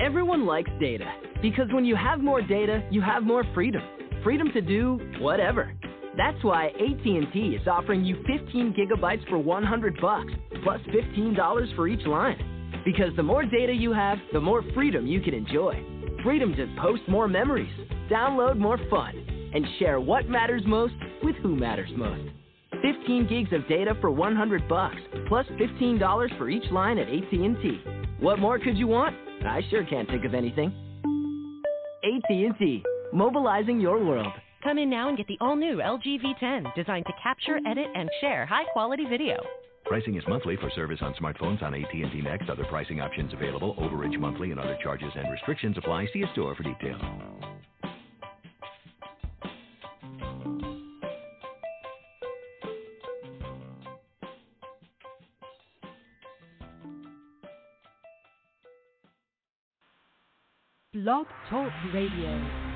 Everyone likes data because when you have more data, you have more freedom. Freedom to do whatever. That's why AT&T is offering you 15 gigabytes for 100 bucks, plus $15 for each line. Because the more data you have, the more freedom you can enjoy. Freedom to post more memories, download more fun, and share what matters most with who matters most. 15 gigs of data for 100 bucks, plus $15 for each line at AT&T. What more could you want? I sure can't think of anything. AT&T, mobilizing your world. Come in now and get the all-new LG V10, designed to capture, edit, and share high-quality video. Pricing is monthly for service on smartphones on AT&T Next. Other pricing options available. Overage monthly and other charges and restrictions apply. See a store for details. Blog Talk Radio.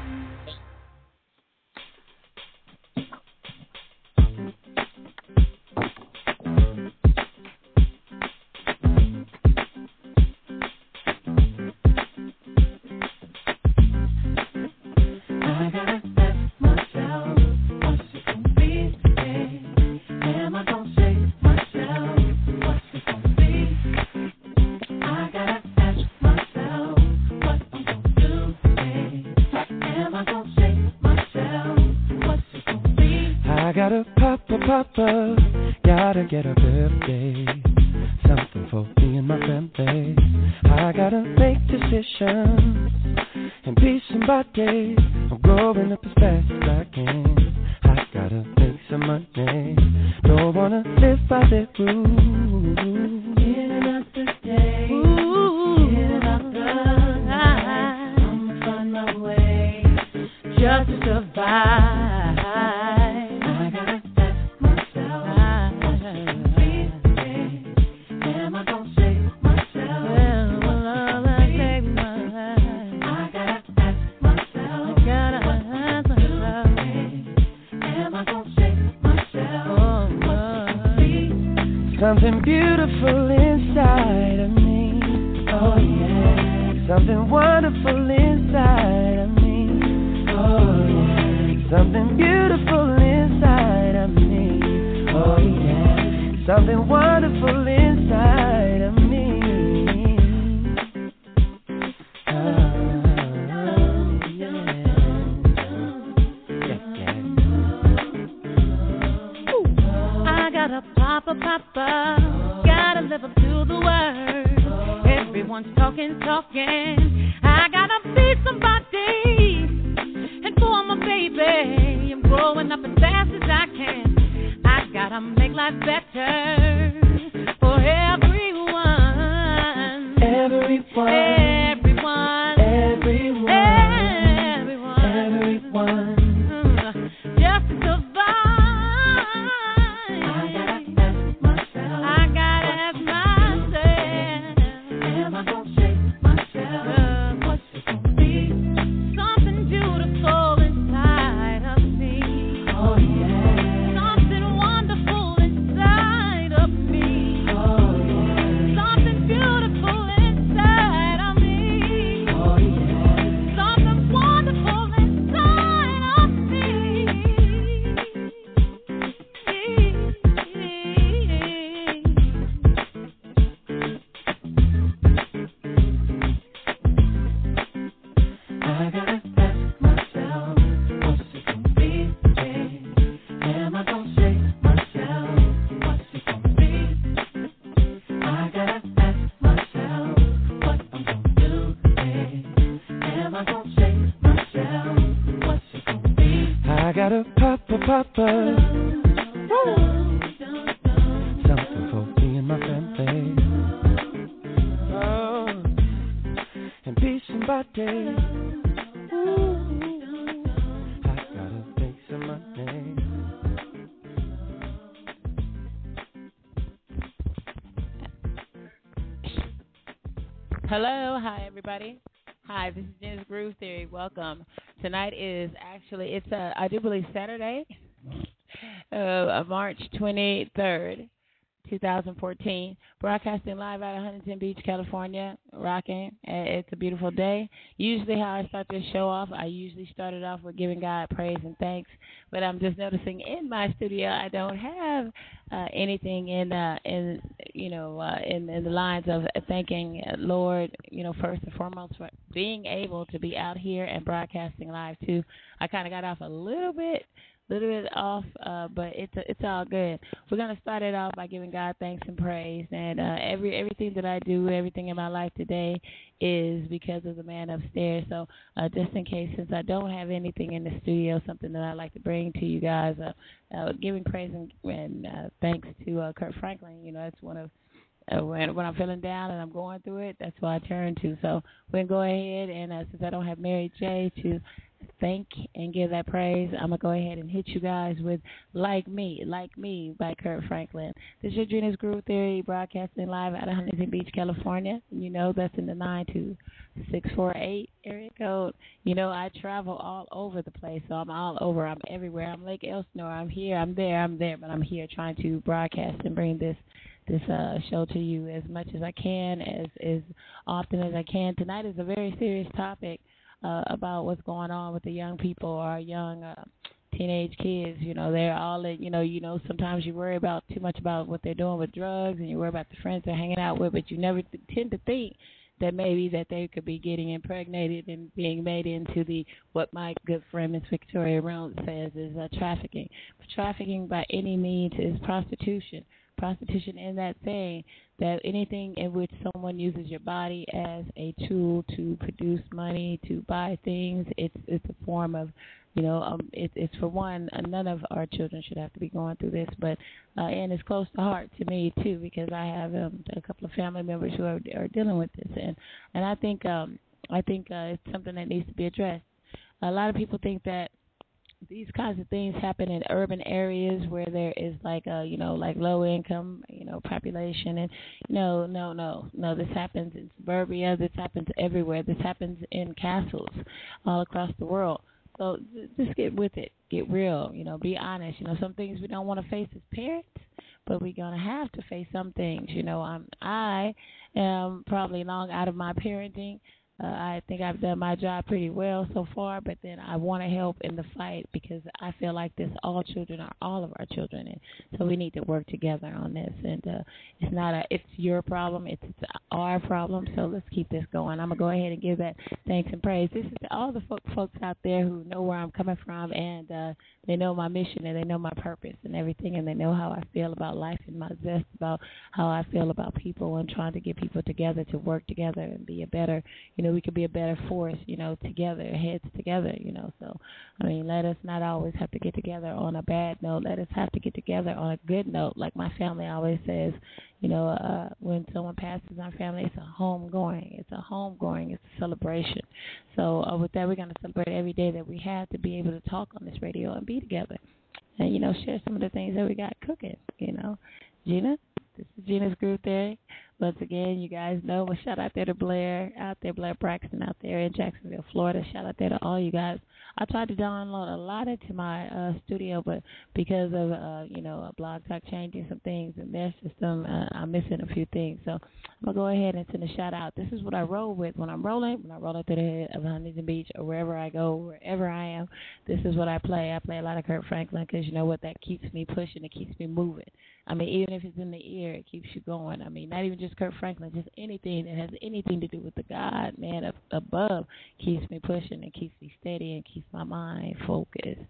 actually it's a I do believe Saturday, uh, March twenty third, two thousand fourteen. Broadcasting live out of Huntington Beach, California, rocking. It's a beautiful day. Usually, how I start this show off, I usually start it off with giving God praise and thanks but I'm just noticing in my studio, I don't have uh, anything in, uh, in you know, uh, in, in the lines of thanking Lord, you know, first and foremost for being able to be out here and broadcasting live too. I kind of got off a little bit little bit off, uh, but it's it's all good. We're gonna start it off by giving God thanks and praise, and uh, every everything that I do, everything in my life today, is because of the man upstairs. So uh, just in case, since I don't have anything in the studio, something that I like to bring to you guys, uh, uh, giving praise and, and uh, thanks to Kirk Franklin. You know, that's one of uh, when when I'm feeling down and I'm going through it, that's what I turn to. So we're gonna go ahead and uh, since I don't have Mary J to thank and give that praise. I'm gonna go ahead and hit you guys with "Like Me, Like Me" by Kirk Franklin. This is your Gina's Groove Theory, broadcasting live out of Huntington Beach, California. You know that's in the nine two six four eight area code. You know I travel all over the place, so I'm all over. I'm everywhere. I'm Lake Elsinore. I'm here. I'm there. I'm there. But I'm here trying to broadcast and bring this this uh, show to you as much as I can, as as often as I can. Tonight is a very serious topic uh, about what's going on with the young people or young uh, teenage kids. You know, they're all in, you know, you know, sometimes you worry about too much about what they're doing with drugs and you worry about the friends they're hanging out with, but you never th- tend to think that maybe that they could be getting impregnated and being made into the what my good friend Miss Victoria Reynolds says is uh, trafficking. But trafficking by any means is prostitution prostitution in that saying that anything in which someone uses your body as a tool to produce money to buy things it's it's a form of you know um it, it's for one uh, none of our children should have to be going through this but uh and it's close to heart to me too because i have um a couple of family members who are are dealing with this and and i think um i think uh it's something that needs to be addressed. A lot of people think that these kinds of things happen in urban areas where there is like a you know like low income you know population. And no no no no this happens in suburbia. This happens everywhere. This happens in castles all across the world. So just get with it. Get real you know be honest. You know some things we don't want to face as parents but we're to have to face some things. You know i'm i am probably long out of my parenting uh, I think I've done my job pretty well so far, but then I want to help in the fight because I feel like this all children are all of our children, and so we need to work together on this. And uh, it's not a it's your problem, it's, it's our problem. So let's keep this going. I'm gonna go ahead and give that thanks and praise. This is to all the fo- folks out there who know where I'm coming from, and uh, they know my mission, and they know my purpose, and everything, and they know how I feel about life and my zest about how I feel about people and trying to get people together to work together and be a better, you know we could be a better force, you know, together, heads together, you know. So, I mean, let us not always have to get together on a bad note. Let us have to get together on a good note. Like my family always says, you know, uh, when someone passes our family, it's a home going. It's a home going. It's a celebration. So, uh, with that, we're going to celebrate every day that we have to be able to talk on this radio and be together. And, you know, share some of the things that we got cooking, you know. Gina, this is Gina's Groove Theory. Once again, you guys know, a shout out there to Blair, out there, Blair Braxton out there in Jacksonville, Florida. Shout out there to all you guys. I tried to download a lot into my uh, studio, but because of, uh, you know, a blog talk changing some things in their system, uh, I'm missing a few things. So I'm going to go ahead and send a shout out. This is what I roll with when I'm rolling, when I roll into the head of Huntington Beach or wherever I go, wherever I am. This is what I play. I play a lot of Kirk Franklin because you know what? That keeps me pushing. It keeps me moving. I mean, even if it's in the ear, it keeps you going. I mean, not even just Kirk Franklin, just anything that has anything to do with the God, man, up above keeps me pushing and keeps me steady and keeps my mind focused.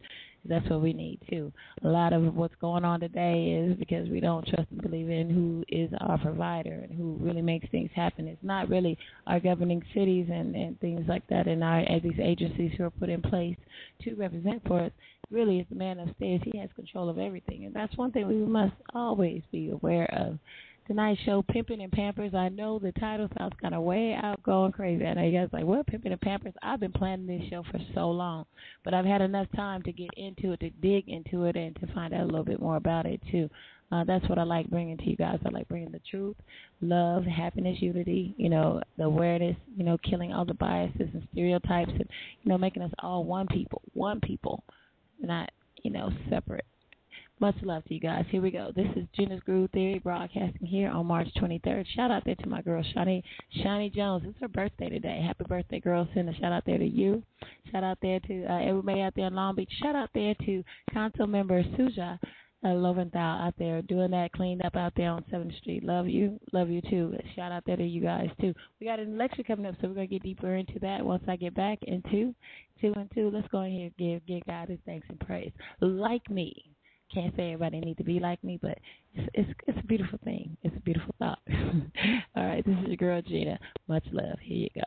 That's what we need too. A lot of what's going on today is because we don't trust and believe in who is our provider and who really makes things happen. It's not really our governing cities and, and things like that and our these agencies who are put in place to represent for us. Really, it's the man upstairs. He has control of everything, and that's one thing we must always be aware of tonight's show, Pimping and Pampers. I know the title sounds kind of way out going crazy. I know you guys like, what, Pimping and Pampers? I've been planning this show for so long, but I've had enough time to get into it, to dig into it, and to find out a little bit more about it, too. Uh, that's what I like bringing to you guys. I like bringing the truth, love, happiness, unity, you know, the awareness, you know, killing all the biases and stereotypes and, you know, making us all one people, one people, not, you know, separate Much love to you guys. Here we go. This is Gina's Groove Theory broadcasting here on March 23rd. Shout out there to my girl Shawnee Shawnee Jones. It's her birthday today. Happy birthday, girl. Send a shout out there to you. Shout out there to uh, everybody out there in Long Beach. Shout out there to council member Suja uh, Lowenthal out there doing that cleaned up out there on Seventh Street. Love you, love you too. Shout out there to you guys too. We got an election coming up, so we're gonna get deeper into that once I get back into two and two. Let's go ahead and give give God His thanks and praise. Like me, can't say everybody need to be like me, but it's it's, it's a beautiful thing. It's a beautiful thought. All right, this is your girl Gina. Much love. Here you go.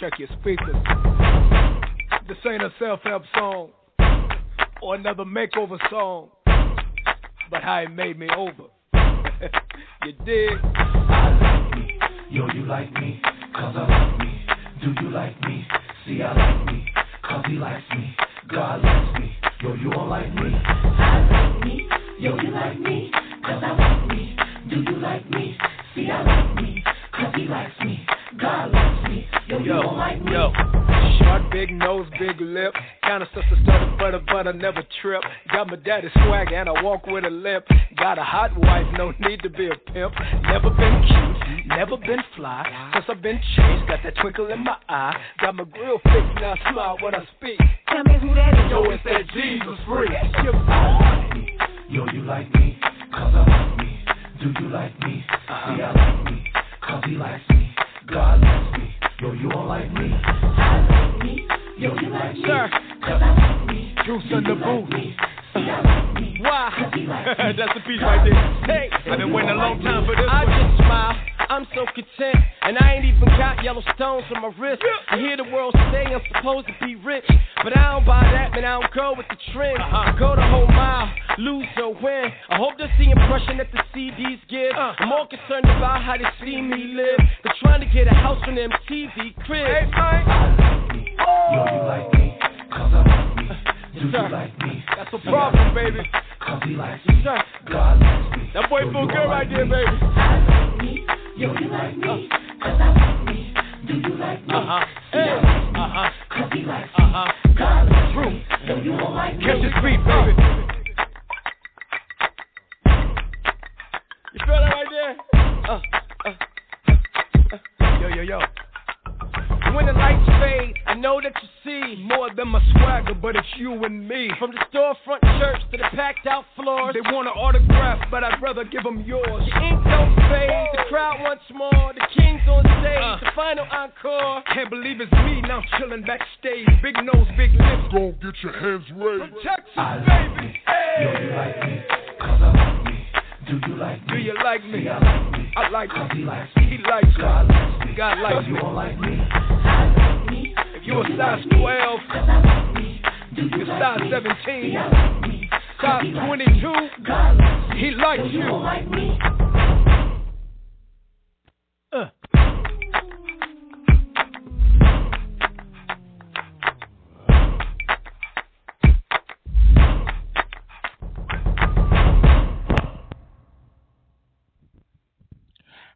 Check your speakers. This ain't a self-help song or another makeover song, but how it made me over. you dig? I like me, yo, you like me, cause I love me. Do you like me? See, I love me, cause he likes me. God loves me, yo, you don't like me. I like me, yo, you like me, cause I love me. Do you like me? See, I like me, cause he likes me. God loves me. Yo, you don't like me. Yo, big nose, big lip. Kinda sister stutter, butter, but I never trip. Got my daddy swag and I walk with a limp. Got a hot wife, no need to be a pimp. Never been cute, never been fly. Since I've been changed, got that twinkle in my eye. Got my grill fixed, now I smile when I speak. Tell me who that is. Yo, it's that Jesus freak. I like me. Yo, you like me, cause I like me. Do you like me? See, I like me, cause he likes me. God likes me. Yo, you don't like me. I like me. Yo, you like me. Sir. Cause I like me. Juice in the booth. me? See, I like me. Why? Cause he likes me. That's the piece right there. Hey, I've been waiting a long time for this I one. just smile. I'm so content, and I ain't even got yellow stones on my wrist. I hear the world say I'm supposed to be rich, but I don't buy that, man. I don't go with the trend. I go the whole mile, lose or win. I hope that's the impression that the CDs give. Uh-huh. I'm more concerned about how they see me live than trying to get a house from the MTV crib. Hey. Yo, you like me. Cause I like me. Do you like me? That's a problem, baby. Cause he likes me. God likes me. That boy feel good right there, baby. I like me. Yo, you like me. Cause I like me. Do you like me? Uh-huh. See, I Hey. like me. Uh-huh. Cause he likes me. Uh-huh. God likes True. me. Yo, you don't like me. Catch your feet, baby. You feel that right there? Uh, uh, uh. Yo, yo, yo. When the lights fade, I know that you see More than my swagger, but it's you and me. from the storefront church to the packed out floors. They want an autograph, but I'd rather give them yours. The ink don't fade, the crowd wants more. The king's on stage, Uh. the final encore. Can't believe it's me now chilling backstage. Big nose, big lips. Go get your hands raised. From Texas, I like baby. me. Hey. Yo, you like me. Cause I like me. Do you like me? Do you like me? See, I like me. I like Cause him. he likes me. He likes me. God likes me. God likes Yo, you me. don't like me. I like you a size 12, Cause I like me. Do you you're size 17, See, I like me. Cause size 22, me. God likes me. he likes you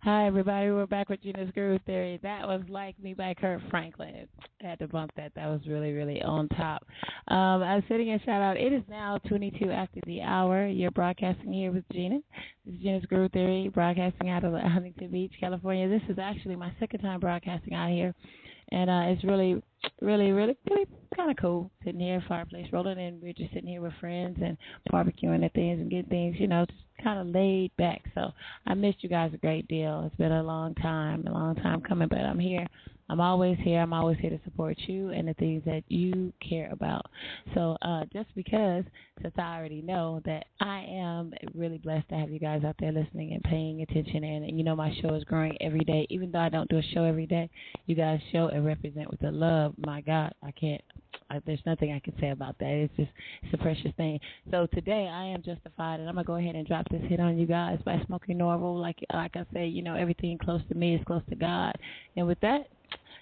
Hi, everybody. We're back with Gina's Groove Theory. That was Like Me by Kirk Franklin. I had to bump that. That was really, really on top. Um, I'm sitting in shout out. It is now 22 after the hour. You're broadcasting here with Gina. This is Gina's Groove Theory, broadcasting out of Huntington Beach, California. This is actually my second time broadcasting out here. And uh, it's really, really, really, really kind of cool sitting here, fireplace rolling, and we're just sitting here with friends and barbecuing at things and getting things, you know, just kind of laid back. So I missed you guys a great deal. It's been a long time, a long time coming, but I'm here. I'm always here. I'm always here to support you and the things that you care about. So uh, just because, since I already know that I am really blessed to have you guys out there listening and paying attention, and, and you know my show is growing every day. Even though I don't do a show every day, you guys show and represent with the love. My God, I can't. I, there's nothing I can say about that. It's just it's a precious thing. So today I am justified, and I'm gonna go ahead and drop this hit on you guys by Smokie Norful. Like like I say, you know everything close to me is close to God, and with that,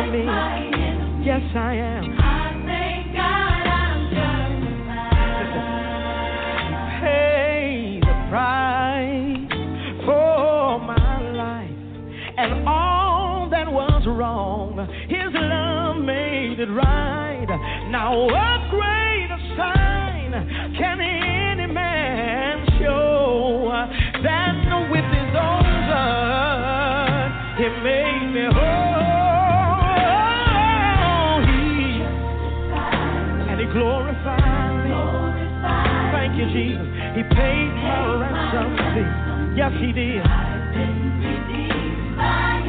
my by enemies. my enemies. Yes, I am. I thank God I'm justified. Pay the price for my life and all that was wrong. His love made it right. Now, Yes, he did.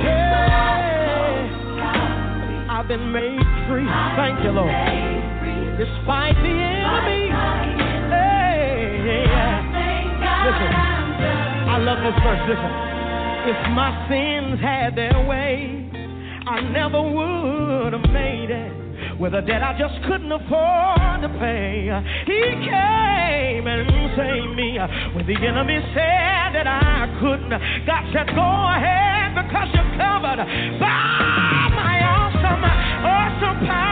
Hey, I've been made free. Thank you, Lord. Despite the enemy. Hey, listen. I love this verse. Listen. If my sins had their way, I never would have made it with a debt I just couldn't afford to pay. He came and saved me when the enemy said that I couldn't. God said, Go ahead because you're covered by my awesome, awesome, powerful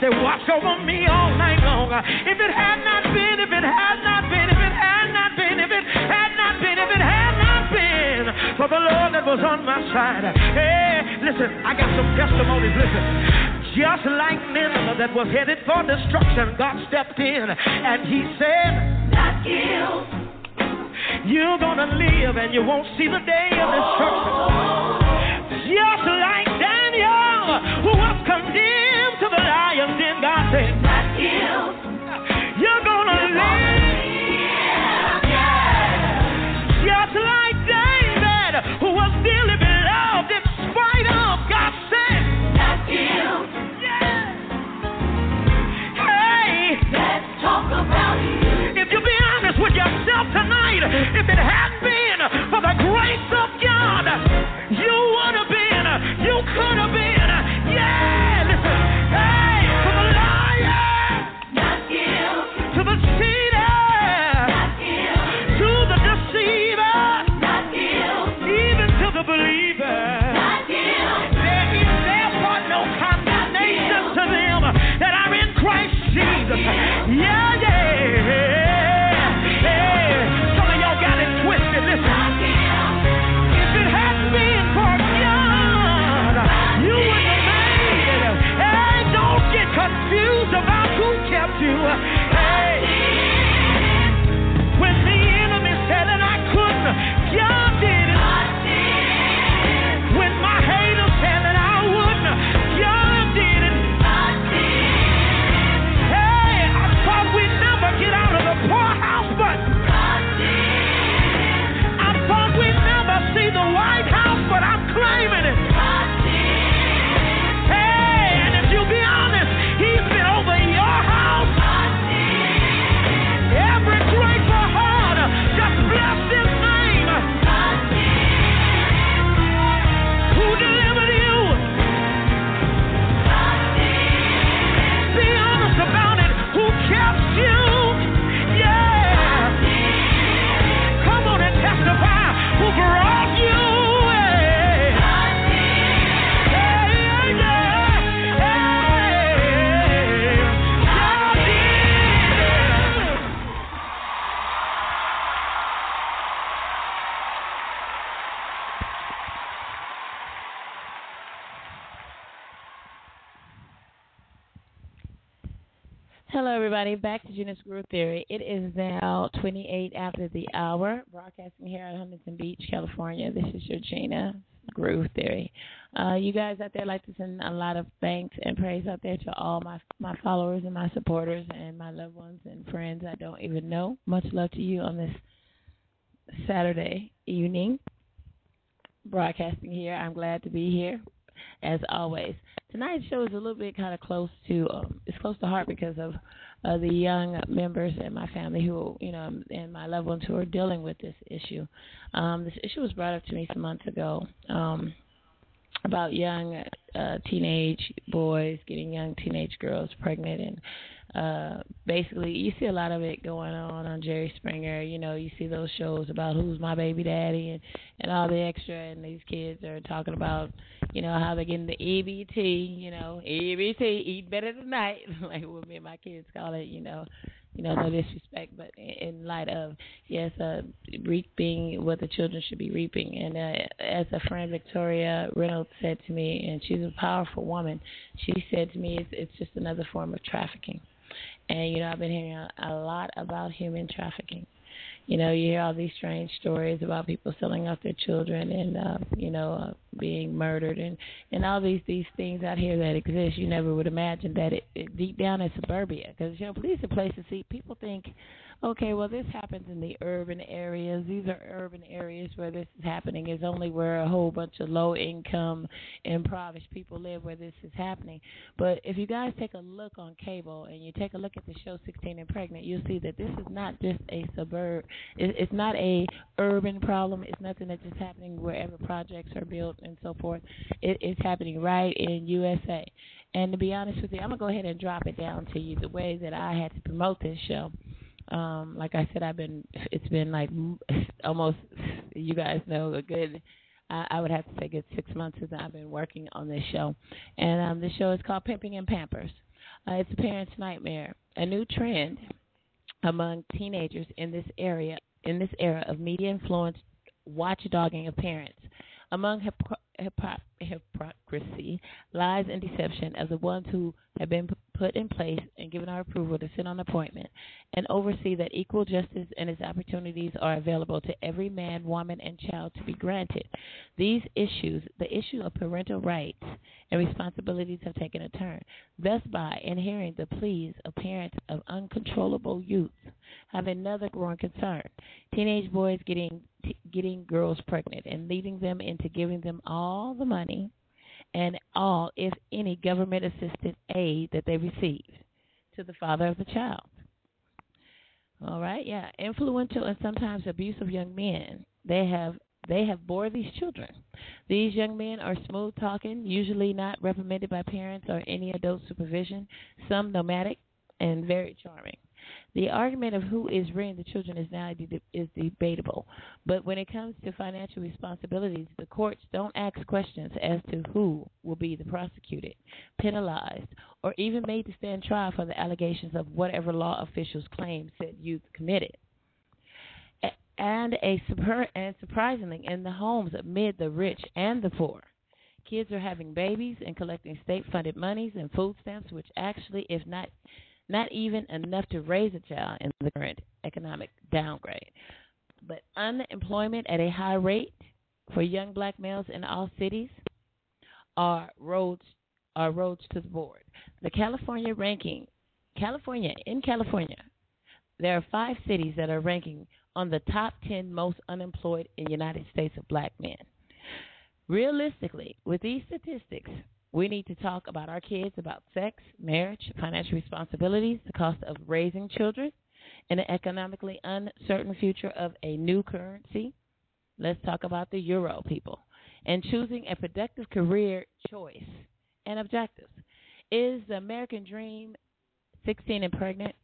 they watch over me all night long. If it had not been, if it had not been, if it had not been, if it had not been, if it had not been for the Lord that was on my side. Hey, listen, I got some testimonies. Listen. Just like Nineveh that was headed for destruction, God stepped in and He said, Not killed. You're gonna live and you won't see the day of destruction. Just like Daniel, who was condemned to the lion's den, God said, Not killed. You're gonna live. Just like David, who was dearly beloved in spite of, God said, Not killed. Hey, Let's talk about you. if you be honest with yourself tonight, if it hadn't been for the grace of God, everybody. Back to Gina's Groove Theory. It is now 28 after the hour, broadcasting here at Huntington Beach, California. This is your Gina Groove Theory. Uh, you guys out there like to send a lot of thanks and praise out there to all my my followers and my supporters and my loved ones and friends I don't even know. Much love to you on this Saturday evening broadcasting here. I'm glad to be here as always. Tonight's show is a little bit kind of close to um, it's close to heart because of uh, the young members in my family who you know and my loved ones who are dealing with this issue. Um, this issue was brought up to me some months ago um, about young uh, teenage boys getting young teenage girls pregnant and uh basically you see a lot of it going on on Jerry Springer. You know, you see those shows about who's my baby daddy and and all the extra and these kids are talking about, you know, how they're getting the EBT, you know, EBT, eat better tonight, like what me and my kids call it, you know. You know, no disrespect, but in light of yes, uh, reaping what the children should be reaping. And uh, as a friend Victoria Reynolds said to me, and she's a powerful woman, she said to me, it's, it's just another form of trafficking and you know, I've been hearing a, lot about human trafficking. You know, you hear all these strange stories about people selling off their children and uh, you know uh, being murdered and and all these these things out here that exist. You never would imagine that it, it deep down in suburbia, because you know, police are places see. People think okay, well, this happens in the urban areas. These are urban areas where this is happening. It's only where a whole bunch of low income, impoverished people live where this is happening. But if you guys take a look on cable and you take a look at the show 16 and Pregnant, you'll see that this is not just a suburb. It's not a urban problem. It's nothing that's just happening wherever projects are built and so forth. It's happening right in USA. And to be honest with you, I'm gonna go ahead and drop it down to you the way that I had to promote this show um, like I said, I've been. It's been like almost. You guys know a good. I, I would have to say good six months since I've been working on this show, and um, the show is called Pimping and Pampers. Uh, it's a parent's nightmare, a new trend among teenagers in this area in this era of media influenced watchdogging of parents. Among hypocr- hypocrisy, lies, and deception of the ones who have been put in place and given our approval to sit on appointment and oversee that equal justice and its opportunities are available to every man, woman, and child to be granted. These issues, the issue of parental rights and responsibilities, have taken a turn. Thus, by inhering the pleas of parents of uncontrollable youth, have another growing concern: teenage boys getting t- getting girls pregnant and leading them into giving them all the money and all, if any, government assisted aid that they receive to the father of the child. All right, yeah, influential and sometimes abusive young men. They have they have bore these children. These young men are smooth talking, usually not reprimanded by parents or any adult supervision. Some nomadic and very charming. The argument of who is rearing the children is now is debatable, but when it comes to financial responsibilities, the courts don't ask questions as to who will be the prosecuted, penalized, or even made to stand trial for the allegations of whatever law officials claim said youth committed. And a super, and surprisingly, in the homes amid the rich and the poor, kids are having babies and collecting state-funded monies and food stamps, which actually, if not not even enough to raise a child in the current economic downgrade. But unemployment at a high rate for young black males in all cities are roads are roads to the board. The California ranking California in California, there are five cities that are ranking on the top ten most unemployed in the United States of black men. Realistically, with these statistics, we need to talk about our kids, about sex, marriage, financial responsibilities, the cost of raising children, and the economically uncertain future of a new currency. Let's talk about the euro, people, and choosing a productive career choice and objectives. Is the American dream 16 and pregnant?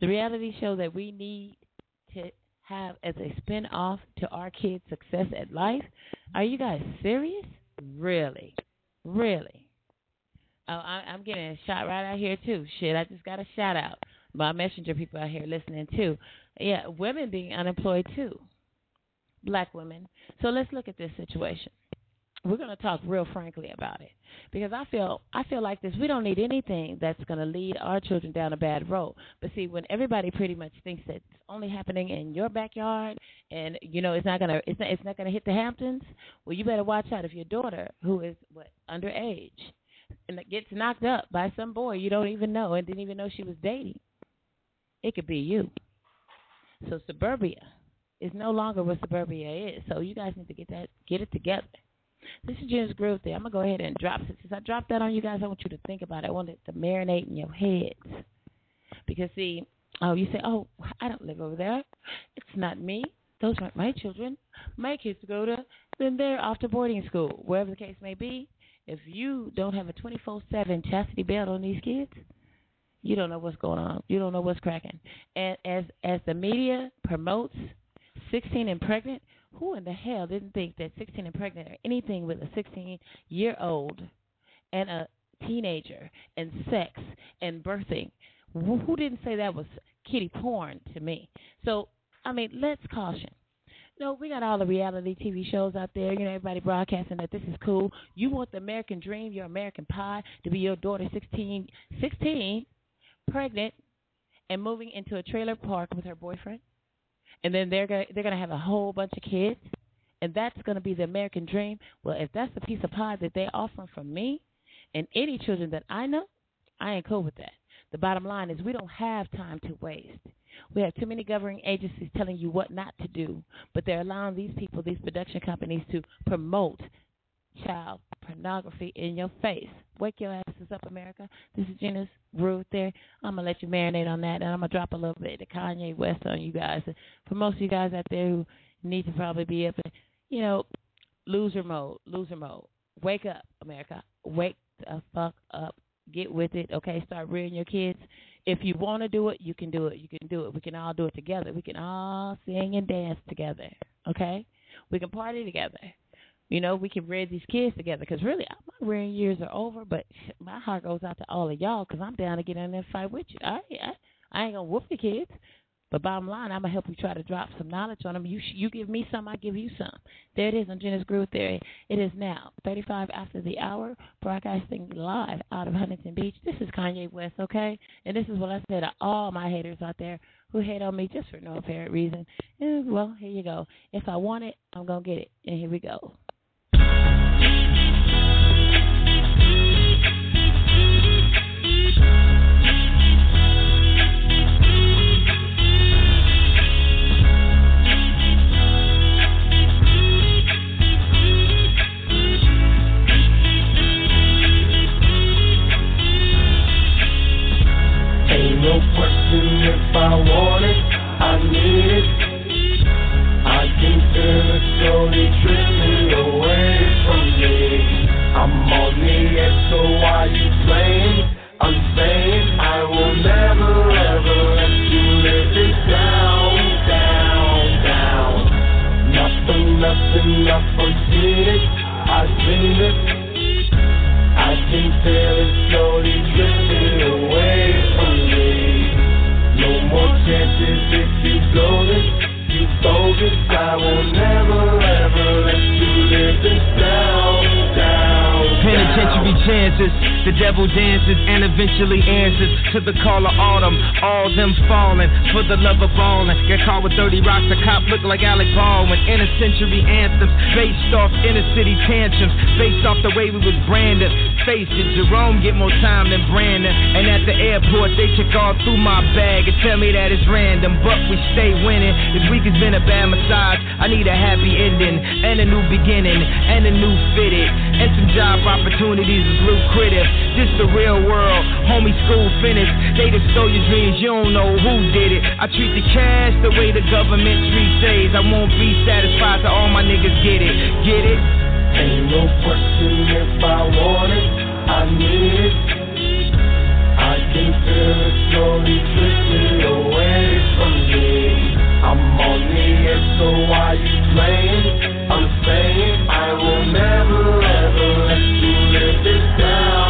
The reality show that we need to have as a spin off to our kids' success at life. Are you guys serious? Really? Really? Oh, I, I'm getting a shot right out here too. Shit, I just got a shout out. My messenger people out here listening too. Yeah, women being unemployed too. Black women. So let's look at this situation. We're going to talk real frankly about it because I feel I feel like this. We don't need anything that's going to lead our children down a bad road. But see, when everybody pretty much thinks that it's only happening in your backyard, and you know it's not gonna it's not it's not gonna hit the Hamptons, well, you better watch out if your daughter, who is what underage, and gets knocked up by some boy you don't even know and didn't even know she was dating, it could be you. So suburbia is no longer what suburbia is. So you guys need to get that get it together. This is Jim's Groove there. I'm gonna go ahead and drop it. Since I dropped that on you guys, I want you to think about it. I want it to marinate in your heads. Because see, oh, you say, oh, I don't live over there. It's not me. Those aren't my children. My kids go to then they're off to boarding school, wherever the case may be. If you don't have a 24/7 chastity belt on these kids, you don't know what's going on. You don't know what's cracking. And as as the media promotes 16 and pregnant, who in the hell didn't think that 16 and pregnant or anything with a 16 year old and a teenager and sex and birthing? Who didn't say that was kitty porn to me? So, I mean, let's caution. No, we got all the reality TV shows out there. You know, everybody broadcasting that this is cool. You want the American dream, your American pie, to be your daughter 16, 16 pregnant, and moving into a trailer park with her boyfriend? And then they're gonna, they're going to have a whole bunch of kids, and that's going to be the American dream. Well, if that's the piece of pie that they're offering from me and any children that I know, I ain't cool with that. The bottom line is we don't have time to waste. We have too many governing agencies telling you what not to do, but they're allowing these people, these production companies, to promote child pornography in your face. Wake your asses up, America. This is Gina's Groove there. I'm going to let you marinate on that, and I'm going to drop a little bit of Kanye West on you guys. For most of you guys out there who need to probably be up, in, you know, loser mode, loser mode. Wake up, America. Wake the fuck up. Get with it, okay? Start rearing your kids. If you want to do it, you can do it. You can do it. We can all do it together. We can all sing and dance together, okay? We can party together you know, we can rear these kids together. Because really, my rearing years are over. But my heart goes out to all of y'all because I'm down to get in there and fight with you. I, I, I ain't gonna whoop the kids. But bottom line, I'm gonna help you try to drop some knowledge on them. You you give me some, I give you some. There it is on Gina's Groove Theory. It is now 35 after the hour, broadcasting live out of Huntington Beach. This is Kanye West, okay? And this is what I say to all my haters out there who hate on me just for no apparent reason. And, well, here you go. If I want it, I'm gonna get it. And here we go. Look like Alec Baldwin. Inner century anthems based off inner city tantrums, based off the way we was branded. Face it, Jerome get more time than Brandon. And at the airport, they check all through my bag and tell me that it's random, but we stay winning. This week has been a bad massage. I need a happy ending and a new beginning and a new fitted and some job opportunities is lucrative. This the real world, homie. School finished. They just stole your dreams. You don't know who did it. I treat the cash the way the government treats days. I won't be satisfied till all my niggas get it. Get it? Ain't no question if I want it, I need it. I can feel it slowly drifting away from me. I'm on the edge, so why you playing? I'm saying I will never ever let you live this down,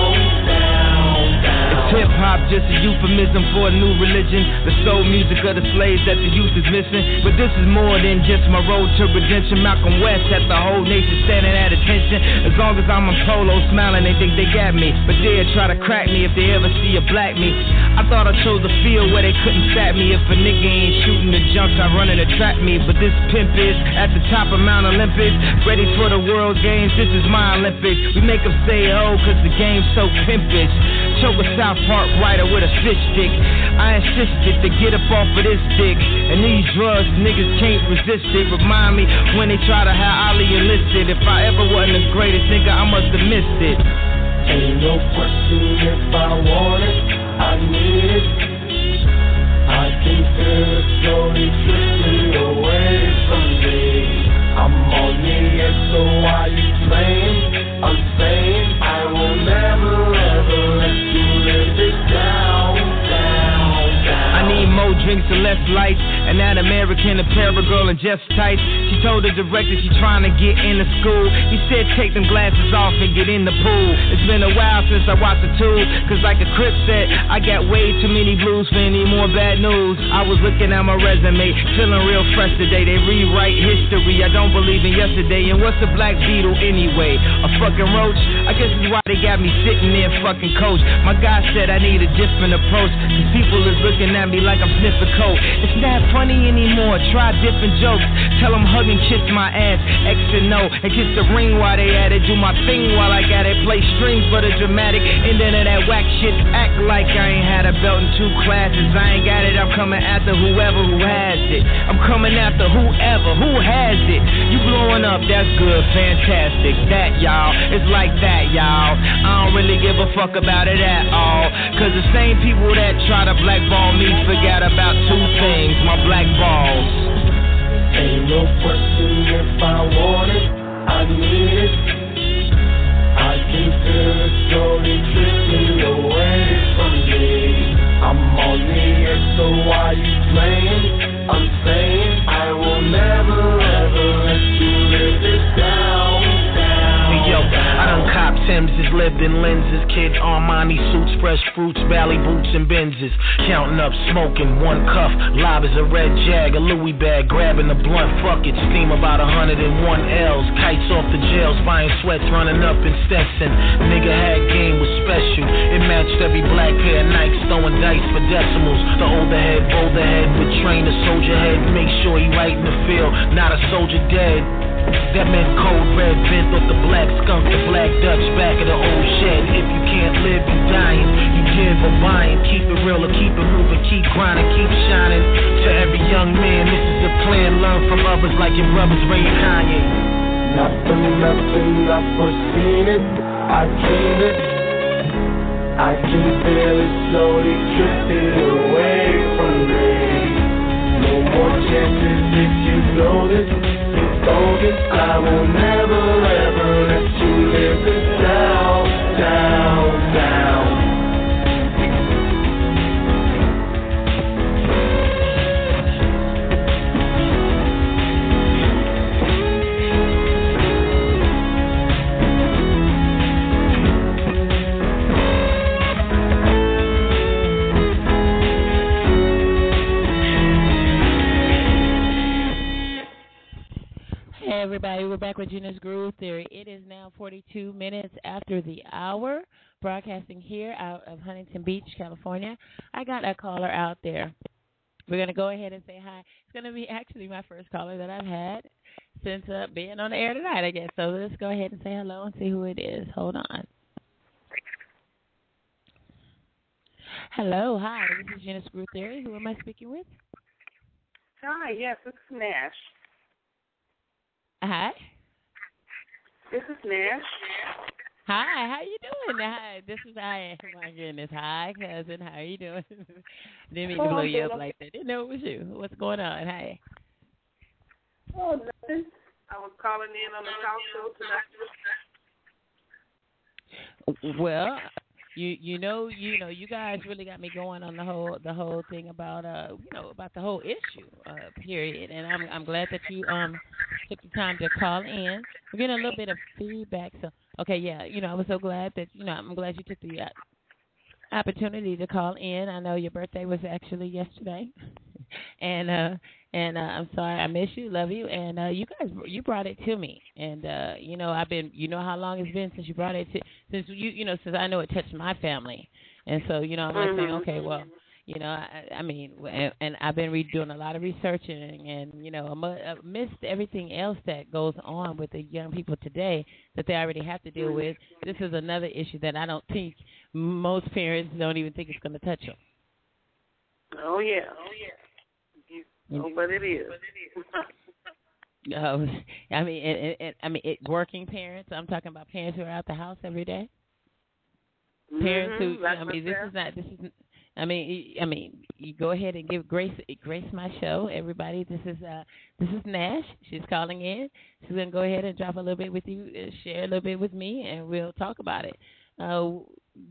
hip hop just a euphemism for a new religion. The soul music of the slaves that the youth is missing. But this is more than just my road to redemption. Malcolm West had the whole nation standing at attention. As long as I'm on polo smiling, they think they got me. But they'll try to crack me if they ever see a black me. I thought I chose a field where they couldn't stab me. If a nigga ain't shooting the junks, I run and trap me. But this pimp is at the top of Mount Olympus. Ready for the world games, this is my Olympics. We make them say oh, cause the game's so pimpish. Choke a South Park writer with a fish stick. I insisted to get up off of this dick. And these drugs, niggas can't resist it. Remind me when they try to have Ali enlisted. If I ever wasn't the greatest nigga, I must have missed it. Ain't no question if I want it, I need it. I can feel it slowly drifting away from me. I'm on the edge, so why you playing? I'm down, more drinks and less lights. And that American Apparel girl in just tights. She told the director she trying to get into school. He said take them glasses off and get in the pool. It's been a while since I watched the two. Cause like a Crip said, I got way too many blues for any more bad news. I was looking at my resume, feeling real fresh today. They rewrite history. I don't believe in yesterday. And what's a black beetle anyway? A fucking roach? I guess it's why they got me sitting there fucking coach. My guy said I need a different approach. Cause people is looking at me like I'm sniffing coke. It's not funny anymore. Try different jokes. Tell them hug and kiss my ass. X and O. And kiss the ring while they at it. Do my thing while I got it. Play strings for the dramatic ending of that whack shit. Act like I ain't had a belt in two classes. I ain't got it. I'm coming after whoever who has it. I'm coming after whoever who has it. You blowing up, that's good, fantastic. That y'all, it's like that y'all. I don't really give a fuck about it at all. Cause the same people that try to blackball me forgot about two things my black balls. Ain't no question if I want it, I need it. I can feel it slowly drifting away from me. I'm on the edge, so why you playing? I'm saying I will never ever let you live this down. Timbs, lived in lenses, kid Armani suits, fresh fruits, Bally boots and Benzes. Counting up, smoking, one cuff, live as a red jag, a Louis bag, grabbing the blunt, fuck it, steam about 101 L's, kites off the jails, buying sweats, running up in Stetson. Nigga had game was special, it matched every black pair of Nikes, throwing dice for decimals. The older head, bolder head, would train the soldier head, make sure he right in the field, not a soldier dead. That meant cold red bent off the black skunk, the black Dutch back of the old shed. If you can't live, you dying. You give or buying. Keep it real or keep it moving. Keep grinding, keep shining. To every young man, this is the plan. Learn from others like your brothers Ray Kanye. Not for nothing, I've foreseen it. I dreamed it. I can feel it slowly drifting away more chances if you know this. It's bogus. I will never ever let you live this down, down. Everybody, we're back with Gina's Groove Theory. It is now 42 minutes after the hour, broadcasting here out of Huntington Beach, California. I got a caller out there. We're going to go ahead and say hi. It's going to be actually my first caller that I've had since uh, being on the air tonight, I guess. So let's go ahead and say hello and see who it is. Hold on. Hello, hi. This is Gina's Groove Theory. Who am I speaking with? Hi, yes, this is Nash. Hi. This is Nash. Hi, how you doing? Hi, this is hi. Oh my goodness, hi cousin, how you doing? Didn't mean to Oh, blow you up like that. Didn't know it was you. What's going on? Hi. Oh, nothing. I was calling in on the talk show tonight. Well, you you know you know you guys really got me going on the whole the whole thing about uh you know about the whole issue uh period, and I'm I'm glad that you um took the time to call in. We're getting a little bit of feedback, so okay, yeah, you know I was so glad that you know I'm glad you took the uh, opportunity to call in. I know your birthday was actually yesterday, and uh, and uh, I'm sorry I miss you, love you, and uh, you guys you brought it to me, and uh, you know I've been you know how long it's been since you brought it to since you you know since I know it touched my family, and so you know I'm like saying Mhm. okay well you know I, I mean and, and I've been re- doing a lot of researching and you know amo- amidst everything else that goes on with the young people today that they already have to deal with this is another issue that I don't think most parents don't even think it's going to touch them. Oh yeah. Oh yeah. Oh, but it is. Um, I mean, and, and, I mean, it, working parents. I'm talking about parents who are out the house every day. Parents Mhm, who, like I mean, this is not. This is. I mean, I mean, you go ahead and give Grace Grace my show, everybody. This is uh, this is Nash. She's calling in. She's gonna go ahead and drop a little bit with you, uh, share a little bit with me, and we'll talk about it. Uh,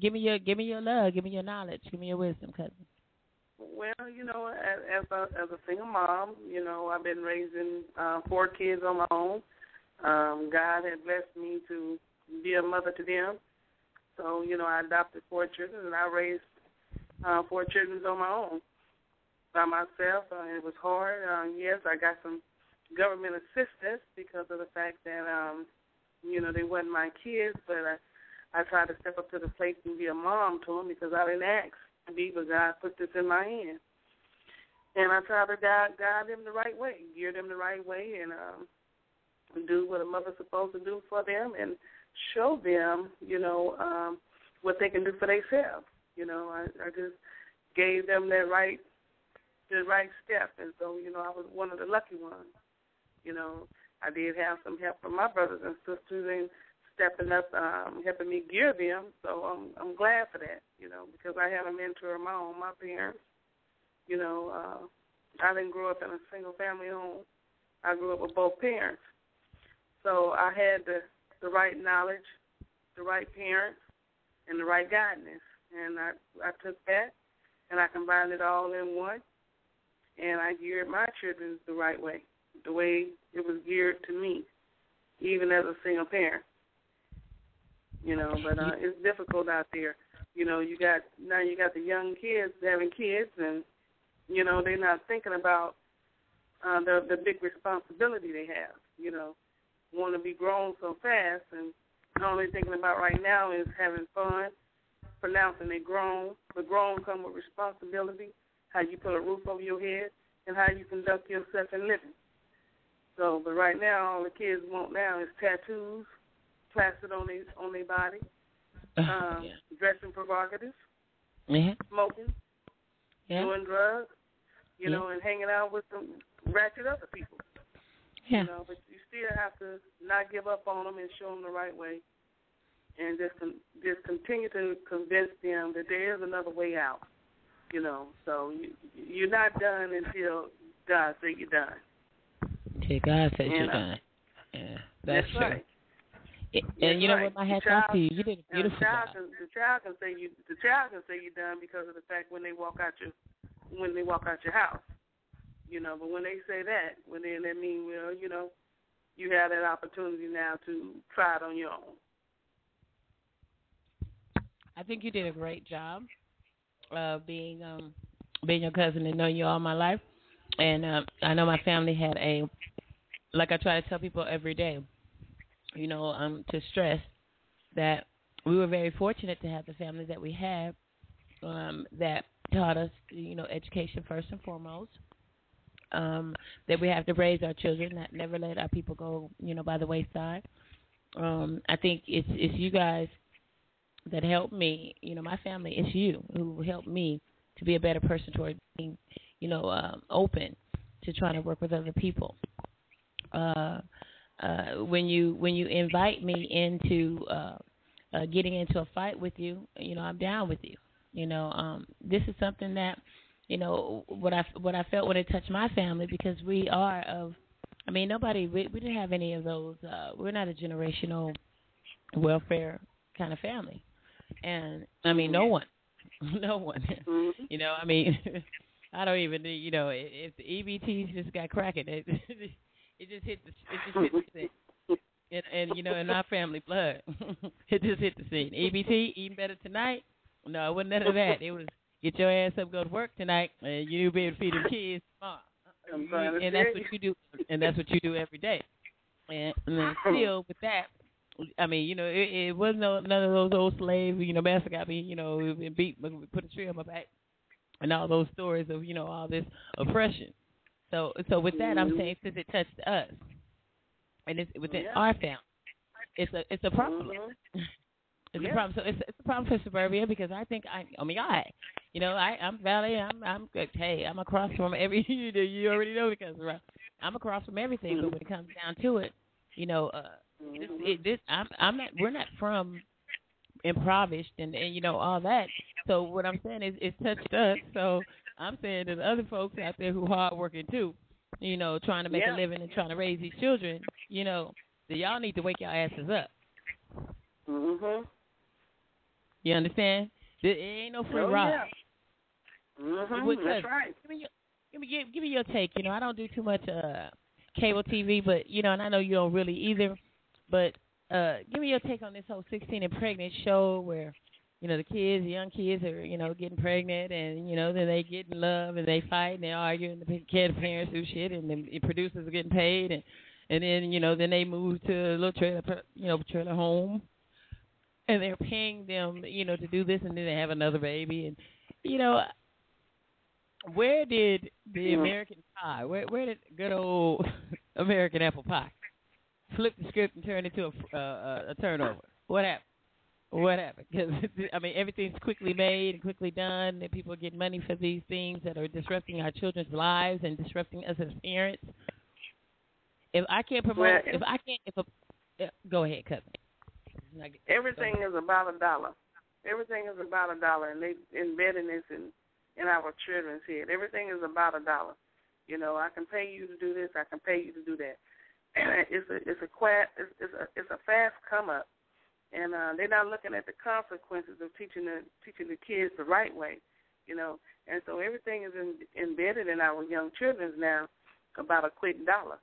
give me your give me your love, give me your knowledge, give me your wisdom, cousin. Well, you know, as, as a as a single mom, you know, I've been raising uh, four kids on my own. Um, God had blessed me to be a mother to them, so you know, I adopted four children and I raised uh, four children on my own by myself. Uh, it was hard. Uh, yes, I got some government assistance because of the fact that um, you know they weren't my kids, but I I tried to step up to the plate and be a mom to them because I didn't ask to be, but God put this in my hand. And I tried to guide, guide them the right way, gear them the right way, and um, do what a mother's supposed to do for them and show them, you know, um, what they can do for themselves. You know, I, I just gave them that right, the right step, and so you know, I was one of the lucky ones. You know, I did have some help from my brothers and sisters in stepping up, um, helping me gear them. So I'm I'm glad for that. You know, because I had a mentor of my own, my parents. You know, uh, I didn't grow up in a single family home. I grew up with both parents. So I had the the right knowledge, the right parents, and the right guidance. And I I took that and I combined it all in one, and I geared my children the right way, the way it was geared to me, even as a single parent. You know, but uh, it's difficult out there. You know, you got now you got the young kids having kids, and you know they're not thinking about uh, the the big responsibility they have. You know, want to be grown so fast, and all they're thinking about right now is having fun, pronouncing they grown. But grown come with responsibility, how you put a roof over your head, and how you conduct yourself in living. So, but right now, all the kids want now is tattoos, plastered on their on their body, um, dressing provocatives, Yeah. smoking, Yeah. doing drugs, you Yeah. know, and hanging out with some ratchet other people. Yeah. You know, but you still have to not give up on them and show them the right way, and just con- just continue to convince them that there is another way out. You know, so you, you're not done until God says you're done. Till God says you're uh, done. Yeah, that's, true. right. It- That's and you know right. what? My hat's off to you. You did a beautiful the child job. Can, the child can say you. The child can say you're done because of the fact when they walk out your when they walk out your house. You know, but when they say that, well then that means well, you know, you have that opportunity now to try it on your own. I think you did a great job of being um being your cousin and knowing you all my life. And um I know my family had a like I try to tell people every day, you know, um to stress that we were very fortunate to have the family that we had um that taught us, you know, education first and foremost. Um, that we have to raise our children, that never let our people go, you know, by the wayside. Um, I think it's it's you guys that helped me, you know, my family, it's you who helped me to be a better person toward being, you know, um, open to trying to work with other people. Uh, uh, when you when you invite me into uh, uh, getting into a fight with you, you know, I'm down with you. You know, um, this is something that, you know, what I what I felt when it touched my family because we are of, I mean, nobody we, we didn't have any of those. Uh, we're not a generational welfare kind of family, and I mean, no one, no one. Mm-hmm. You know, I mean, I don't even, you know, if if the EBTs just got cracking, it it just hit the it just hit the scene. And, and you know, in our family blood, it just hit the scene. EBT eating better tonight. No, it wasn't none of that. It was get your ass up, go to work tonight, and you be able to feed the kids tomorrow. I'm trying to and that's what you. you do, and that's what you do every day. And, and then still with that, I mean, you know, it, it wasn't no, none of those old slaves. you know, master got me, you know, beat, put a tree on my back, and all those stories of, you know, all this oppression. So, so with that, I'm saying since it touched us, and it's within Yeah. our family, it's a it's a problem. Mhm. It's Yeah. a problem. So it's it's a problem for suburbia because I think I oh my God, you know I I'm Valley. I'm I'm good. Hey, I'm across from every you know, you already know because I'm across from everything. But when it comes down to it, you know, uh, this, it, this I'm I'm not we're not from impoverished and and you know all that. So what I'm saying is it's touched us. So I'm saying there's other folks out there who hard working too, you know, trying to make Yeah. a living and trying to raise these children, you know, that y'all need to wake your asses up. Mhm. You understand? There it ain't no free Oh, ride. yeah. Mhm. That's right. Give me your give me give, give me your take. You know, I don't do too much uh cable TV, but you know, and I know you don't really either. But uh give me your take on this whole 16 and pregnant show where you know the kids, the young kids are you know getting pregnant, and you know then they get in love and they fight and they argue and the kid parents do shit, and the producers are getting paid, and and then you know then they move to a little trailer, you know, trailer home, and they're paying them, you know, to do this, and then they have another baby, and you know, where did the Mhm. American pie? Where where did good old American apple pie flip the script and turn it into a uh, a turnover? What happened? What happened? Because I mean, everything's quickly made and quickly done, and people get money for these things that are disrupting our children's lives and disrupting us as parents. If I can't promote, Well, if I can't, if a, uh, go ahead, cousin. Everything is about a dollar. Everything is about a dollar, and they embedding this in in our children's head. Everything is about a dollar. You know, I can pay you to do this. I can pay you to do that. It's a it's a quite it's, it's a it's a fast come up, and uh, they're not looking at the consequences of teaching the teaching the kids the right way. You know, and so everything is in, embedded in our young children's now about a quick dollar.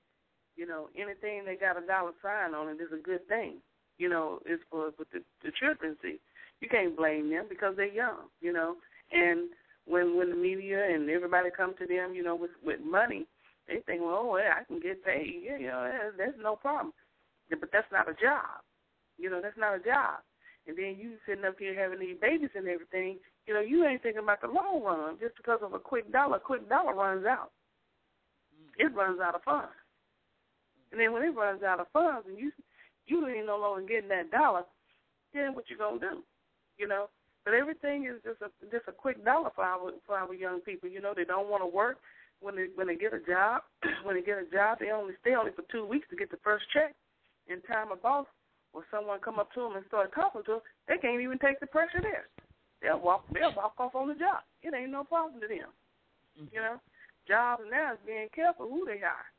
You know, anything they got a dollar sign on it is a good thing you know, is for with the, the children see. You can't blame them because they're young, you know. And when when the media and everybody come to them, you know, with with money, they think, well, oh, yeah, I can get paid. Yeah, you know, there's no problem. But that's not a job. You know, that's not a job. And then you sitting up here having these babies and everything. You know, you ain't thinking about the long run just because of a quick dollar. Quick dollar runs out. Mm. It runs out of funds. And then when it runs out of funds, and you you ain't no longer getting that dollar, then what you gonna do? You know. But everything is just a just a quick dollar for our for our young people. You know, they don't want to work when they when they get a job. when they get a job, they only stay only for two weeks to get the first check. In time of boss, or someone come up to them and start talking to them, they can't even take the pressure there. They'll walk they'll walk off on the job. It ain't no problem to them. You know, jobs now is being careful who they hire.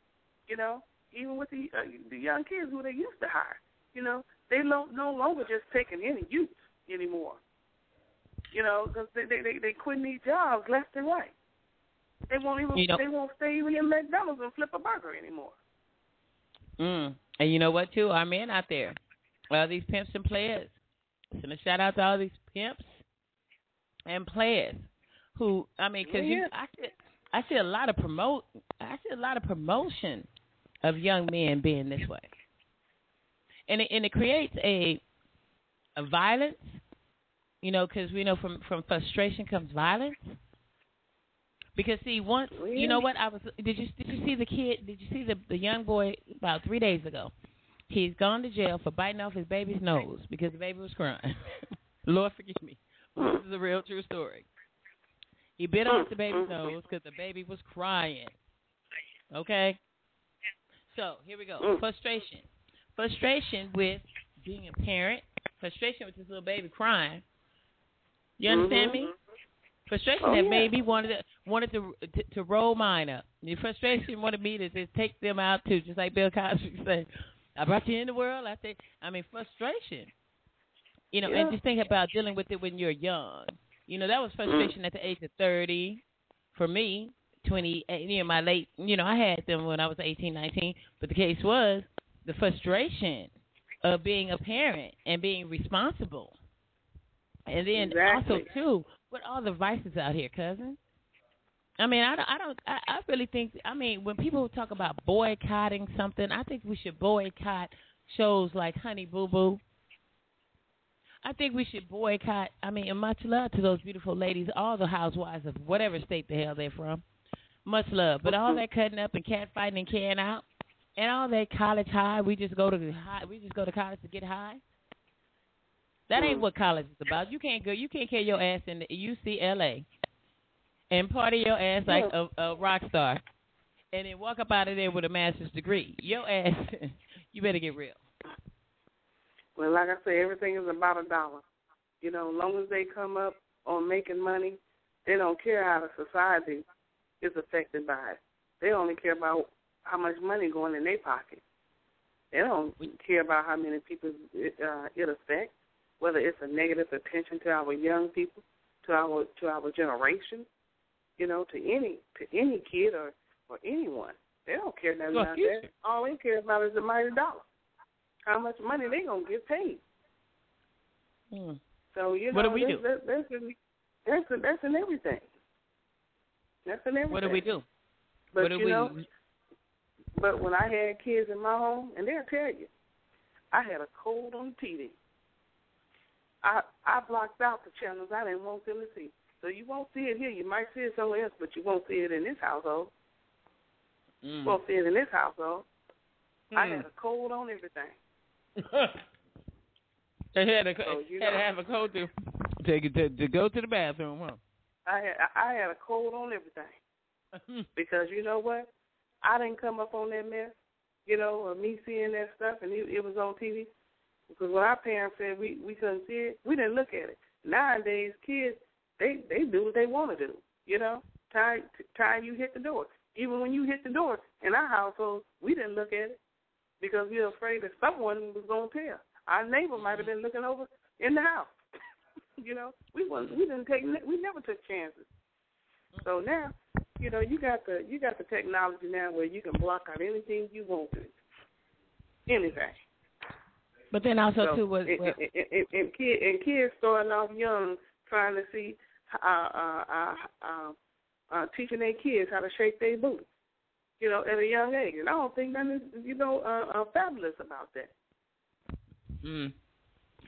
You know, even with the uh, the young kids who they used to hire. You know, they no no longer just taking any youth anymore. You know, because they, they they they quitting these jobs left and right. They won't even You know- they won't stay even in McDonald's and flip a burger anymore. Mm. And you know what, too? Our men out there, all these pimps and players. Send a shout out to all these pimps and players who, I mean, because Yeah. you, I see, I see a lot of promote, I see a lot of promotion of young men being this way, and it, and it creates a a violence, you know, because we know from from frustration comes violence. Because see, once you know what I was. Did you did you see the kid? Did you see the the young boy about three days ago? He's gone to jail for biting off his baby's nose because the baby was crying. Lord forgive me. This is a real true story. He bit off the baby's nose because the baby was crying. Okay. So here we go. Frustration. Frustration with being a parent. Frustration with this little baby crying. You understand me? Mm-hmm. Frustration Oh, that yeah. maybe wanted to, wanted to, to to roll mine up. The frustration wanted me to just take them out too, just like Bill Cosby said. I brought you in the world. I think. I mean, frustration. You know, Yeah. and just think about dealing with it when you're young. You know, that was mm. frustration at the age of thirty. For me, twenty, eh, you know, my late. You know, I had them when I was eighteen, nineteen. But the case was the frustration of being a parent and being responsible And then Exactly. also too, with all the vices out here, cousin. I mean, I don't, I don't, I, I really think. I mean, when people talk about boycotting something, I think we should boycott shows like Honey Boo Boo. I think we should boycott. I mean, and much love to those beautiful ladies, all the housewives of whatever state the hell they're from. Much love, but all that cutting up and cat fighting and can out, and all that college high. We just go to high. We just go to college to get high. That ain't Mm. what college is about. You can't go. You can't carry your ass in the UCLA and party your ass like a, a rock star, and then walk up out of there with a master's degree. Your ass, you better get real. Well, like I say, everything is about a dollar. You know, as long as they come up on making money, they don't care how the society is affected by it. They only care about how much money going in their pocket. They don't care about how many people it, uh, it affects, whether it's a negative attention to our young people, to our to our generation, you know, to any to any kid or or anyone. They don't care nothing Well, about that. All they care about is the mighty dollar. How much money they gonna get paid. Hmm. So you know, What do we that's, do? That, that's in, that's in, that's in everything. That's in everything. What do we do? But what do you we? know, but when I had kids in my home, and they'll tell you, I had a cold on TV. I I blocked out the channels I didn't want them to see. So you won't see it here. You might see it somewhere else, but you won't see it in this household. Mm. You won't see it in this household. I Hmm. had a cold on everything. they had, a, So, you had to have a cold to take it to, to go to the bathroom, huh? I had I had a cold on everything. because you know what? I didn't come up on that mess, you know, or me seeing that stuff, and it, it was on TV. Because when our parents said we we couldn't see it, we didn't look at it. Nowadays, kids they they do what they want to do, you know. Time time you hit the door. Even when you hit the door in our household, we didn't look at it because we were afraid that someone was going to tell. Our neighbor might have mm-hmm. been looking over in the house. you know, we wasn't we didn't take we never took chances. So mm-hmm. now, you know, you got the you got the technology now where you can block out anything you want to, anything. But then also So, too was and, and, and, and, kid, and kids starting off young trying to see uh uh uh, uh, uh teaching their kids how to shake their booty, you know, at a young age. And I don't think nothing you know uh, uh fabulous about that. mm.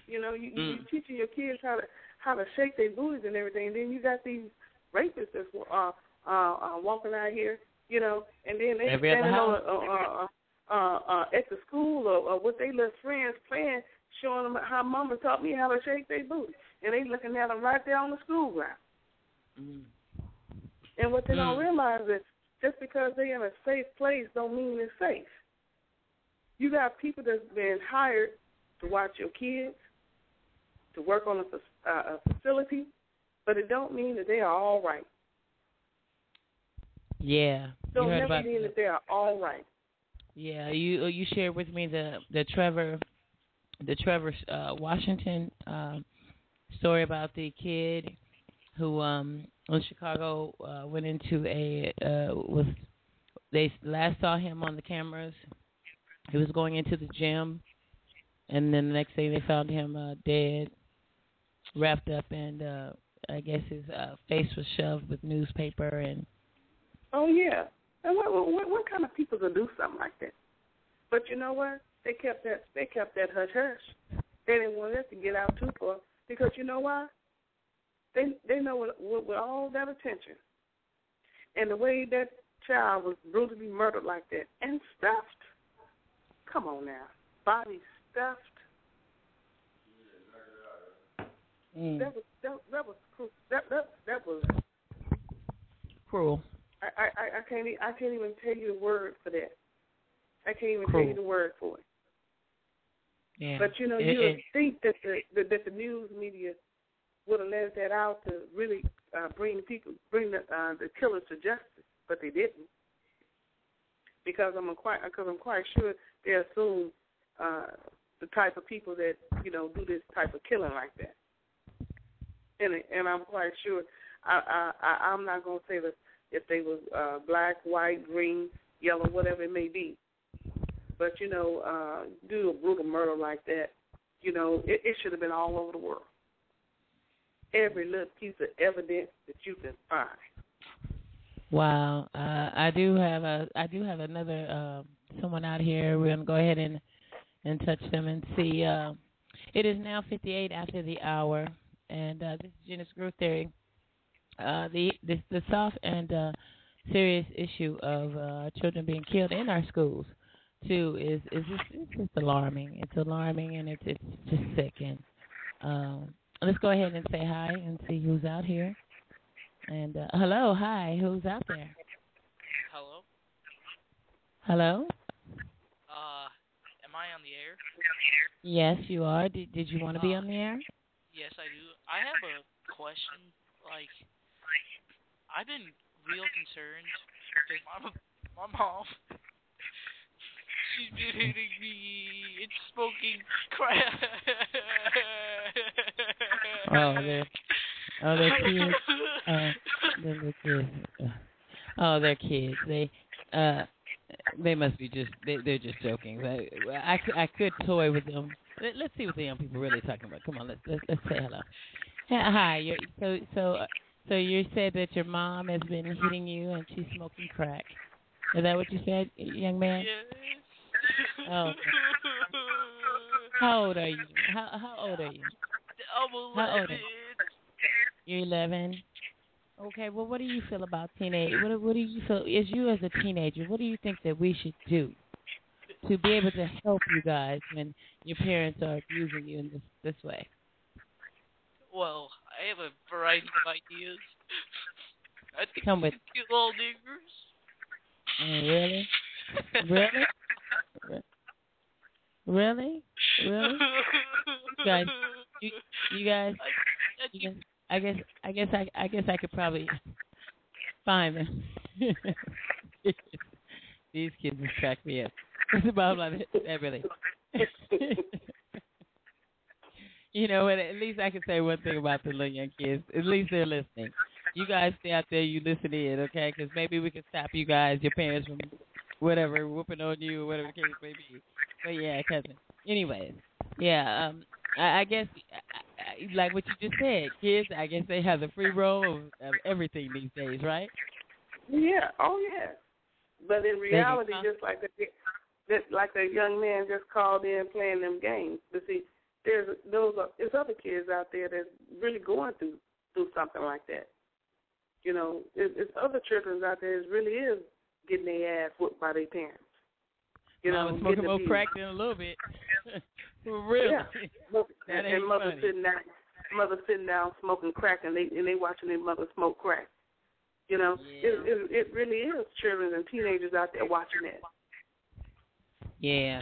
You know, you, Mm. you teaching your kids how to how to shake their booties and everything. And then you got these rapists that's uh, uh, uh, walking out here, you know, and then they Every other standing on house. a, uh, uh, uh, at the school or, or with their little friends playing, showing them how Mama taught me how to shake their booty, and they looking at them right there on the school ground. Mm. And what they don't Mm. realize is just because they're in a safe place don't mean it's safe. You got people that's been hired to watch your kids, to work on a, uh, a facility, but it don't mean that they are all right. Yeah, Don't never mean that they are all right. Yeah, you you shared with me the the Trevor, the Trevor uh, Washington um, story about the kid who um in Chicago uh, went into a uh, was they last saw him on the cameras. He was going into the gym, and then the next day they found him uh, dead, wrapped up, and uh, I guess his uh, face was shoved with newspaper and Oh yeah. And what, what what kind of people could do something like that? But you know what? They kept that they kept that hush hush. They didn't want us to get out too far because you know why? They they know with, with, with all that attention and the way that child was brutally murdered like that and stuffed. Come on now, body stuffed. Mm. That was that, that was cru- that that that was cruel. I, I, I can't e- I can't even tell you the word for that. I can't even Cruel. tell you the word for it. Yeah. But you know, It- you would it- think that the, that that the news media would have let that out to really uh, bring people, bring the uh, the killers to justice, but they didn't. Because I'm quite, because I'm quite sure they assume uh, the type of people that you know do this type of killing like that. And and I'm quite sure I I I- I'm not gonna say that if they were uh, black, white, green, yellow, whatever it may be. But you know, uh, do a brutal murder like that, you know, it, it should have been all over the world. every little piece of evidence that you can find. Wow, uh, I do have a I do have another uh, someone out here. We're gonna go ahead and and touch them and see. Uh, it is now 58 after the hour, and uh, this is Gina's Groove Theory. Uh, the this the soft and uh, serious issue of uh, children being killed in our schools too is is just, it's just alarming. It's alarming and it's it's just sick. And um, let's go ahead and say hi and see who's out here. And uh, hello, hi, who's out there? Hello. Hello. Uh, am I on the air? Yes, you are. Did Did you want to be Uh, on the air? Yes, I do. I have a question. Like, I've been real concerned because my my mom, she's been hitting me and smoking crack. Oh, they're oh they're kids. Uh, they're, kids. Uh, Oh, they're kids. They uh they must be just they they're just joking. I I, I could toy with them. Let, let's see what the young people really talking about. Come on, let's let's, let's say hello. Hi. You're, so so uh, so you said that your mom has been hitting you and she's smoking crack. Is that what you said, young man? Yes. Oh. How old are you? How how old are you? I'm How old 11. are you? You're 11. Okay. Well, what do you feel about teenage? What what do you feel? As you as a teenager, what do you think that we should do to be able to help you guys when your parents are abusing you in this this way? Well, I have a variety of ideas. I think Come with- kill all niggers. Oh, really? Really? Really? Really? You guys, you, you guys, you guys, I guess, I guess, I, I guess I could probably find them. These kids just crack me up. It's about like that really. you know what? At least I can say one thing about the little young kids. At least they're listening. You guys stay out there. You listen in, okay? Because maybe we can stop you guys, your parents, from whatever whooping on you or whatever the case may be. But yeah, cousin. Anyways, yeah. Um, I, I guess I, I, like what you just said, kids. I guess they have the free roll of, of everything these days, right? Yeah, oh yeah. But in reality, just like the just like the young man just called in playing them games. But see, there's those there's other kids out there that's really going through through something like that. You know, there's, there's other children out there that really is getting their ass whooped by their parents. You know, Mama smoking more crack than a little bit. For real. Yeah. That and, ain't and mother funny. sitting down, mother sitting down smoking crack, and they and they watching their mother smoke crack. You know, it, it it really is children and teenagers out there watching that. Yeah.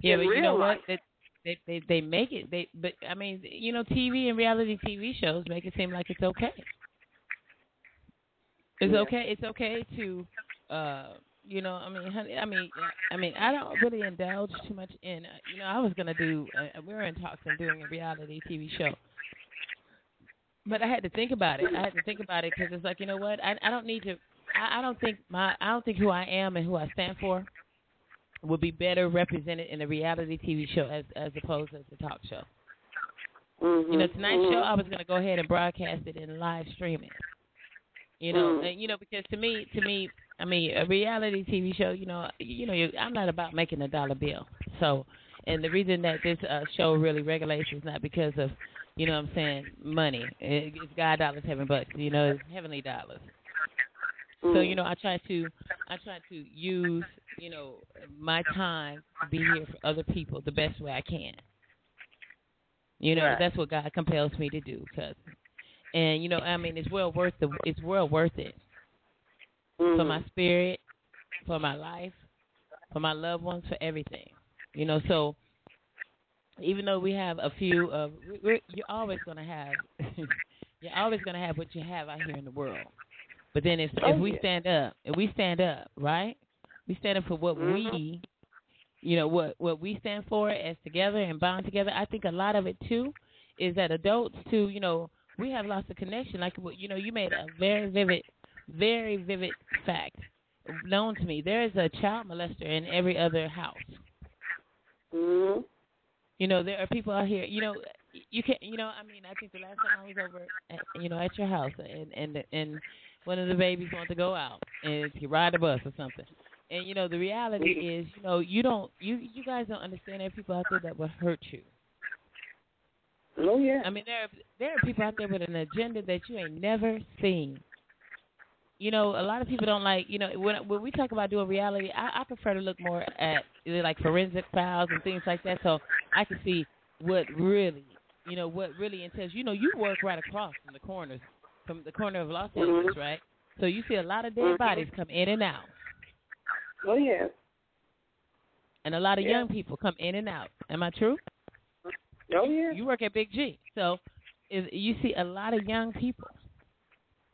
Yeah, In but you know real what? life. They, they they make it. They but I mean, you know, TV and reality TV shows make it seem like it's okay. It's Yeah. okay. It's okay to, uh, you know, I mean, honey, I mean, I mean, I don't really indulge too much in. Uh, you know, I was gonna do. Uh, we were in talks on doing a reality TV show. But I had to think about it. I had to think about it because it's like, you know what? I I don't need to. I, I don't think my I don't think who I am and who I stand for would be better represented in a reality TV show as as opposed as a talk show. Mm-hmm. You know, tonight's show I was going to go ahead and broadcast it in live streaming. You know, Mm. and, you know because to me, to me, I mean, a reality TV show. You know, you know, I'm not about making a dollar bill. So, and the reason that this uh, show really regulates is not because of, you know, what I'm saying money. It, it's God dollars, heaven bucks. You know, it's heavenly dollars. So Mm. you know, I try to I try to use you know my time to be here for other people the best way I can. You know, Right. that's what God compels me to do, cuz. And you know, I mean, it's well worth the it's well worth it for Mhm. my spirit, for my life, for my loved ones, for everything. You know, so even though we have a few of, we're, you're always gonna have, you're always gonna have what you have out here in the world. But then if Oh, if we yeah. stand up, if we stand up, right? We stand up for what Mhm. we, you know, what what we stand for as together and bound together. I think a lot of it too is that adults too, you know, we have lots of connection. Like you know, you made a very vivid, very vivid fact known to me. There is a child molester in every other house. Mhm. You know, there are people out here. You know, you can you know I mean I think the last time I was over at, you know at your house and and and one of the babies wanted to go out and he ride a bus or something and you know the reality is you know you don't you you guys don't understand there are people out there that will hurt you Oh yeah. I mean there are, there are people out there with an agenda that you ain't never seen you know a lot of people don't like you know when when we talk about doing reality I, I prefer to look more at like forensic files and things like that so I can see what really you know what really entails. You know, you work right across from the corners, from the corner of Los Angeles, Mhm. right? So you see a lot of dead Mhm. bodies come in and out, Oh yeah. and a lot of Yeah. young people come in and out. Am I true? Oh yeah. You work at Big G, so is you see a lot of young people.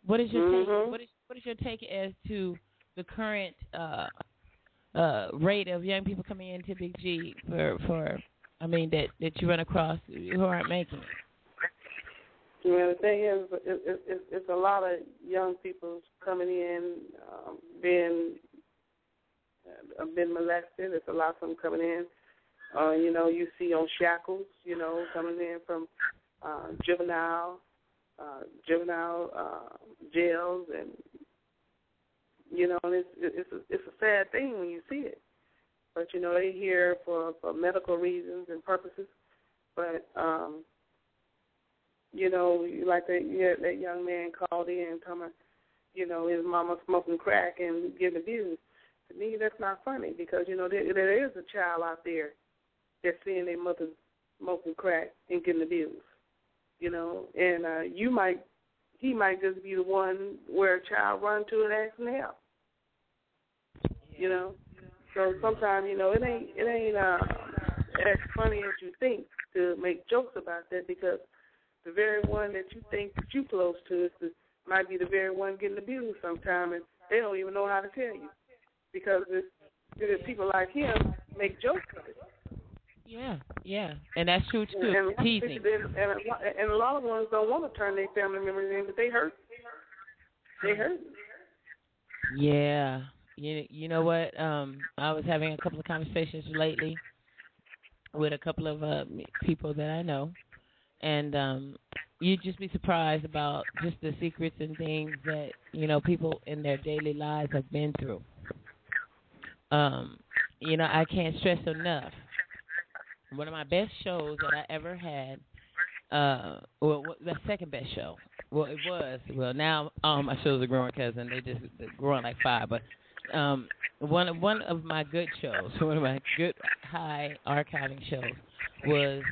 What is your Mhm. take? What is what is your take as to the current uh, uh, rate of young people coming into Big G for for I mean that that you run across who aren't making it? Well, the thing is, it, it, it, it's a lot of young people coming in, um, being uh, been molested. It's a lot of them coming in. Uh, you know, you see on shackles. You know, coming in from uh, juvenile, uh, juvenile uh, jails, and you know, and it's it's a, it's a sad thing when you see it. But you know, they here for for medical reasons and purposes. But um, you know, like that that young man called in talking you know, his mama smoking crack and getting abused. To me, that's not funny because you know there, there is a child out there that's seeing their mother smoking crack and getting abused. You know, and uh, you might, he might just be the one where a child run to and ask for help. You know, so sometimes you know it ain't it ain't uh, as funny as you think to make jokes about that because the very one that you think that you close to is the, might be the very one getting abused sometime, and they don't even know how to tell you because it's, it's people like him make jokes of it. Yeah, yeah, and that's true too. And, and, Teasing. and, and, a lot- and a lot of ones don't want to turn their family members in, but they hurt. They hurt. Yeah. You you know what? Um, I was having a couple of conversations lately with a couple of uh people that I know, and um, you'd just be surprised about just the secrets and things that you know people in their daily lives have been through. Um, you know, I can't stress enough. One of my best shows that I ever had, uh, well, the second best show. Well, it was. Well, now um, my shows are growing and they just they're growing like five. But um, one one of my good shows, one of my good high archiving shows, was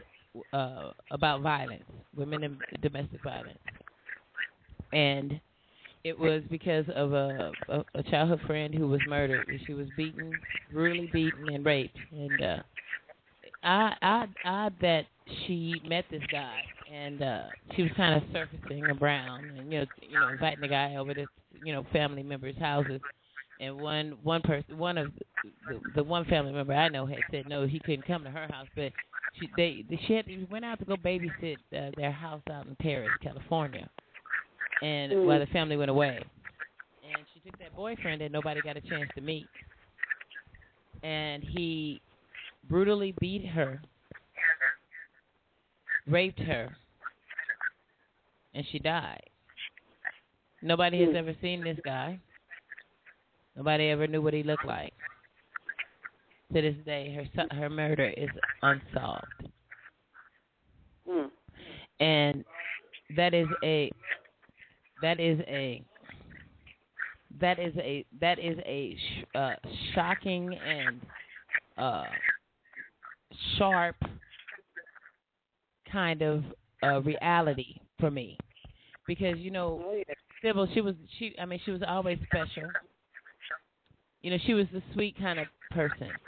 uh, about violence, women and domestic violence, and it was because of a, a a childhood friend who was murdered. She was beaten, brutally beaten, and raped, and uh, I I I bet she met this guy. And uh she was kind of surfacing around and you know you know inviting the guy over to you know family members' houses. And one one person one of the, the one family member I know had said no he couldn't come to her house but she they she had went out to go babysit uh, their house out in Terrace, California and Mm. while the family went away and she took that boyfriend that nobody got a chance to meet and he brutally beat her, raped her, and she died. Nobody has Hmm. ever seen this guy. Nobody ever knew what he looked like. To this day, her so- her murder is unsolved, Mm. and that is a that is a that is a that is a sh- uh, shocking and uh, sharp kind of uh, reality for me because you know Oh. Sybil she was she I mean she was always special. You know she was the sweet kind of person,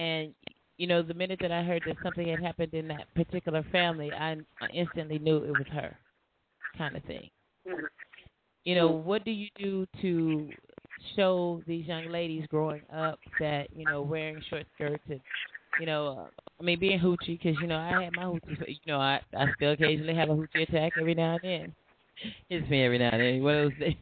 and you know the minute that I heard that something had happened in that particular family, I, I instantly knew it was her, kind of thing. You know what do you do to show these young ladies growing up that you know wearing short skirts and you know uh, I mean being hoochie because you know I had my hoochie you know I I still occasionally have a hoochie attack every now and then. Hits me every now and then one of those things.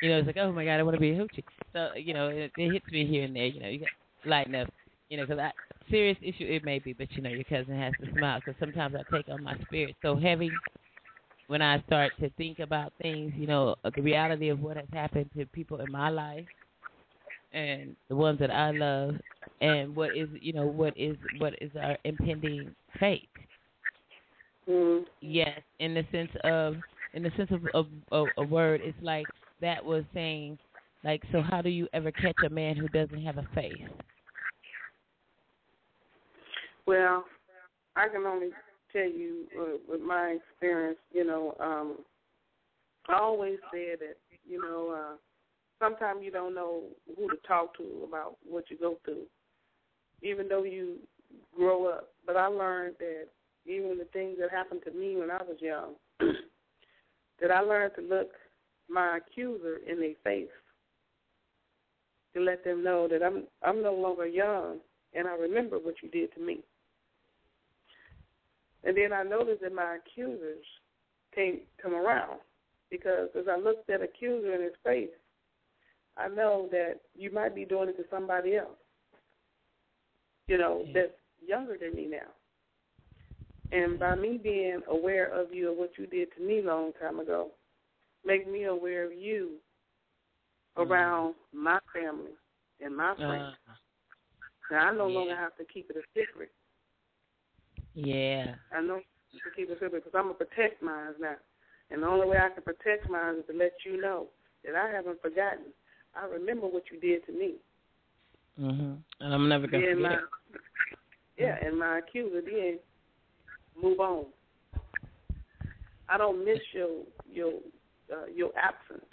You know it's like oh my god I want to be a hoochie. So you know it, it hits me here and there you know you got lighten up you know because I serious issue it may be, but you know your cousin has to smile because sometimes I take on my spirit so heavy when I start to think about things. You know the reality of what has happened to people in my life and the ones that I love, and what is you know what is what is our impending fate. Mm. Yes, in the sense of in the sense of of, of a word, it's like that was saying like so how do you ever catch a man who doesn't have a face? Well, I can only tell you uh, with my experience, you know, um I always said that, you know, uh sometimes you don't know who to talk to about what you go through, even though you grow up. But I learned that even the things that happened to me when I was young, that I learned to look my accuser in their face to let them know that I'm I'm no longer young and I remember what you did to me. And then I noticed that my accusers can't come around because as I looked at accuser in his face, I know that you might be doing it to somebody else. You know, that's younger than me now. And by me being aware of you and what you did to me a long time ago, make me aware of you around my family and my friends. Uh, now I no yeah. longer have to keep it a secret. Yeah. I know to keep it secret because I'm gonna protect mine now, and the only way I can protect mine is to let you know that I haven't forgotten. I remember what you did to me. Mhm. And I'm never gonna Then forget. my, yeah, and my accuser then move on. I don't miss your your uh, your absence.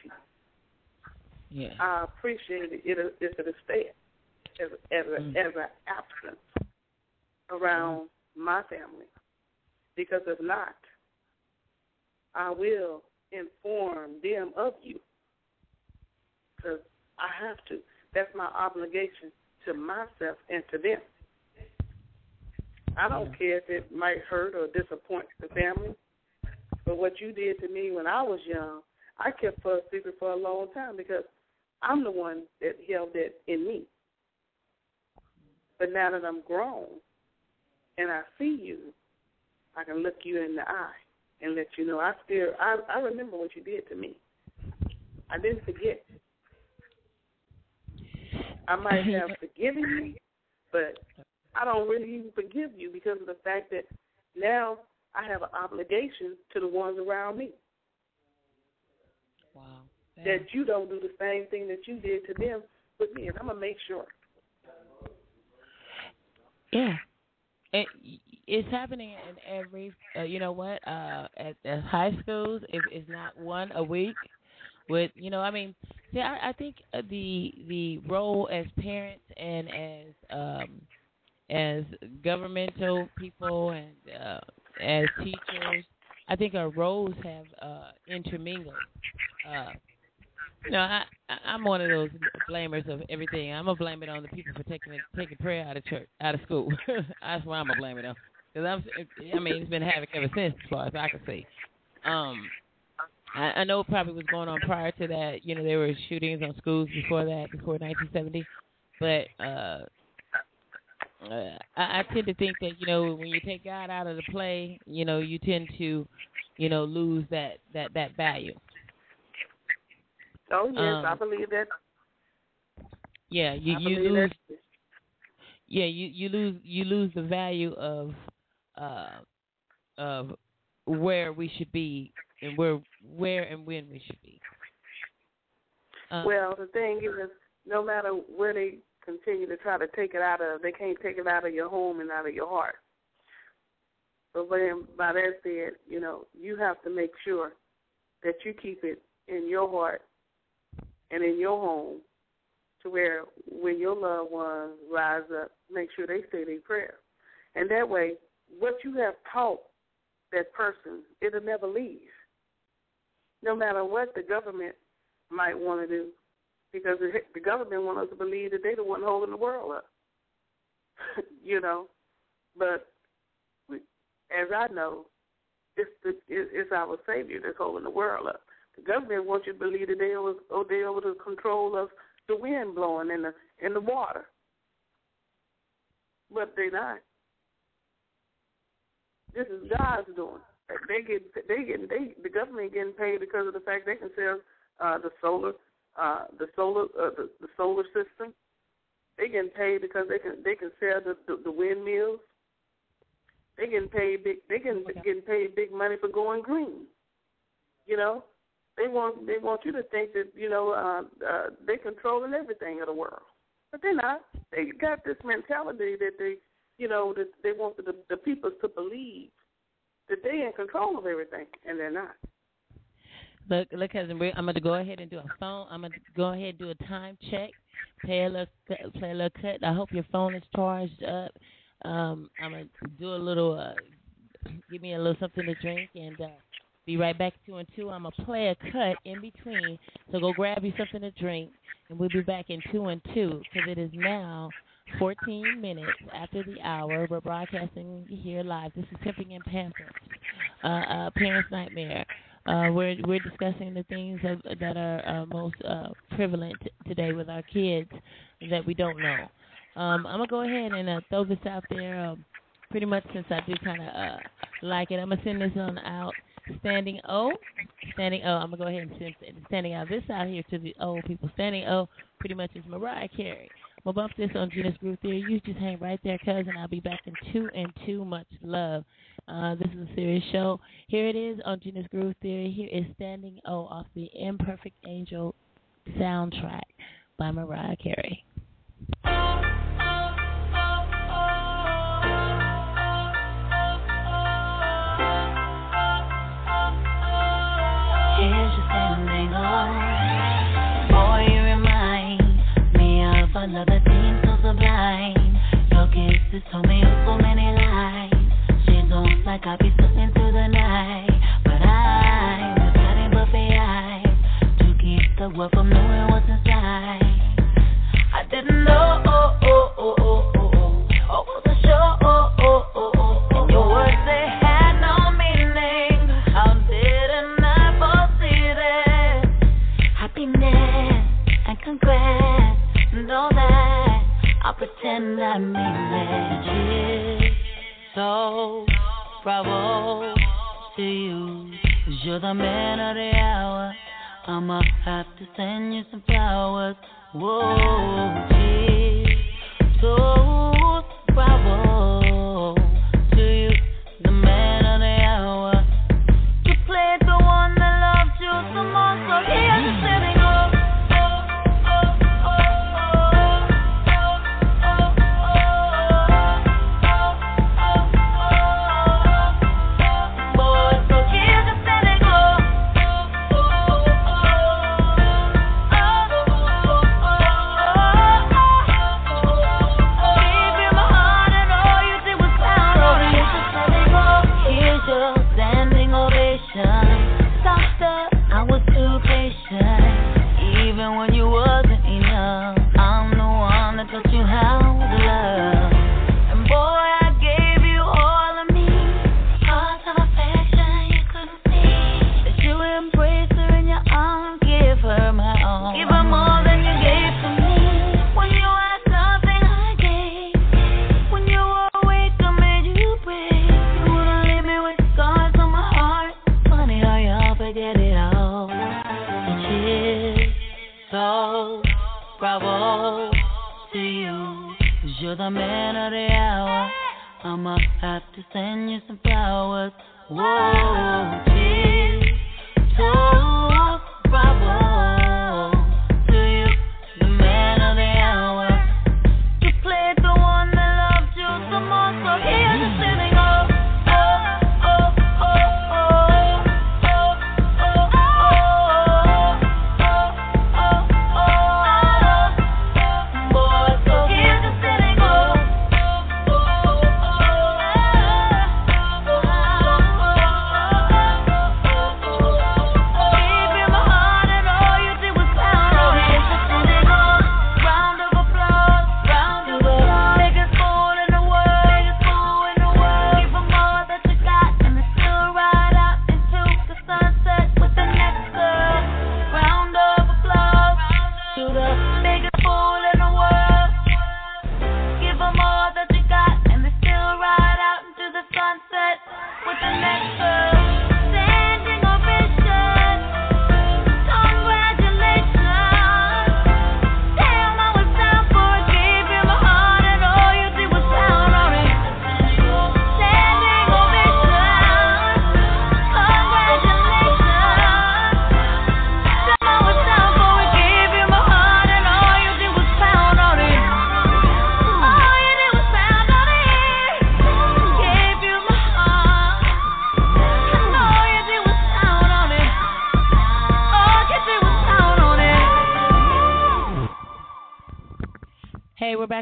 Yeah. I appreciate it if if it is fair as as a, Mm. as an absence around my family, because if not, I will inform them of you because I have to. That's my obligation to myself and to them. I don't care if it might hurt or disappoint the family, but what you did to me when I was young, I kept for a secret for a long time because I'm the one that held that in me. But now that I'm grown and I see you, I can look you in the eye and let you know I still I I remember what you did to me. I didn't forget. I might have forgiven you, but I don't really even forgive you because of the fact that now I have an obligation to the ones around me. Wow. That you don't do the same thing that you did to them with me, and I'm gonna make sure. Yeah. It, it's happening in every, uh, you know what, uh, at, at high schools, if it's not one a week, with, you know, I mean, see, I, I think uh, the the role as parents and as um, as governmental people and uh, as teachers, I think our roles have uh, intermingled. Uh, know, I, I'm one of those blamers of everything. I'm gonna blame it on the people for taking it, taking prayer out of church, out of school. That's why I'm gonna blame it on. Because I'm, I mean, it's been havoc ever since, as far as I can see. Um, I, I know probably was going on prior to that. You know, there were shootings on schools before that, before 1970. But uh, uh, I, I tend to think that you know when you take God out of the play, you know, you tend to, you know, lose that that that value. Oh yes, I Um, believe that. Yeah, you you lose. that. Yeah, you you lose you lose the value of uh of where we should be and where where and when we should be. Uh, Well, the thing is, no matter where they continue to try to take it out of, they can't take it out of your home and out of your heart. But then, by that said, you know, you have to make sure that you keep it in your heart and in your home, to where when your loved ones rise up, make sure they say their prayer, and that way, what you have taught that person, it'll never leave. No matter what the government might want to do, because the, government want us to believe that they're the one holding the world up. you know, but as I know, it's the it's our Savior that's holding the world up. Government wants you to believe that they over oh, they over the control of the wind blowing and the and the water. but they're not. This is God's doing. They get they getting they the government getting paid because of the fact they can sell uh, the solar uh, the solar uh, the, the solar system. They getting paid because they can they can sell the the, the windmills. They getting paid big they getting Okay. getting paid big money for going green. You know, they want they want you to think that you know uh, uh, they controlling everything of the world, but they're not. They got this mentality that they you know that they want the the people to believe that they're in control of everything, and they're not. Look, look, cousin, I'm going to go ahead and do a phone. I'm going to go ahead and do a time check. Play a little, play a little cut. I hope your phone is charged up. Um, I'm going to do a little, uh, give me a little something to drink, and uh, be right back two and two. I'm going to play a cut in between. So go grab you something to drink, and we'll be back in two and two because it is now 14 minutes after the hour. We're broadcasting here live. This is Pimping and Pamper, uh, uh, Parents Nightmare. Uh, we're we're discussing the things of, that are uh, most uh, prevalent today with our kids that we don't know. Um, I'm gonna go ahead and uh, throw this out there. Um, pretty much since I do kind of uh, like it, I'm gonna send this on out. Standing O, standing O. I'm gonna go ahead and send standing out this out here to the old people. Standing O, pretty much is Mariah Carey. Gonna bump this on Gina's Groove Theory. You just hang right there, cousin. I'll be back in two and two. Much love. Uh, this is a serious show. Here it is on Gina's Groove Theory. Here is Standing O off the Imperfect Angel soundtrack by Mariah Carey. Of another thing so sublime. Your kisses told me of so many lies. Shades on like I be slipping through the night. But I'm deciding buffet eyes to keep the world from knowing what's inside. I didn't know. Oh, oh, oh, oh, oh, oh. Pretend I mean it. So, bravo to you. you you're the man of the hour. I'ma have to send you some flowers. Whoa, geez. So, bravo send you some flowers. Whoa,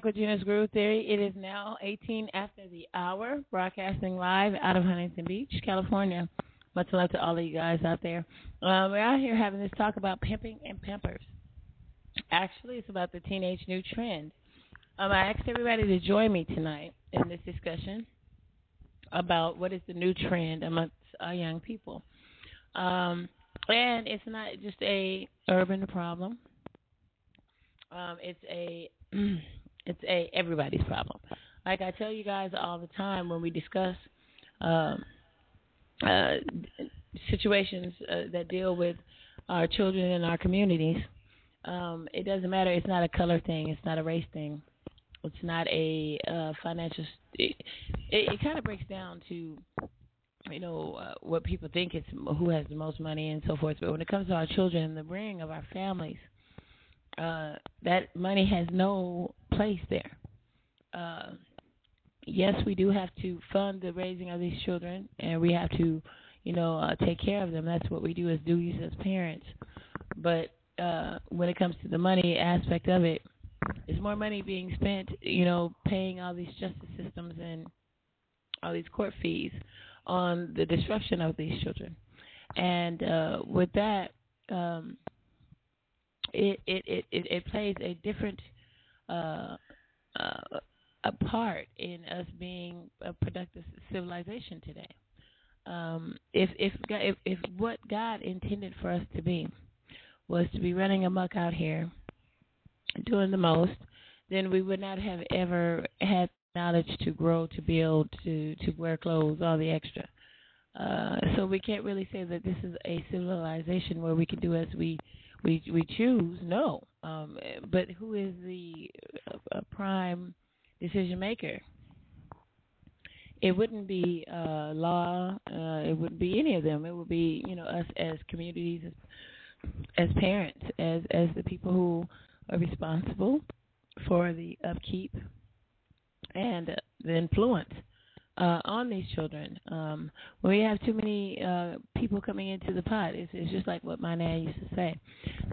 back Gina's Groove Theory. It is now 18 after the hour, broadcasting live out of Huntington Beach, California. Much love to all of you guys out there. Uh, we're out here having this talk about pimping and pampers. Actually, it's about the teenage new trend. Um, I asked everybody to join me tonight in this discussion about what is the new trend amongst our young people. Um, and it's not just a urban problem. Um, it's a it's a everybody's problem. Like I tell you guys all the time when we discuss um, uh, situations uh, that deal with our children in our communities, um, it doesn't matter. It's not a color thing. It's not a race thing. It's not a uh, financial. St- it, it kind of breaks down to you know uh, what people think it's who has the most money and so forth. But when it comes to our children and the bringing of our families, uh, that money has no place there. Uh, yes, we do have to fund the raising of these children, and we have to, you know, uh, take care of them. That's what we do as duties as parents. But uh, when it comes to the money aspect of it, there's more money being spent, you know, paying all these justice systems and all these court fees on the destruction of these children. And uh, with that, um, it, it, it, it, plays a different uh, uh, a part in us being a productive civilization today. Um, if if if if what God intended for us to be was to be running amok out here, doing the most, then we would not have ever had knowledge to grow, to build, to to wear clothes, all the extra. Uh, so we can't really say that this is a civilization where we can do as we we we choose. No, um, but who is the uh, prime decision maker? It wouldn't be uh, law. Uh, it wouldn't be any of them. It would be you know us as communities, as, as parents, as as the people who are responsible for the upkeep and the influence uh, on these children. Um, when we have too many uh, people coming into the pot, it's, it's just like what my nan used to say.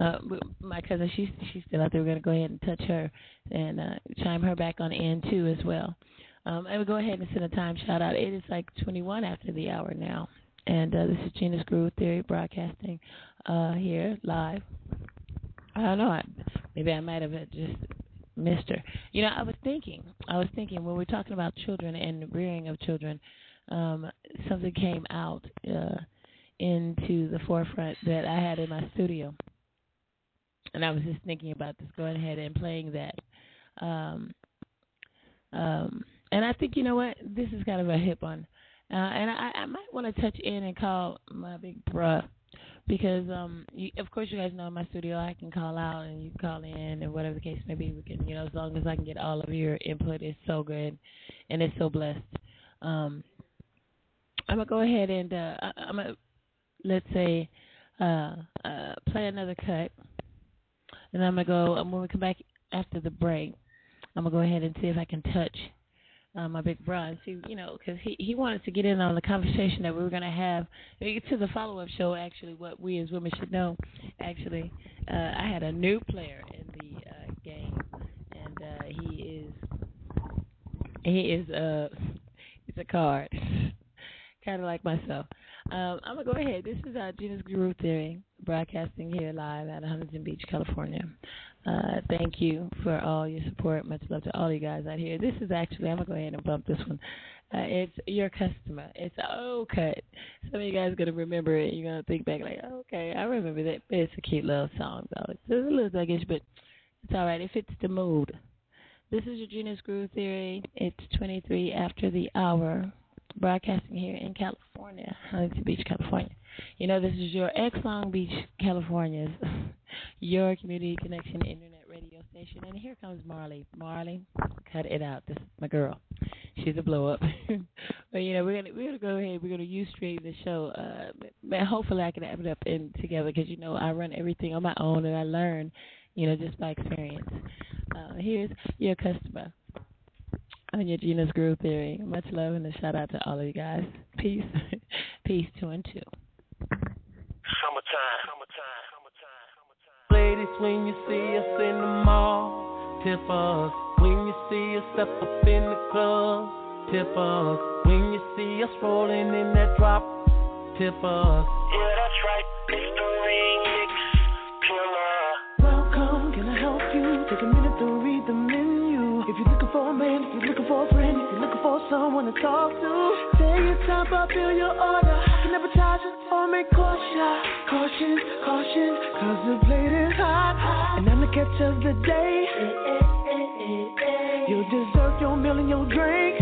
Uh, my cousin, she's she's still out there. We're gonna go ahead and touch her and uh, chime her back on in too as well. Um, and we go ahead and send a time shout out. It is like 21 after the hour now, and uh, this is Gina's Groove Theory broadcasting uh, here live. I don't know. I, maybe I might have just Mister. You know, I was thinking, I was thinking when we're talking about children and rearing of children, um, something came out uh, into the forefront that I had in my studio, and I was just thinking about this, going ahead and playing that. Um, um, and I think you know what, this is kind of a hip one, uh, and I, I might want to touch in and call my big bruh because um you, of course you guys know in my studio. I can call out and you call in and whatever the case may be we can you know as long as I can get all of your input it's so good and it's so blessed. Um I'm gonna go ahead and uh I, I'm gonna let's say uh uh play another cut and I'm gonna go um, when we come back after the break I'm gonna go ahead and see if I can touch uh, my big brother, and you know, because he he wanted to get in on the conversation that we were going to have to the follow up show. Actually, what we as women should know. Actually, uh, I had a new player in the uh, game, and uh, he is he is uh he's a card, kind of like myself. Um, I'm gonna go ahead. This is our Gina's Groove Theory, broadcasting here live at Huntington Beach, California. Uh, thank you for all your support. Much love to all you guys out here. This is actually, I'm going to go ahead and bump this one. Uh, it's your customer. It's oh cut. Some of you guys are gonna remember it. You're gonna think back like, okay, I remember that. It's a cute little song though. It's a little thuggish, but it's all right. It fits the mood. This is your Gina's Groove Theory. It's 23 after the hour, broadcasting here in California, Huntington Beach, California. You know, this is your ex Long Beach, California's, your community connection internet radio station. And here comes Marley. Marley, cut it out. This is my girl. She's a blow up. but you know, we're gonna we're gonna go ahead. We're gonna use stream the show. Uh, but hopefully, I can have it up in together because you know I run everything on my own and I learn, you know, just by experience. Uh, here's your customer on your Gina's Groove Theory. Much love and a shout out to all of you guys. Peace. Peace two and two. Summertime. Summertime. Summertime. Summertime. Ladies, when you see us in the mall, tip us When you see us step up in the club, tip us. When you see us rolling in that drop, tip us. Yeah, that's right. It's someone to talk to, take your time, fulfill your order. I never charge or make caution. Caution, caution, cause the plate is hot. And I'm the catch of the day. You deserve your meal and your drink.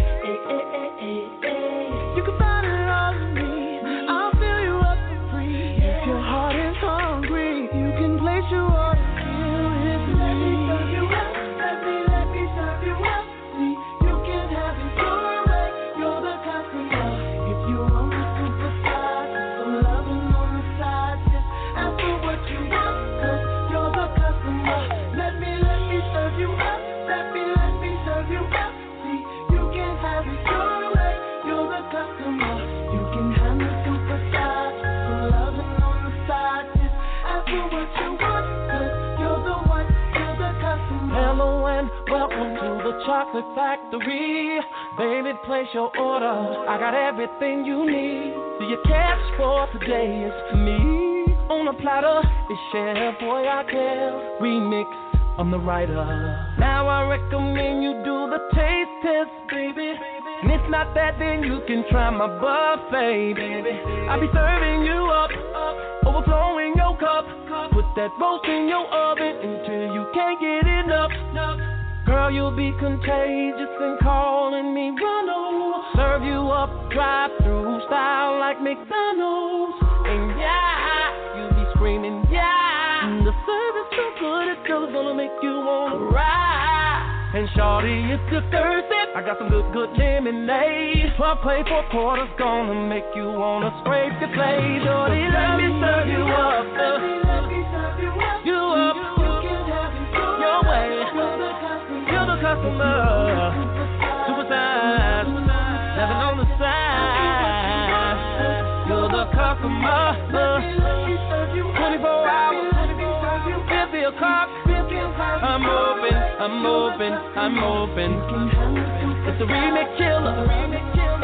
Chocolate factory. Baby, place your order. I got everything you need. See your cash for today is for me. On a platter, it's Chef Boyardee Remix, I'm the writer. Now I recommend you do the taste test, baby. And if not that, then you can try my buffet, baby. I'll be serving you up, overflowing your cup. Put that roast in your oven until you can't get enough. Girl, you'll be contagious and calling me Ronald. Serve you up drive through style like McDonald's. And yeah, you'll be screaming, yeah. Mm, the service so good, it's gonna make you wanna ride. And shorty, if you're thirsty, I got some good, good lemonade. Twelve play for quarters, gonna make you wanna scrape your plate. Shorty, let me serve you up. Uh. I'm open, I'm open. It's a remix killer.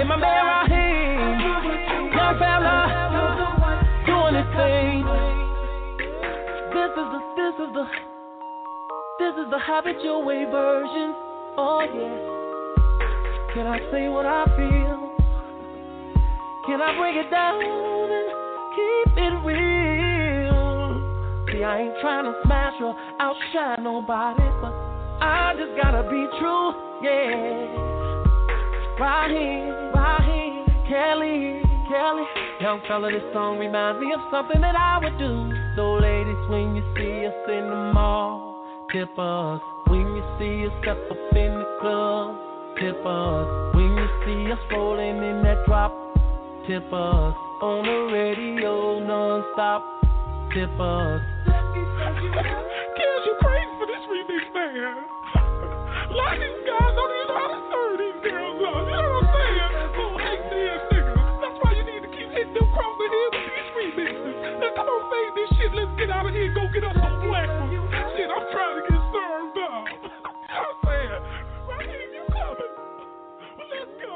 In my man Raheem. Young fella, doing his thing. This is the, this is the, this is the habit your way version. Oh yeah. Can I say what I feel? Can I break it down and keep it real? See, I ain't trying to smash or outshine nobody, but I just gotta be true, yeah. Raheem, Raheem, Kelly, Kelly. Young fella, this song reminds me of something that I would do. So, ladies, when you see us in the mall, tip us. When you see us step up in the club, tip us. When you see us rolling in that drop, tip us. On the radio, non-stop, tip us. Kids, you crazy for this remix, man. Of these guys don't even know how to serve these girls up. You know what I'm saying? Oh, Little hate ass niggas. That's why you need to keep hitting them across the head with these remixes. Now come on, fade this shit. Let's get out of here go get us some black ones. Shit, I'm trying to get served up. I'm saying, right you coming. Well, let's go.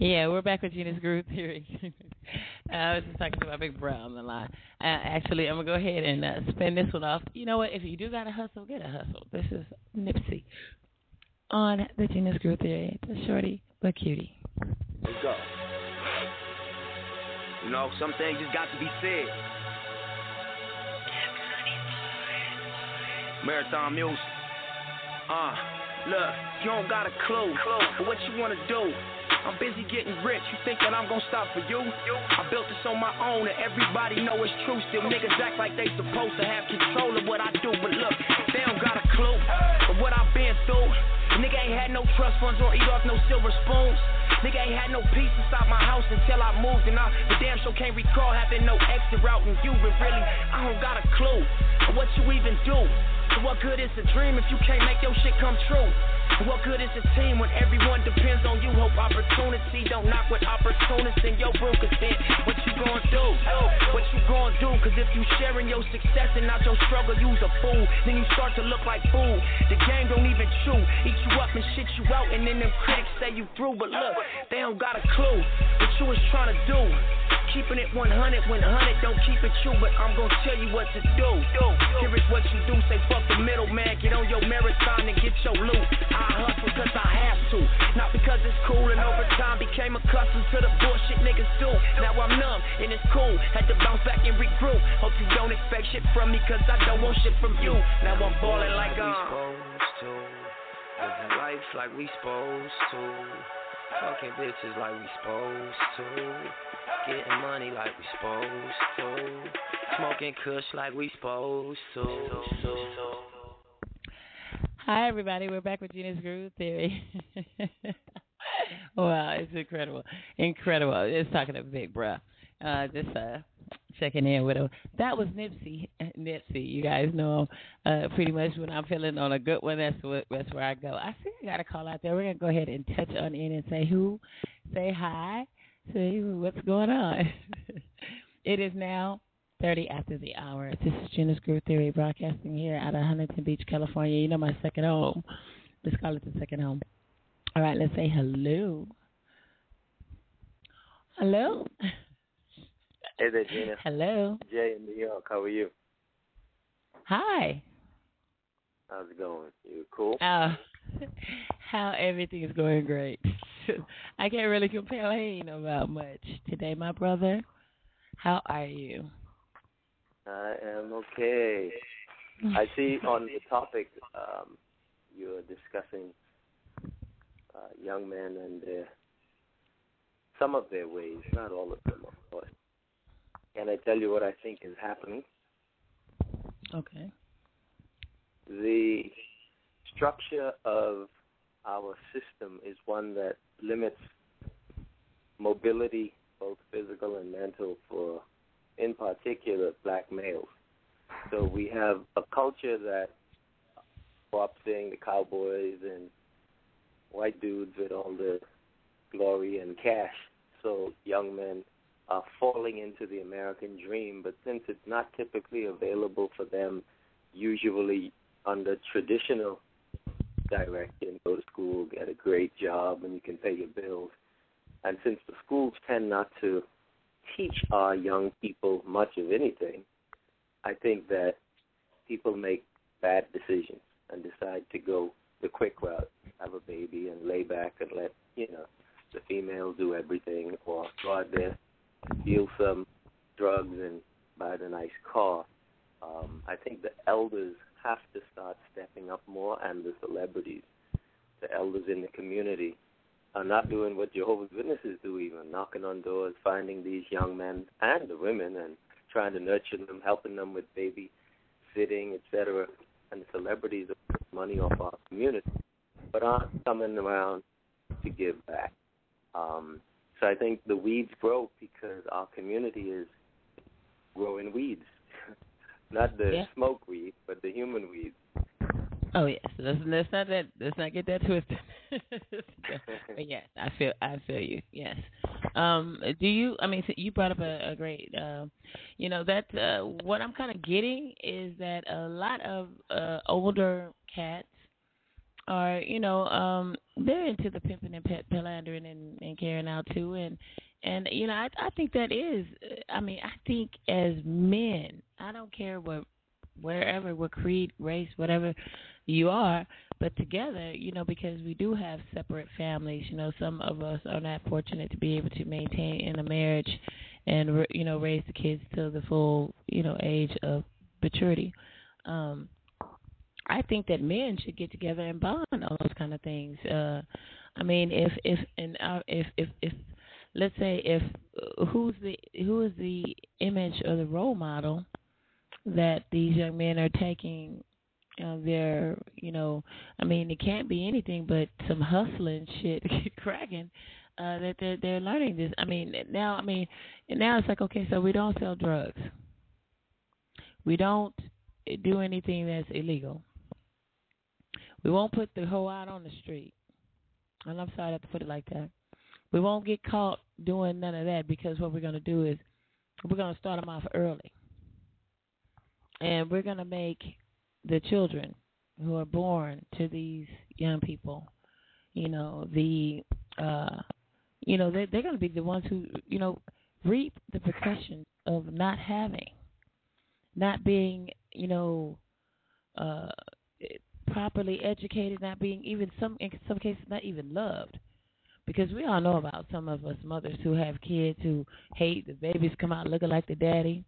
Yeah, we're back with Gina's Groove Theory. uh, I was just talking to my big bro on the line. Uh, actually, I'm going to go ahead and uh, spin this one off. You know what? If you do got to hustle, get a hustle. This is Nipsey on the Gina's Groove Theory. It's a shorty but cutie. Let's go. You know, some things just got to be said. Marathon music. Uh, look, you don't got a clue for what you wanna do. I'm busy getting rich. You think that I'm gonna stop for you? I built this on my own, and everybody know it's true. Still, niggas act like they supposed to have control of what I do, but look, they don't got a clue of what I've been through. Nigga ain't had no trust funds or eat off no silver spoons. Nigga ain't had no peace inside my house until I moved, and I the damn sure can't recall having no exit route in you. But really, I don't got a clue of what you even do. So what good is a dream if you can't make your shit come true? What good is a team when everyone depends on you? Hope opportunity don't knock with opportunists in your room. Cause then what you gonna do? What you gonna do? Cause if you sharing your success and not your struggle, you's a fool. Then you start to look like food. The game don't even chew. Eat you up and shit you out. And then them critics say you through. But look, they don't got a clue what you was trying to do. Keeping it 100 when 100 don't keep it true, but I'm gonna tell you what to do. Here is what you do, say fuck the middleman, get on your marathon and get your loot. I hustle cause I have to, not because it's cool and over time became accustomed to the bullshit niggas do. Now I'm numb and it's cool, had to bounce back and regroup. Hope you don't expect shit from me cause I don't want shit from you. Now I'm balling like uh. I'm. Living life like we supposed to. Fucking bitches like we supposed to. Getting money like we supposed to. Smoking kush like we supposed to. Hi, everybody. We're back with Gina's Groove Theory. wow, it's incredible. Incredible. It's talking to Big Bruh. Uh, just uh, checking in with him. That was Nipsey. Nipsey, you guys know him. Uh, pretty much when I'm feeling on a good one, that's what that's where I go. I see I got a call out there. We're gonna go ahead and touch on in and say who, say hi, say what's going on. it is now 30 after the hour. This is Gina's Groove Theory broadcasting here out of Huntington Beach, California. You know my second home. Let's call it the second home. All right, let's say hello. Hello. Hey there, Gina. Hello. Jay in New York. How are you? Hi. How's it going? You cool? Uh, how everything is going great. I can't really complain about much today, my brother. How are you? I am okay. I see on the topic um, you're discussing uh, young men and their some of their ways, not all of them, of course. Can I tell you what I think is happening? Okay. The structure of our system is one that limits mobility, both physical and mental, for, in particular, black males. So we have a culture that seeing the cowboys and white dudes with all the glory and cash. So young men are falling into the American dream, but since it's not typically available for them, usually under traditional direction, go to school, get a great job, and you can pay your bills. And since the schools tend not to teach our young people much of anything, I think that people make bad decisions and decide to go the quick route, have a baby and lay back and let, you know, the female do everything or go out there, deal some drugs and buy the nice car. Um, I think the elders have to start stepping up more and the celebrities, the elders in the community are not doing what Jehovah's Witnesses do even, knocking on doors, finding these young men and the women and trying to nurture them, helping them with baby sitting, etc. And the celebrities are money off our community, but aren't coming around to give back. Um, so I think the weeds grow because our community is growing weeds, not the Yeah. smoke weed, but the human weeds. Oh yes, let's let's not that let's not get that twisted. but yes, I feel I feel you. Yes. Um, do you? I mean, so you brought up a, a great. Uh, you know that uh, what I'm kind of getting is that a lot of uh, older cats are you know um they're into the pimping and pet philandering and, and carrying out too. And and you know I I think that is I mean I think as men I don't care what wherever what creed race whatever you are but together you know because we do have separate families you know some of us are not fortunate to be able to maintain in a marriage and you know raise the kids to the full you know age of maturity. Um I think that men should get together and bond on those kind of things. Uh, I mean, if if and uh, if if if let's say if uh, who's the who is the image or the role model that these young men are taking uh, their you know I mean it can't be anything but some hustling shit cracking uh that they're they're learning this I mean now I mean now it's like okay so we don't sell drugs we don't do anything that's illegal. We won't put the hoe out on the street. And I'm sorry I have to put it like that. We won't get caught doing none of that because what we're going to do is we're going to start them off early. And we're going to make the children who are born to these young people, you know, the, uh, you know, they're, they're going to be the ones who, you know, reap the repercussions of not having, not being, you know, uh, properly educated, not being even some in some cases not even loved. Because we all know about some of us mothers who have kids who hate the babies come out looking like the daddy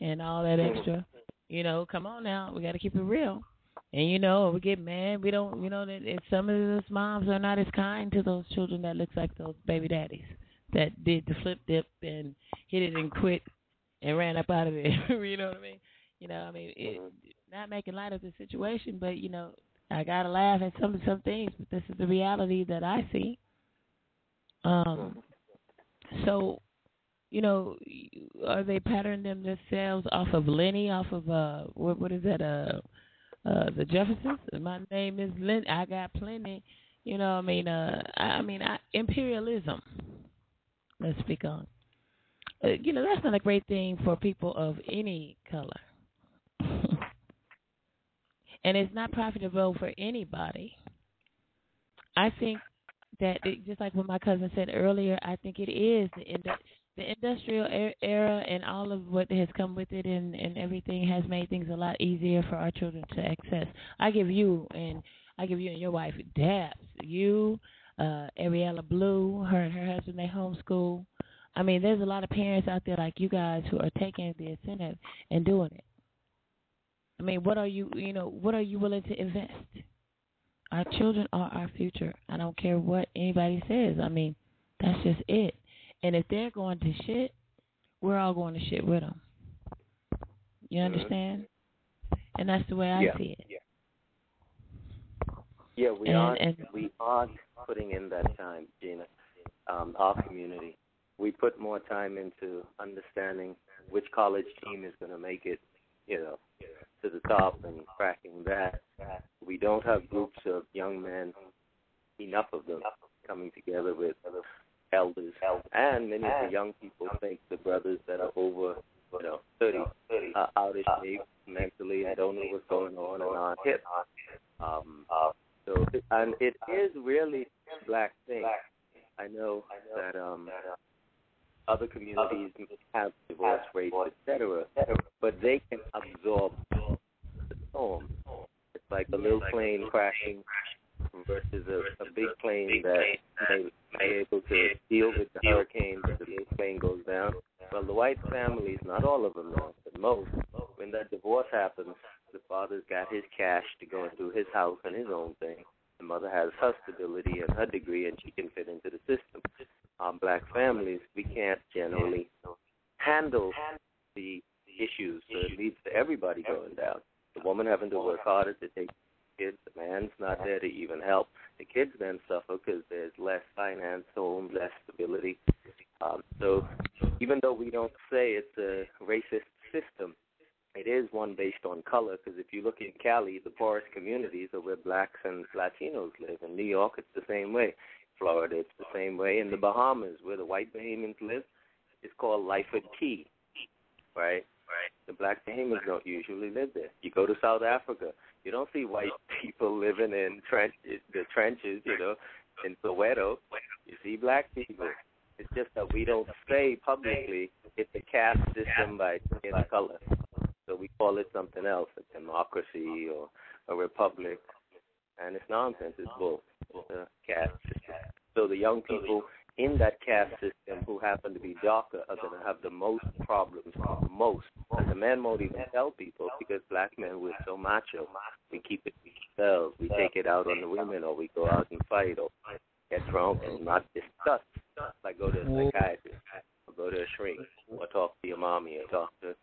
and all that extra. You know, come on now, we got to keep it real. And you know, we get mad. We don't, you know, that some of those moms are not as kind to those children that looks like those baby daddies that did the flip dip and hit it and quit and ran up out of there. you know what I mean? You know, I mean, it, not making light of the situation, but you know, I gotta laugh at some some things, but this is the reality that I see. Um, so, you know, are they patterning them themselves off of Lenny, off of uh, what what is that? Uh, uh, the Jeffersons. My name is Lenny. I got plenty. You know, I mean, uh, I, I mean, I, imperialism. Let's speak on. Uh, you know, that's not a great thing for people of any color. And it's not profitable for anybody. I think that it, just like what my cousin said earlier, I think it is the indu- the industrial era and all of what has come with it and and everything has made things a lot easier for our children to access. I give you and I give you and your wife dabs. You, uh, Ariella Blue, her and her husband they homeschool. I mean, there's a lot of parents out there like you guys who are taking the incentive and doing it. I mean, what are you, you know, what are you willing to invest? Our children are our future. I don't care what anybody says. I mean, that's just it. And if they're going to shit, we're all going to shit with them. You understand? And that's the way I yeah. see it. Yeah. Yeah, we And- aren't and- we aren't putting in that time, Gina. Um, our community, we put more time into understanding which college team is going to make it, you know, to the top and cracking that. We don't have groups of young men, enough of them, coming together with elders, and many of the young people think the brothers that are over, you know, 30 are out of shape mentally and don't know what's going on and aren't hip. Um, so, and it is really a black thing. I know that um, other communities have divorce rates, etc., but they can absorb the storm. It's like a little plane crashing versus a, a big plane that may be able to deal with the hurricane if the big plane goes down. Well, the white families, not all of them, though, but most, when that divorce happens, the father's got his cash to go and do his house and his own thing. The mother has her stability and her degree, and she can fit into the system. Um, black families, we can't generally handle the issues, so it leads to everybody going down. The woman having to work harder to take kids, the man's not there to even help. The kids then suffer because there's less finance, home, less stability. Um, so even though we don't say it's a racist system, it is one based on color because if you look in Cali, the poorest communities are where blacks and Latinos live. In New York, it's the same way. Florida, it's the same way. In the Bahamas, where the white Bahamians live, it's called Lyford Cay, right? Right. The black Bahamians don't usually live there. You go to South Africa, you don't see white people living in trenches, the trenches, you know, in Soweto. You see black people. It's just that we don't say publicly it's a caste system by skin color. So we call it something else, a democracy or a republic. And it's nonsense. It's bull. It's a caste system. So the young people in that caste system who happen to be darker are going to have the most problems, most. And the men won't even tell people because black men, we're so macho. We keep it to ourselves. We take it out on the women or we go out and fight or get drunk and not discuss. Like go to a psychiatrist or go to a shrink or talk to your mommy or talk to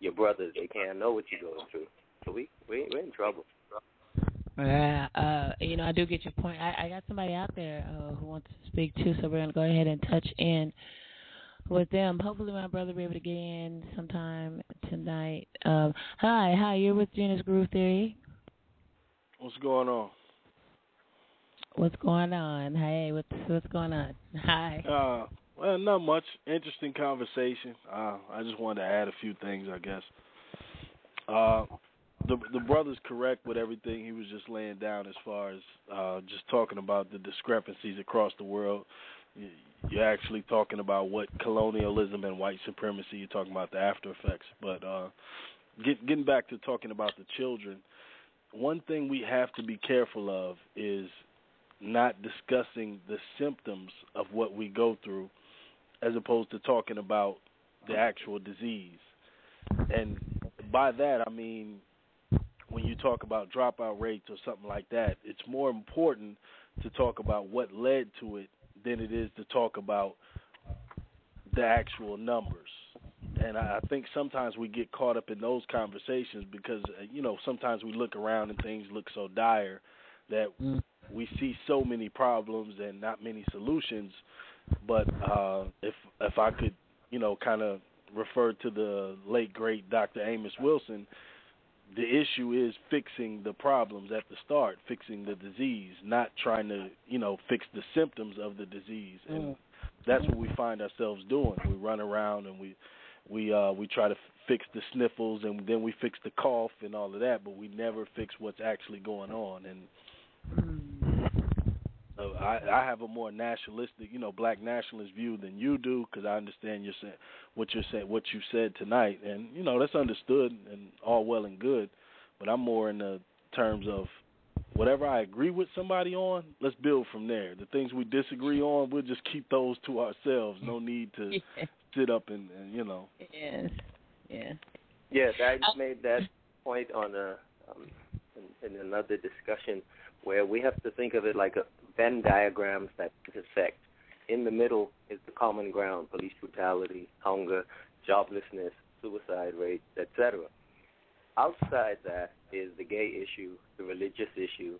your brothers. They can't know what you're going through. So we, we we're in trouble. Yeah, uh, you know, I do get your point. I, I got somebody out there uh, who wants to speak too, so we're gonna go ahead and touch in with them. Hopefully, my brother will be able to get in sometime tonight. Um, hi, hi, you're with Gina's Groove Theory. What's going on? What's going on? Hey, what's what's going on? Hi. Uh, well, not much. Interesting conversation. Uh, I just wanted to add a few things, I guess. Uh, the the brother's correct with everything he was just laying down as far as uh, just talking about the discrepancies across the world. You're actually talking about what colonialism and white supremacy. You're talking about the after effects. But uh, get, getting back to talking about the children, one thing we have to be careful of is not discussing the symptoms of what we go through, as opposed to talking about the actual disease. And by that I mean when you talk about dropout rates or something like that, it's more important to talk about what led to it than it is to talk about the actual numbers. And I think sometimes we get caught up in those conversations because uh, you know sometimes we look around and things look so dire that mm. we see so many problems and not many solutions. But uh, if if I could, you know, kind of refer to the late great Dr. Amos Wilson, the issue is fixing the problems at the start, fixing the disease, not trying to, you know, fix the symptoms of the disease. And Mm. that's what we find ourselves doing. We run around and we we uh we try to f- fix the sniffles and then we fix the cough and all of that, but we never fix what's actually going on and uh, I, I have a more nationalistic, you know, black nationalist view than you do because I understand you're what you're saying, what you said tonight, and you know that's understood and all well and good. But I'm more in the terms of whatever I agree with somebody on, let's build from there. The things we disagree on, we'll just keep those to ourselves. No need to sit up and, and you know. Yes. Yeah. Yes, I just made that point on a um, in, in another discussion where we have to think of it like a Venn diagrams that intersect. In the middle is the common ground: police brutality, hunger, joblessness, suicide rates, etc. Outside that is the gay issue, the religious issue,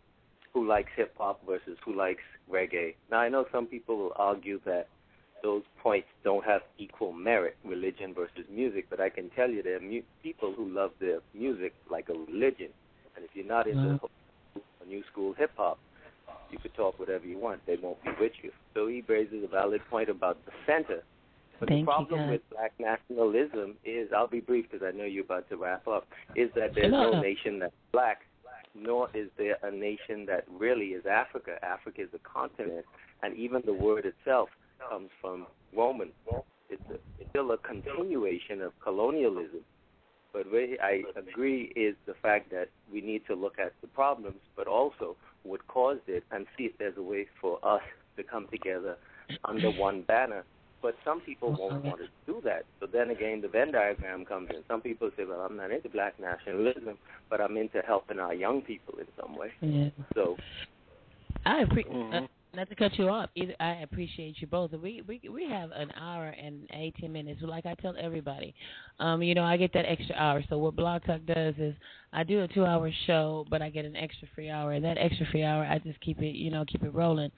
who likes hip hop versus who likes reggae. Now I know some people will argue that those points don't have equal merit, religion versus music, but I can tell you there are mu- people who love their music like a religion. And if you're not into mm-hmm. a new school hip hop, you could talk whatever you want. They won't be with you. So he raises a valid point about the center. But Thank the problem with black nationalism is, I'll be brief because I know you're about to wrap up, is that there's no. nation that's black, nor is there a nation that really is Africa. Africa is a continent, and even the word itself comes from Roman. It's, a, it's still a continuation of colonialism. But where I agree is the fact that we need to look at the problems, but also what caused it, and see if there's a way for us to come together under one banner. But some people won't want to do that. So then again, the Venn diagram comes in. Some people say, "Well, I'm not into black nationalism, but I'm into helping our young people in some way." Yeah. So I appreciate. Mhm. Uh, not to cut you off, either I appreciate you both. We we we have an hour and eighteen minutes. Like I tell everybody, um, you know, I get that extra hour. So what Blog Talk does is I do a two hour show, but I get an extra free hour. And that extra free hour, I just keep it, you know, keep it rolling.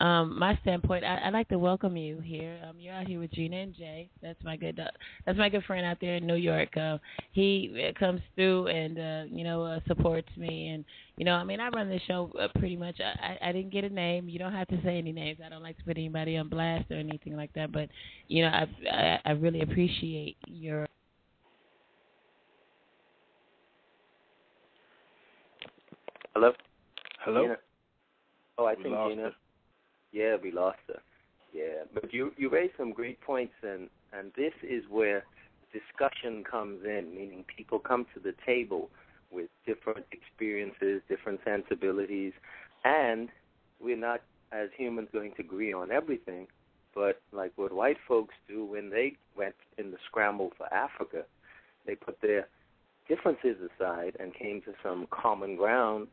Um, my standpoint, I, I'd like to welcome you here. Um, you're out here with Gina and Jay. That's my good, uh, that's my good friend out there in New York. Uh, he uh, comes through and uh, you know uh, supports me, and you know, I mean, I run the show uh, pretty much. I, I I didn't get a name. You don't have to say any names. I don't like to put anybody on blast or anything like that. But you know, I I, I really appreciate your Hello? Hello? Gina? Oh, I We think Gina. her. Yeah, we lost her. Yeah, but you you raised some great points, and and this is where discussion comes in, meaning people come to the table with different experiences, different sensibilities, and we're not as humans going to agree on everything. But like what white folks do when they went in the scramble for Africa, they put their differences aside and came to some common ground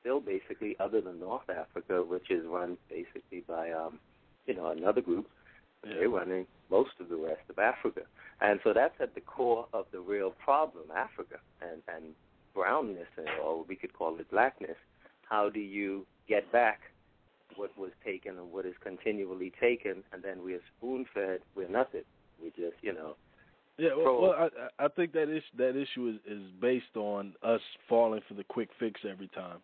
still basically other than North Africa, which is run basically by um, you know, another group. They're running most of the rest of Africa. And so that's at the core of the real problem, Africa and, and brownness or we could call it blackness. How do you get back what was taken and what is continually taken and then we're spoon fed, we're nothing. We just, you know, Yeah, well, well I I think that is that issue is is based on us falling for the quick fix every time.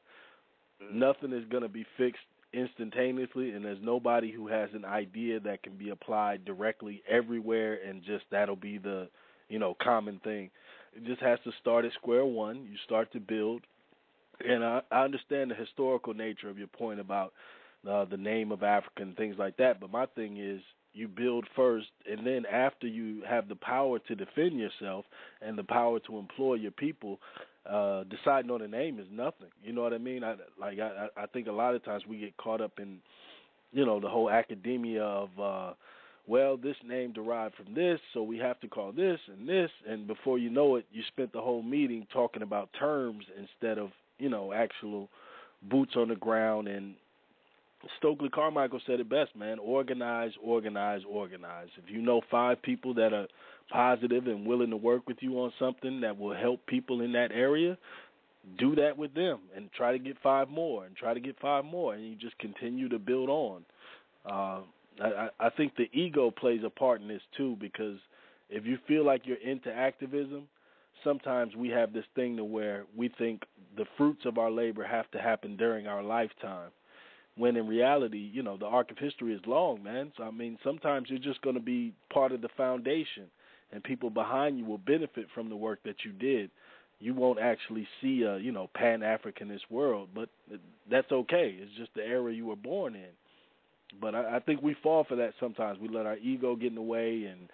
Mm-hmm. Nothing is going to be fixed instantaneously, and there's nobody who has an idea that can be applied directly everywhere, and just that'll be the you know common thing. It just has to start at square one. You start to build, and I, I understand the historical nature of your point about uh, the name of Africa and things like that. But my thing is, you build first, and then after you have the power to defend yourself and the power to employ your people, uh, deciding on a name is nothing. You know what I mean? I like I, I think a lot of times we get caught up in, you know, the whole academia of. uh well, this name derived from this, so we have to call this and this, and before you know it, you spent the whole meeting talking about terms instead of, you know, actual boots on the ground and Stokely Carmichael said it best, man. Organize, organize, organize. If you know five people that are positive and willing to work with you on something that will help people in that area, do that with them and try to get five more and try to get five more and you just continue to build on. Uh I, I think the ego plays a part in this too because if you feel like you're into activism, sometimes we have this thing to where we think the fruits of our labor have to happen during our lifetime when in reality, you know, the arc of history is long, man. So I mean, sometimes you're just going to be part of the foundation, and people behind you will benefit from the work that you did. You won't actually see a, you know, pan Africanist world, but that's okay. It's just the era you were born in. But I, I think we fall for that sometimes. We let our ego get in the way, and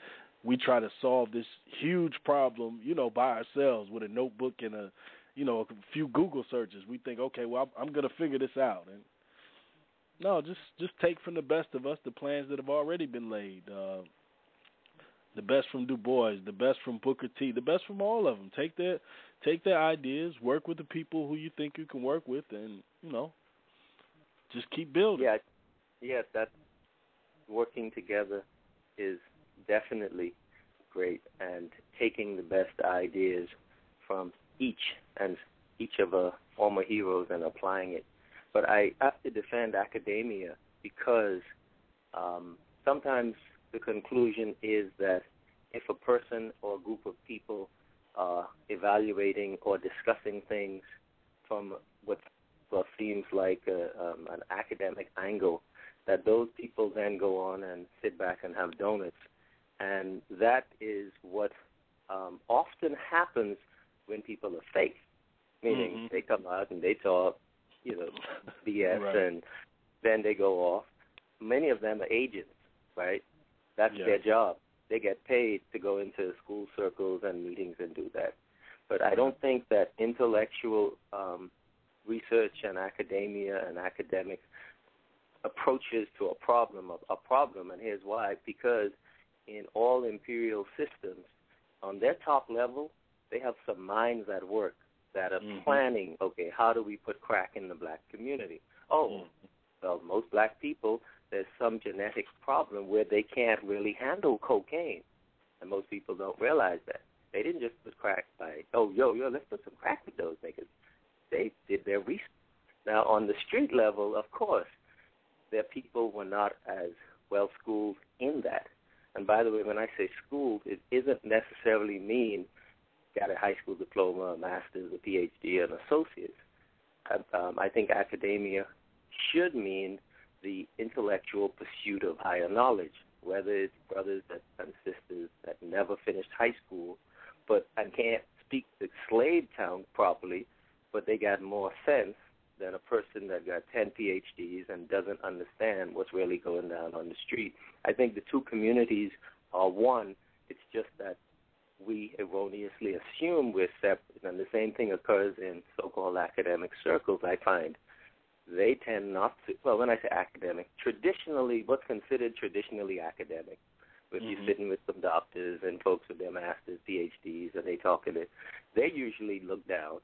we try to solve this huge problem, you know, by ourselves with a notebook and a, you know, a few Google searches. We think, okay, well, I'm, I'm going to figure this out, and no, just just take from the best of us the plans that have already been laid. Uh, the best from Du Bois, the best from Booker T, the best from all of them. Take their take their ideas, work with the people who you think you can work with, and you know, just keep building. Yeah, yeah, that working together is definitely great, and taking the best ideas from each and each of our former heroes and applying it but I have to defend academia because um, sometimes the conclusion is that if a person or a group of people are evaluating or discussing things from what well, seems like a, um, an academic angle, that those people then go on and sit back and have donuts. And that is what um, often happens when people are fake, meaning Mhm. they come out and they talk, you know, BS, Right. and then they go off. Many of them are agents, right? That's Yeah. their job. They get paid to go into school circles and meetings and do that. But I don't think that intellectual um, research and academia and academic approaches to a problem of a problem, and here's why: because in all imperial systems, on their top level, they have some minds at work that are Mhm. planning. Okay, how do we put crack in the black community? Oh, well, most black people, there's some genetic problem where they can't really handle cocaine, and most people don't realize that. They didn't just put crack by, oh, yo, yo, let's put some crack with those niggas. They did their research. Now, on the street level, of course, their people were not as well schooled in that. And by the way, when I say schooled, it isn't necessarily mean got a high school diploma, a master's, a PhD, and associates. I, um, I think academia should mean the intellectual pursuit of higher knowledge, whether it's brothers that, and sisters that never finished high school, but and can't speak the slave tongue properly, but they got more sense than a person that got 10 PhDs and doesn't understand what's really going down on the street. I think the two communities are one. It's just that we erroneously assume we're separate, and the same thing occurs in so-called academic circles. I find they tend not to. Well, when I say academic, traditionally, what's considered traditionally academic, if Mhm. you're sitting with some doctors and folks with their masters, PhDs, and they talking it, they usually look down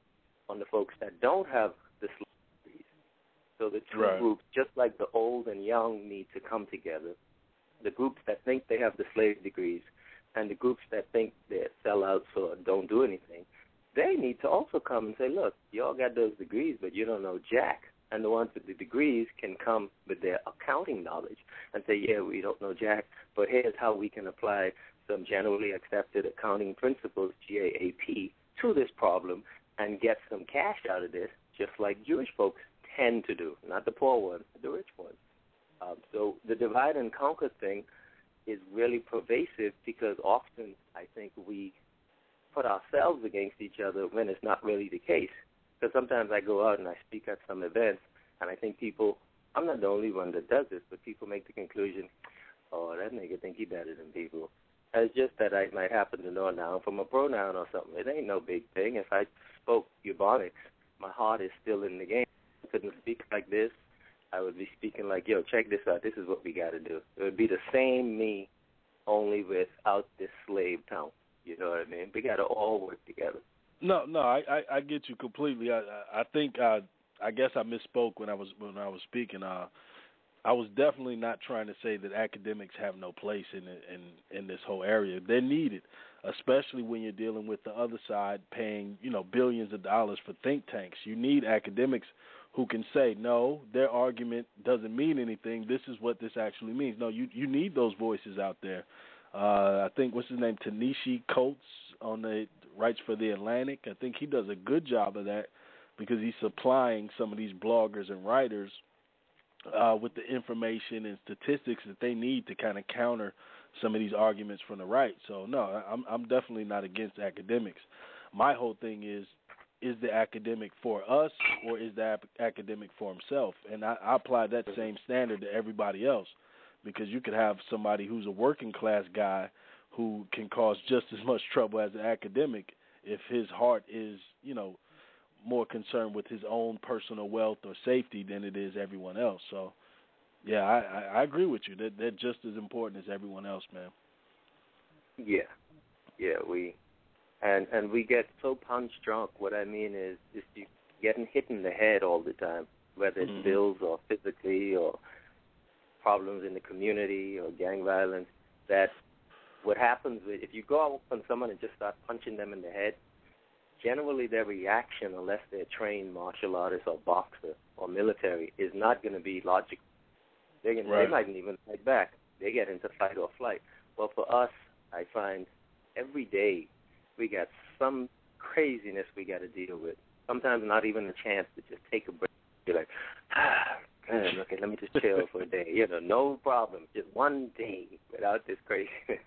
on the folks that don't have the degrees. So the two Right. groups, just like the old and young, need to come together. The groups that think they have the slave degrees and the groups that think they're sellouts or don't do anything, they need to also come and say, look, y'all got those degrees, but you don't know jack. And the ones with the degrees can come with their accounting knowledge and say, yeah, we don't know jack, but here's how we can apply some generally accepted accounting principles, GAAP, to this problem and get some cash out of this, just like Jewish folks tend to do, not the poor ones, the rich ones. Um, so the divide and conquer thing is really pervasive because often I think we put ourselves against each other when it's not really the case. Because sometimes I go out and I speak at some events, and I think people, I'm not the only one that does this, but people make the conclusion, oh, that nigga think he better than people. It's just that I might happen to know a noun from a pronoun or something. It ain't no big thing. If I spoke Ebonics, my heart is still in the game. I couldn't speak like this. I would be speaking like, yo, check this out. This is what we got to do. It would be the same me, only without this slave town. You know what I mean? We got to all work together. No, no, I, I, I get you completely. I, I, I think I, I guess I misspoke when I was when I was speaking. Uh, I was definitely not trying to say that academics have no place in in in this whole area. They're needed, especially when you're dealing with the other side paying you know billions of dollars for think tanks. You need academics who can say no, their argument doesn't mean anything. This is what this actually means. No, you you need those voices out there. Uh, I think what's his name, Ta-Nehisi Coates on the writes for the Atlantic. I think he does a good job of that because he's supplying some of these bloggers and writers uh, with the information and statistics that they need to kind of counter some of these arguments from the right. So no, I'm I'm definitely not against academics. My whole thing is is the academic for us or is the academic for himself? And I, I apply that same standard to everybody else because you could have somebody who's a working class guy who can cause just as much trouble as an academic if his heart is, you know, more concerned with his own personal wealth or safety than it is everyone else. So, yeah, I, I, agree with you. That they're just as important as everyone else, man. Yeah, yeah, we and and we get so punch drunk. What I mean is, just you getting hit in the head all the time, whether it's Mhm. bills or physically or problems in the community or gang violence. That what happens with, if you go out on someone and just start punching them in the head, generally their reaction, unless they're trained martial artist or boxer or military, is not going to be logical. They're gonna, Right. They might even fight back. They get into fight or flight. Well, for us, I find every day we got some craziness we got to deal with. Sometimes not even a chance to just take a break. You're like, ah, man, okay, let me just chill for a day. You know, no problem. Just one day without this craziness.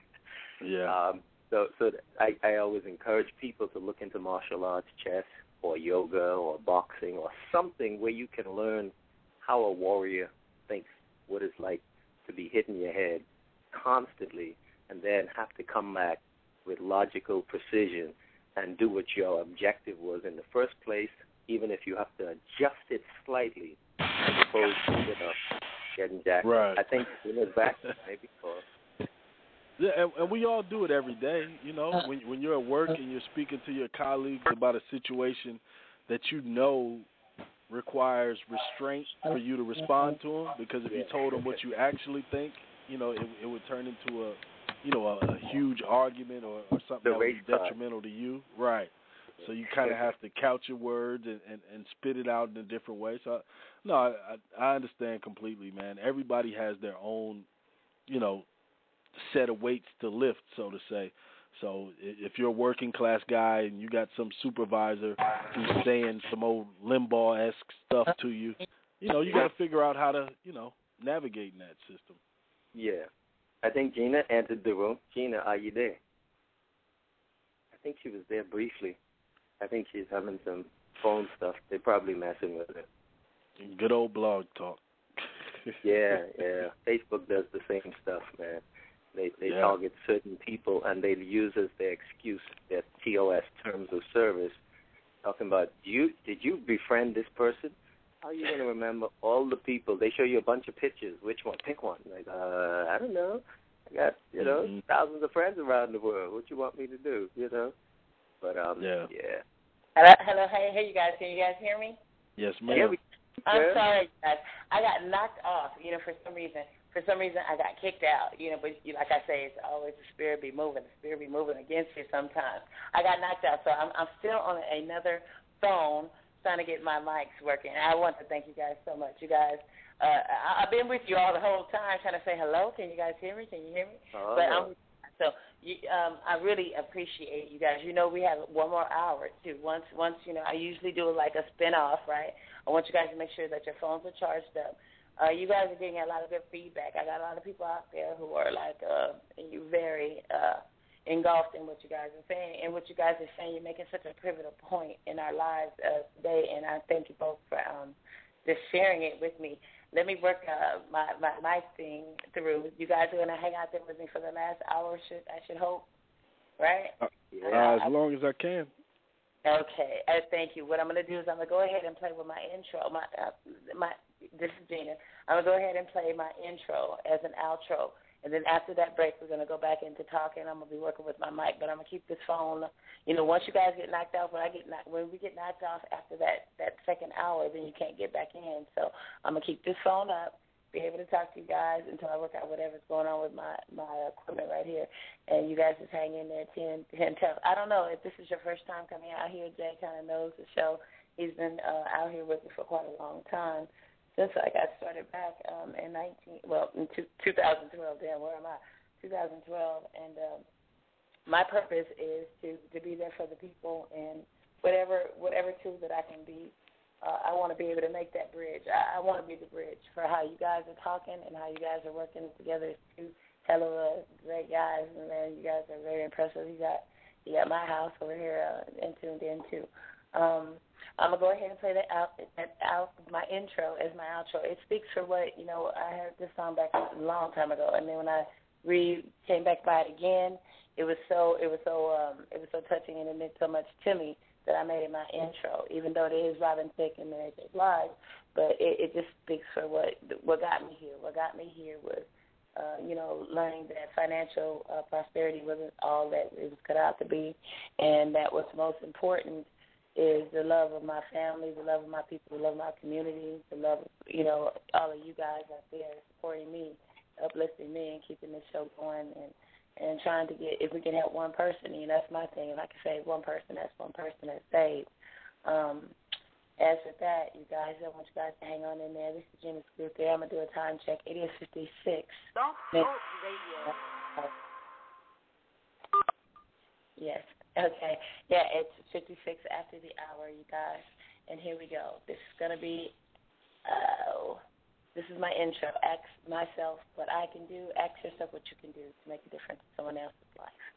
Yeah. Um, so, so I, I always encourage people to look into martial arts, chess, or yoga, or boxing, or something where you can learn how a warrior thinks, what it's like to be hit in your head constantly, and then have to come back with logical precision and do what your objective was in the first place, even if you have to adjust it slightly, as opposed to you know getting jacked. Right. I think in his back maybe for Yeah, and, and we all do it every day. You know, uh, when when you're at work uh, and you're speaking to your colleagues about a situation that you know requires restraint uh, for you to uh-huh. respond to them, because if you told them what you actually think, you know, it it would turn into a you know a, a huge argument or, or something The that would be race detrimental to you. Right. So you kind of have to couch your words and, and and spit it out in a different way. So no, I I I understand completely, man. Everybody has their own, you know, set of weights to lift, so to say. So if you're a working class guy and you got some supervisor who's saying some old Limbaugh esque stuff to you, you know, you got to figure out how to, you know, navigate in that system. Yeah. I think Gina entered the room. Gina, are you there? I think she was there briefly. I think she's having some phone stuff. They're probably messing with it. Good old blog talk. yeah, yeah. Facebook does the same stuff, man. They they Yeah. target certain people and they use as their excuse their TOS terms of service, talking about you did you befriend this person? How are you gonna remember all the people? They show you a bunch of pictures. Which one? Pick one. Like, uh, I don't know. I got you know Mhm. thousands of friends around the world. What you want me to do? You know. But um, Yeah. yeah. Hello, hello, hey, hey, you guys, can you guys hear me? Yes, Yeah, ma'am. we- I'm Yeah. sorry, guys. I got knocked off. You know, for some reason, for some reason, I got kicked out. You know, but you, like I say, it's always the spirit be moving. The spirit be moving against you sometimes. I got knocked out, so I'm I'm still on another phone trying to get my mics working. I want to thank you guys so much. You guys, uh, I, I've been with you all the whole time, trying to say hello. Can you guys hear me? Can you hear me? Oh, but I'm so you, um, I really appreciate you guys. You know, we have one more hour too. Once, once you know, I usually do like a spin off, right? I want you guys to make sure that your phones are charged up. Uh, you guys are getting a lot of good feedback. I got a lot of people out there who are like uh, very uh, engulfed in what you guys are saying and what you guys are saying. You're making such a pivotal point in our lives uh, today, and I thank you both for um, just sharing it with me. Let me work uh, my my mic thing through. You guys are gonna hang out there with me for the last hour. Should I should hope, right? Uh, uh, as long as I can. Okay, uh, thank you. What I'm gonna do is I'm gonna go ahead and play with my intro. My uh, my this is Gina. I'm gonna go ahead and play my intro as an outro, and then after that break, we're gonna go back into talking. I'm gonna be working with my mic, but I'm gonna keep this phone. You know, once you guys get knocked off, when I get knocked, when we get knocked off after that that second hour, then you can't get back in. So I'm gonna keep this phone up, be able to talk to you guys until I work out whatever's going on with my my equipment right here, and you guys just hang in there, ten ten tough. I don't know if this is your first time coming out here. Jay kind of knows the show. He's been uh, out here with me for quite a long time since I got started back um, in 19, well, in two, 2012. Damn, where am I? 2012, and um, my purpose is to to be there for the people and whatever whatever tool that I can be. Uh, I want to be able to make that bridge. I, I want to be the bridge for how you guys are talking and how you guys are working together two hell of a great guys. And man, you guys are very impressive. You got you got my house over here uh, and tuned in too. Um, I'm gonna go ahead and play that out, that out my intro as my outro. It speaks for what you know. I heard this song back a long time ago, and then when I re came back by it again, it was so it was so um it was so touching and it meant so much to me that I made it my intro. Even though it is Robin Thicke and Mary J. Blige, but it, it just speaks for what what got me here. What got me here was. Uh, you know, learning that financial uh, prosperity wasn't all that it was cut out to be, and that what's most important is the love of my family, the love of my people, the love of my community, the love of, you know, all of you guys out there supporting me, uplifting me and keeping this show going and and trying to get if we can help one person, you know, that's my thing. If I can save one person, that's one person that's saved. Um, as with that, you guys, I want you guys to hang on in there. This is Jimmy Scoop there. I'm gonna do a time check. It is fifty six. Yes. Okay. Yeah, it's 56 after the hour, you guys. And here we go. This is going to be, oh, this is my intro. Ask myself what I can do. Ask yourself what you can do to make a difference in someone else's life.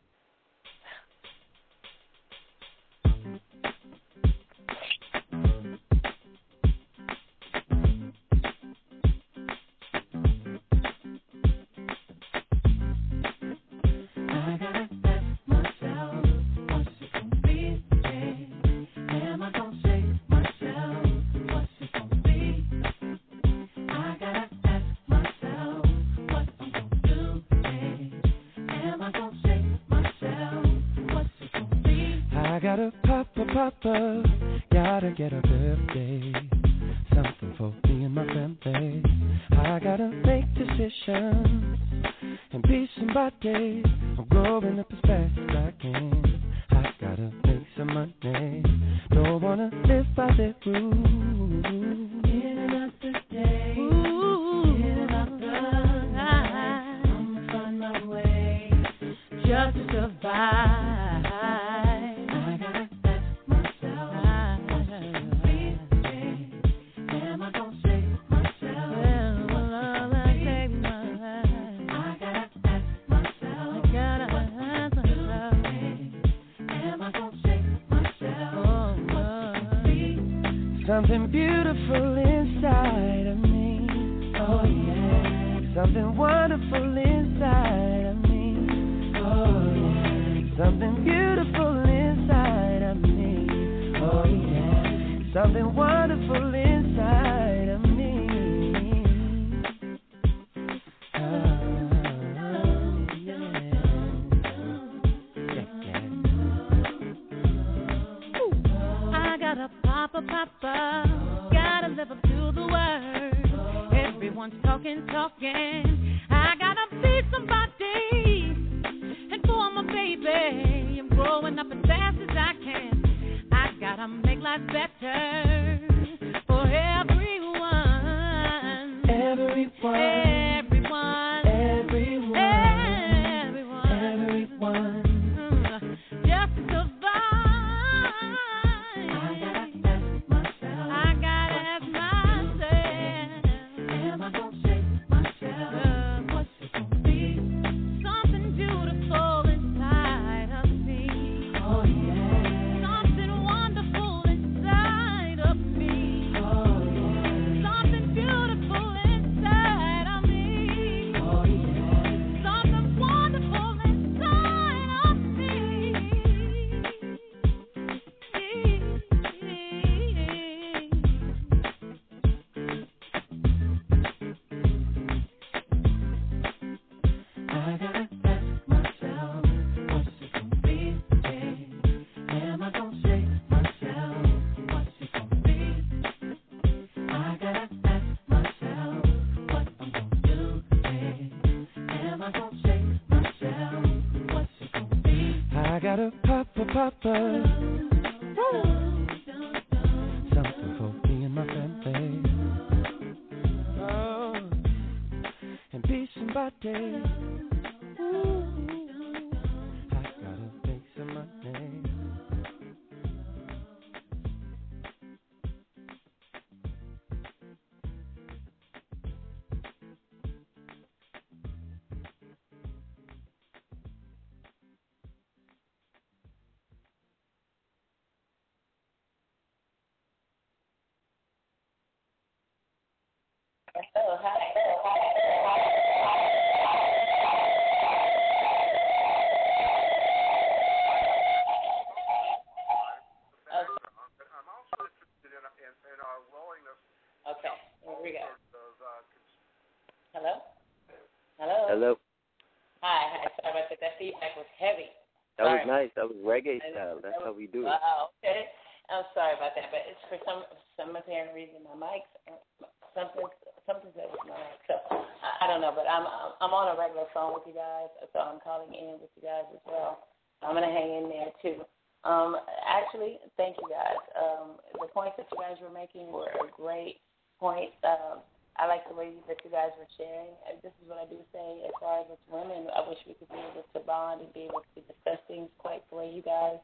Sharing. And this is what I do say as far as with women. I wish we could be able to bond and be able to discuss things quite the way you guys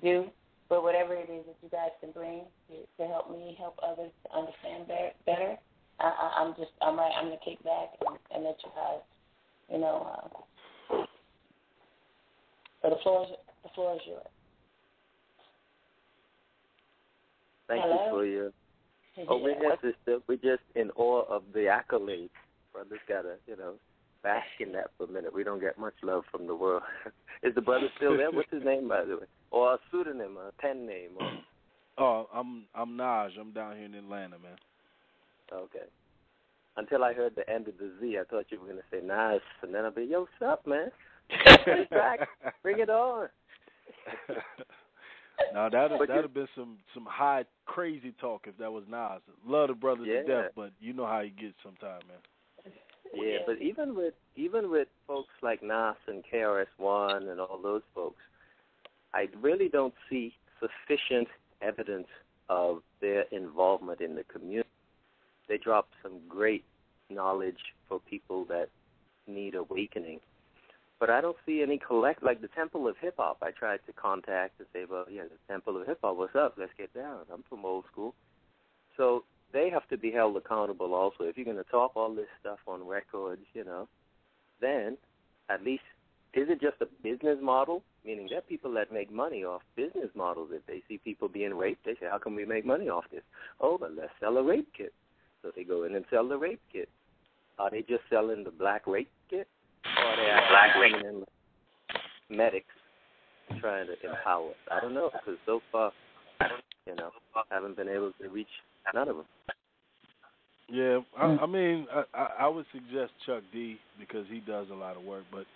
do. But whatever it is that you guys can bring to, to help me help others to understand better, better I, I, I'm just I'm right. I'm gonna kick back and, and let you guys, you know. Uh, so the floor is the floor is yours. Thank Hello? you for your. Oh, we're just. We're just in awe of the accolades. Brothers gotta, you know, bask in that for a minute. We don't get much love from the world. Is the brother still there? What's his name, by the way? Or a pseudonym, a pen name? Or... Oh, I'm I'm Naj. I'm down here in Atlanta, man. Okay. Until I heard the end of the Z, I thought you were gonna say nice, and then I'll be, yo, what's up, man? Back. Bring it on. now that that'd have been some some high crazy talk if that was Nas. Love the brother Yeah. to death, but you know how he gets sometimes, man. Yeah, but even with even with folks like Nas and KRS One and all those folks, I really don't see sufficient evidence of their involvement in the community. They drop some great knowledge for people that need awakening. But I don't see any collect like the Temple of Hip Hop. I tried to contact and say, well, yeah, the Temple of Hip Hop, what's up? Let's get down. I'm from old school. So they have to be held accountable also. If you're going to talk all this stuff on records, you know, then at least is it just a business model? Meaning there are people that make money off business models. If they see people being raped, they say, how can we make money off this? Oh, but let's sell a rape kit. So they go in and sell the rape kit. Are they just selling the black rape kit? Or are they actually coming in medics trying to empower? Us? I don't know because so far, you know, I haven't been able to reach none of them. Yeah, I, hmm. I mean, I, I I would suggest Chuck D because he does a lot of work, but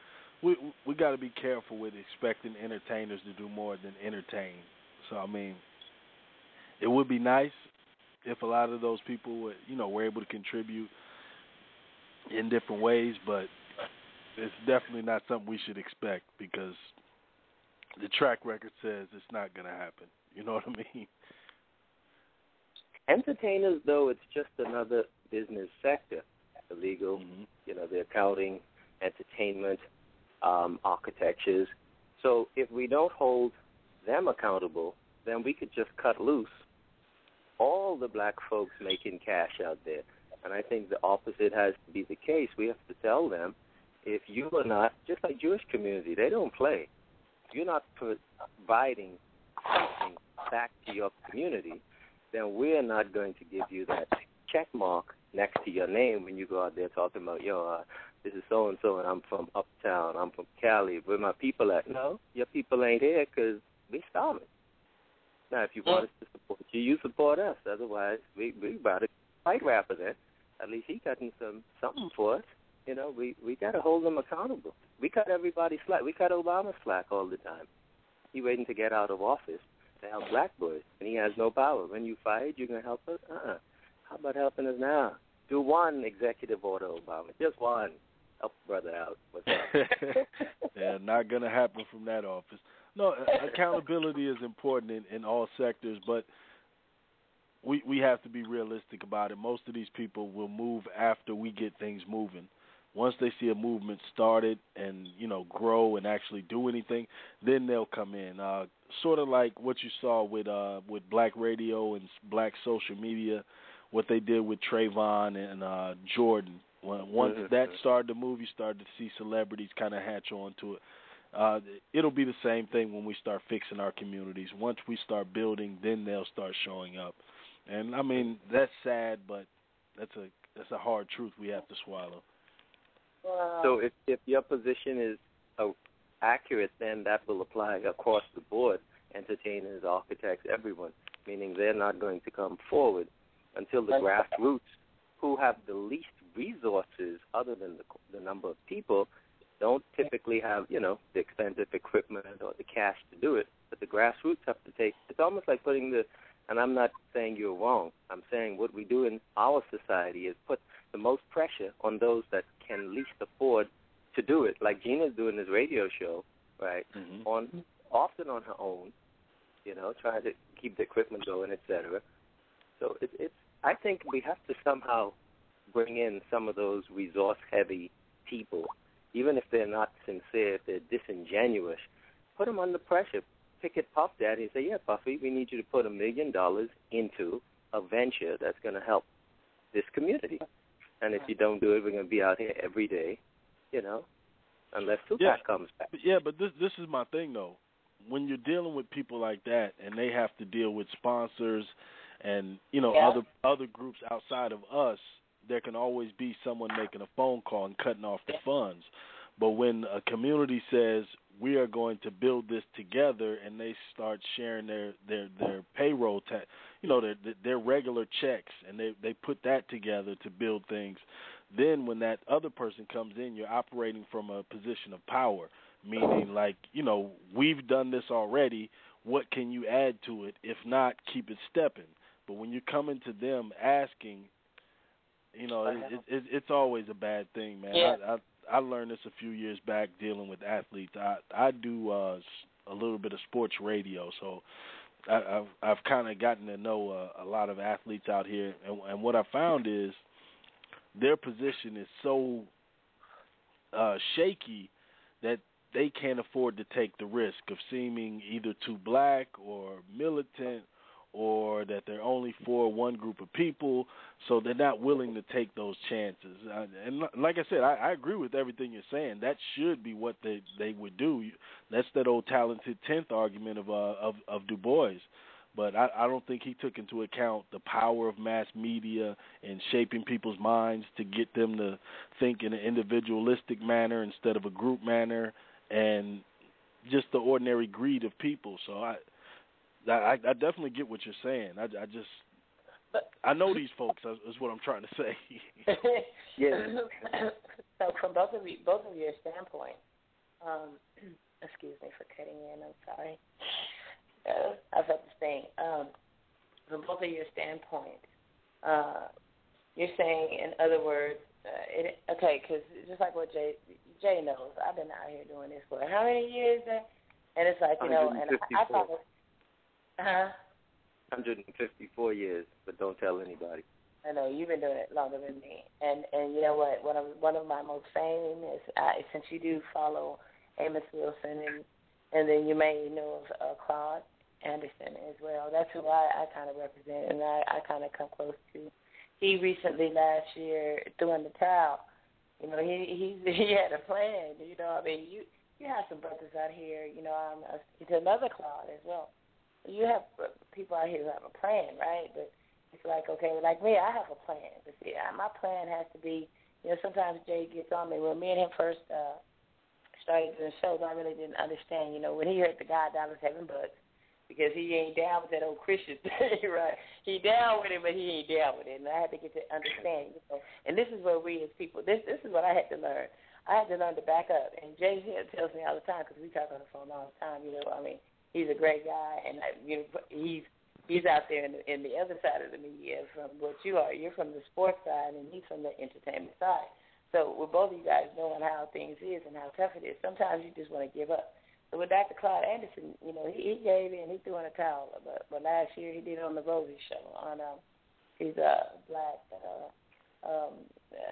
we we got to be careful with expecting entertainers to do more than entertain. So I mean, it would be nice if a lot of those people, were, you know, were able to contribute in different ways, but it's definitely not something we should expect because the track record says it's not going to happen. You know what I mean? Entertainers, though, it's just another business sector. The legal, Mm-hmm. you know, the accounting, entertainment, um, architectures. So if we don't hold them accountable, then we could just cut loose all the black folks making cash out there. And I think the opposite has to be the case. We have to tell them if you are not, just like Jewish community, they don't play. If you're not providing something back to your community, then we're not going to give you that check mark next to your name when you go out there talking about, yo, uh, this is so and so, and I'm from Uptown, I'm from Cali, where my people at? No, your people ain't here because we starving. Now, if you want us to support you, you support us. Otherwise, we we about to fight rapper then. At least he cutting some something for us. You know, we we got to hold them accountable. We cut everybody slack. We cut Obama slack all the time. He waiting to get out of office to help black boys, and he has no power. When you fired, you're gonna help us? Uh-uh. How about helping us now? Do one executive order, Obama. Just one. Help brother out. What's up? yeah, not gonna happen from that office. No, accountability is important in, in all sectors, but we we have to be realistic about it. Most of these people will move after we get things moving. Once they see a movement started and you know grow and actually do anything, then they'll come in. Uh, sort of like what you saw with uh, with Black Radio and Black social media, what they did with Trayvon and uh, Jordan. When, once Mhm. that started to move, you started to see celebrities kind of hatch onto it. Uh, it'll be the same thing when we start fixing our communities. Once we start building, then they'll start showing up. And I mean that's sad, but that's a that's a hard truth we have to swallow. So if if your position is uh, accurate, then that will apply across the board. Entertainers, architects, everyone, meaning they're not going to come forward until the grassroots, who have the least resources other than the, the number of people, don't typically have you know the expensive equipment or the cash to do it. But the grassroots have to take. It's almost like putting the. And I'm not saying you're wrong. I'm saying what we do in our society is put the most pressure on those that can least afford to do it. Like Gina's doing this radio show, right? Mm-hmm. On often on her own, you know, trying to keep the equipment going, etc. So it, it's. I think we have to somehow bring in some of those resource-heavy people, even if they're not sincere, if they're disingenuous. Put them under pressure. Pick it Puff Daddy and say, "Yeah, Puffy, we need you to put a million dollars into a venture that's going to help this community. And if you don't do it, we're going to be out here every day, you know, unless Tupac Yeah. comes back." But yeah, but this this is my thing though. When you're dealing with people like that and they have to deal with sponsors and you know Yeah. other other groups outside of us, there can always be someone making a phone call and cutting off the funds. But when a community says we are going to build this together and they start sharing their their their payroll tax, you know their their regular checks and they they put that together to build things, then when that other person comes in, you're operating from a position of power, meaning like you know we've done this already. What can you add to it? If not, keep it stepping. But when you're coming to them asking, you know, it, it, it, it's always a bad thing, man. Yeah. I, I I learned this a few years back dealing with athletes. I I do uh, a little bit of sports radio, so I've I've kind of gotten to know uh, a lot of athletes out here, and, and what I found is their position is so uh, shaky that they can't afford to take the risk of seeming either too black or militant or that they're only for one group of people, so they're not willing to take those chances. And like I said, I, I agree with everything you're saying. That should be what they they would do. That's that old talented tenth argument of uh, of of Du Bois. But I, I don't think he took into account the power of mass media and shaping people's minds to get them to think in an individualistic manner instead of a group manner, and just the ordinary greed of people. So I, I, I definitely get what you're saying. I, I just, I know these folks. Is is what I'm trying to say. yeah. so from both of you, both of your standpoint, um, excuse me for cutting in. I'm sorry. Uh, I felt the same. Um, from both of your standpoint, uh, you're saying, in other words, uh, it, okay, because just like what Jay Jay knows, I've been out here doing this for how many years? uh, And it's like you know, and I, I 154. Thought, huh? 154 years, but don't tell anybody. I know you've been doing it longer than me, and and you know what? One of one of my most famous, uh, since you do follow Amos Wilson, and and then you may know of uh, Claude Anderson as well. That's who I, I kind of represent, and I I kind of come close to. He recently last year threw in the towel. You know, he he he had a plan. You know, I mean, you you have some brothers out here. You know, um, uh, he's another Claude as well. You have people out here who have a plan, right? But it's like, okay, like me, I have a plan. But see, I, my plan has to be, you know, sometimes Jay gets on me. When me and him first uh, started doing shows, I really didn't understand, you know, when he heard the God dollars seven bucks, because he ain't down with that old Christian thing, right? He down with it, but he ain't down with it. And I had to get to understand, you know. And this is where we as people, this this is what I had to learn. I had to learn to back up. And Jay here tells me all the time, because we talk on the phone all the time, you know, I mean, he's a great guy, and I, you know, he's he's out there in the, in the other side of the media from what you are. You're from the sports side, and he's from the entertainment side. So with both of you guys knowing how things is and how tough it is, sometimes you just want to give up. So with Dr. Claude Anderson, you know, he, he gave in, he threw in a towel. But but last year he did it on the Rosie show on um he's a black uh um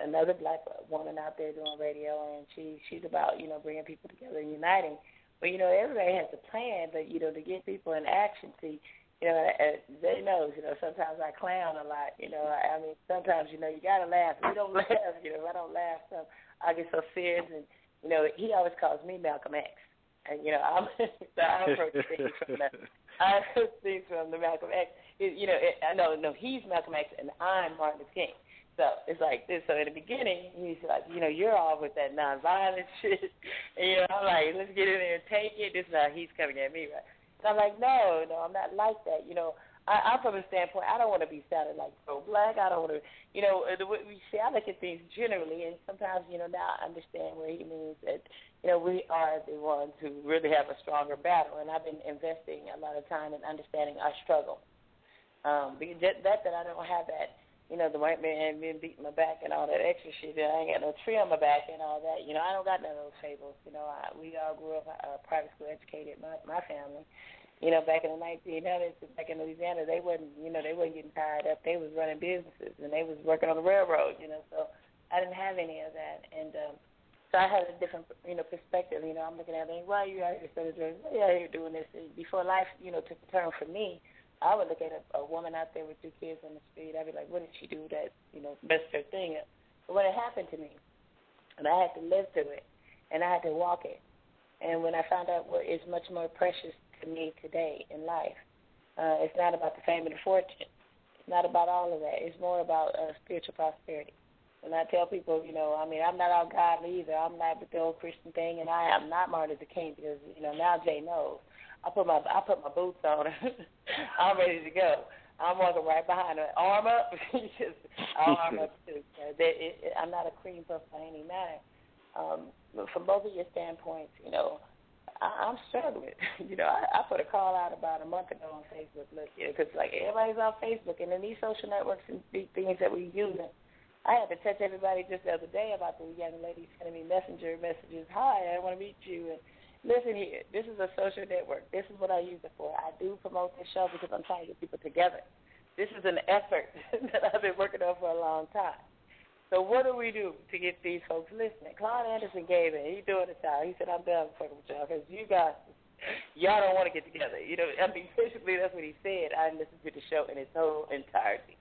another black woman out there doing radio and she she's about, you know, bringing people together and uniting. But you know, everybody has a plan, but you know, to get people in action, see, you know, uh, they knows, you know, sometimes I clown a lot, you know. I, I mean, sometimes, you know, you gotta laugh. If you don't laugh, you know, if I don't laugh, so I get so serious and you know, he always calls me Malcolm X. And you know, I'm so I approach things from the I approach things from the Malcolm X. You know, it, I know no, he's Malcolm X and I'm Martin Luther King. So it's like this. So in the beginning, he's like, you know, you're all with that nonviolent shit. And, you know, I'm like, let's get in there and take it. This is he's coming at me, right? And I'm like, no, no, I'm not like that. You know, I, I'm from a standpoint. I don't want to be sounded like pro black. I don't want to, you know, the way we see. I look at things generally, and sometimes, you know, now I understand where he means that, you know, we are the ones who really have a stronger battle. And I've been investing a lot of time in understanding our struggle. Um, because that, that that I don't have that you know, the white man been beating my back and all that extra shit. And I ain't got no tree on my back and all that. You know, I don't got none of those fables. You know, I, we all grew up uh, private school educated, my my family. You know, back in the 1900s, back in Louisiana, they wasn't, you know, they wasn't getting tied up. They was running businesses and they was working on the railroad. You know, so I didn't have any of that, and um, so I had a different, you know, perspective. You know, I'm looking at it, why are you out here studying drugs? Why are you out here doing this? And before life, you know, took a turn for me I would look at a, a woman out there with two kids on the street. I'd be like, what did she do that, you know, messed her thing up? But when it happened to me, and I had to live through it, and I had to walk it, and when I found out what is much more precious to me today in life, uh, it's not about the fame and the fortune. It's not about all of that. It's more about uh, spiritual prosperity. When I tell people, you know, I mean, I'm not all godly either. I'm not with the old Christian thing, and I am not Martin Luther King because, you know, now Jay knows. I put my I put my boots on. I'm ready to go. I'm walking right behind her, arm up. just arm up too. That it, it, I'm not a cream puff by any matter. Um, but from both of your standpoints, you know, I, I'm struggling. you know, I, I put a call out about a month ago on Facebook. Look, because like everybody's on Facebook, and in these social networks and these things that we're using, I had to touch everybody just the other day about the young lady sending me messenger messages. Hi, I want to meet you. And listen here, this is a social network. This is what I use it for. I do promote this show because I'm trying to get people together. This is an effort that I've been working on for a long time. So what do we do to get these folks listening? Claude Anderson gave it. He doing it, y'all. He said, I'm done fucking with y'all because you guys, y'all don't want to get together. You know, I mean, basically that's what he said. I listened to the show in its whole entirety.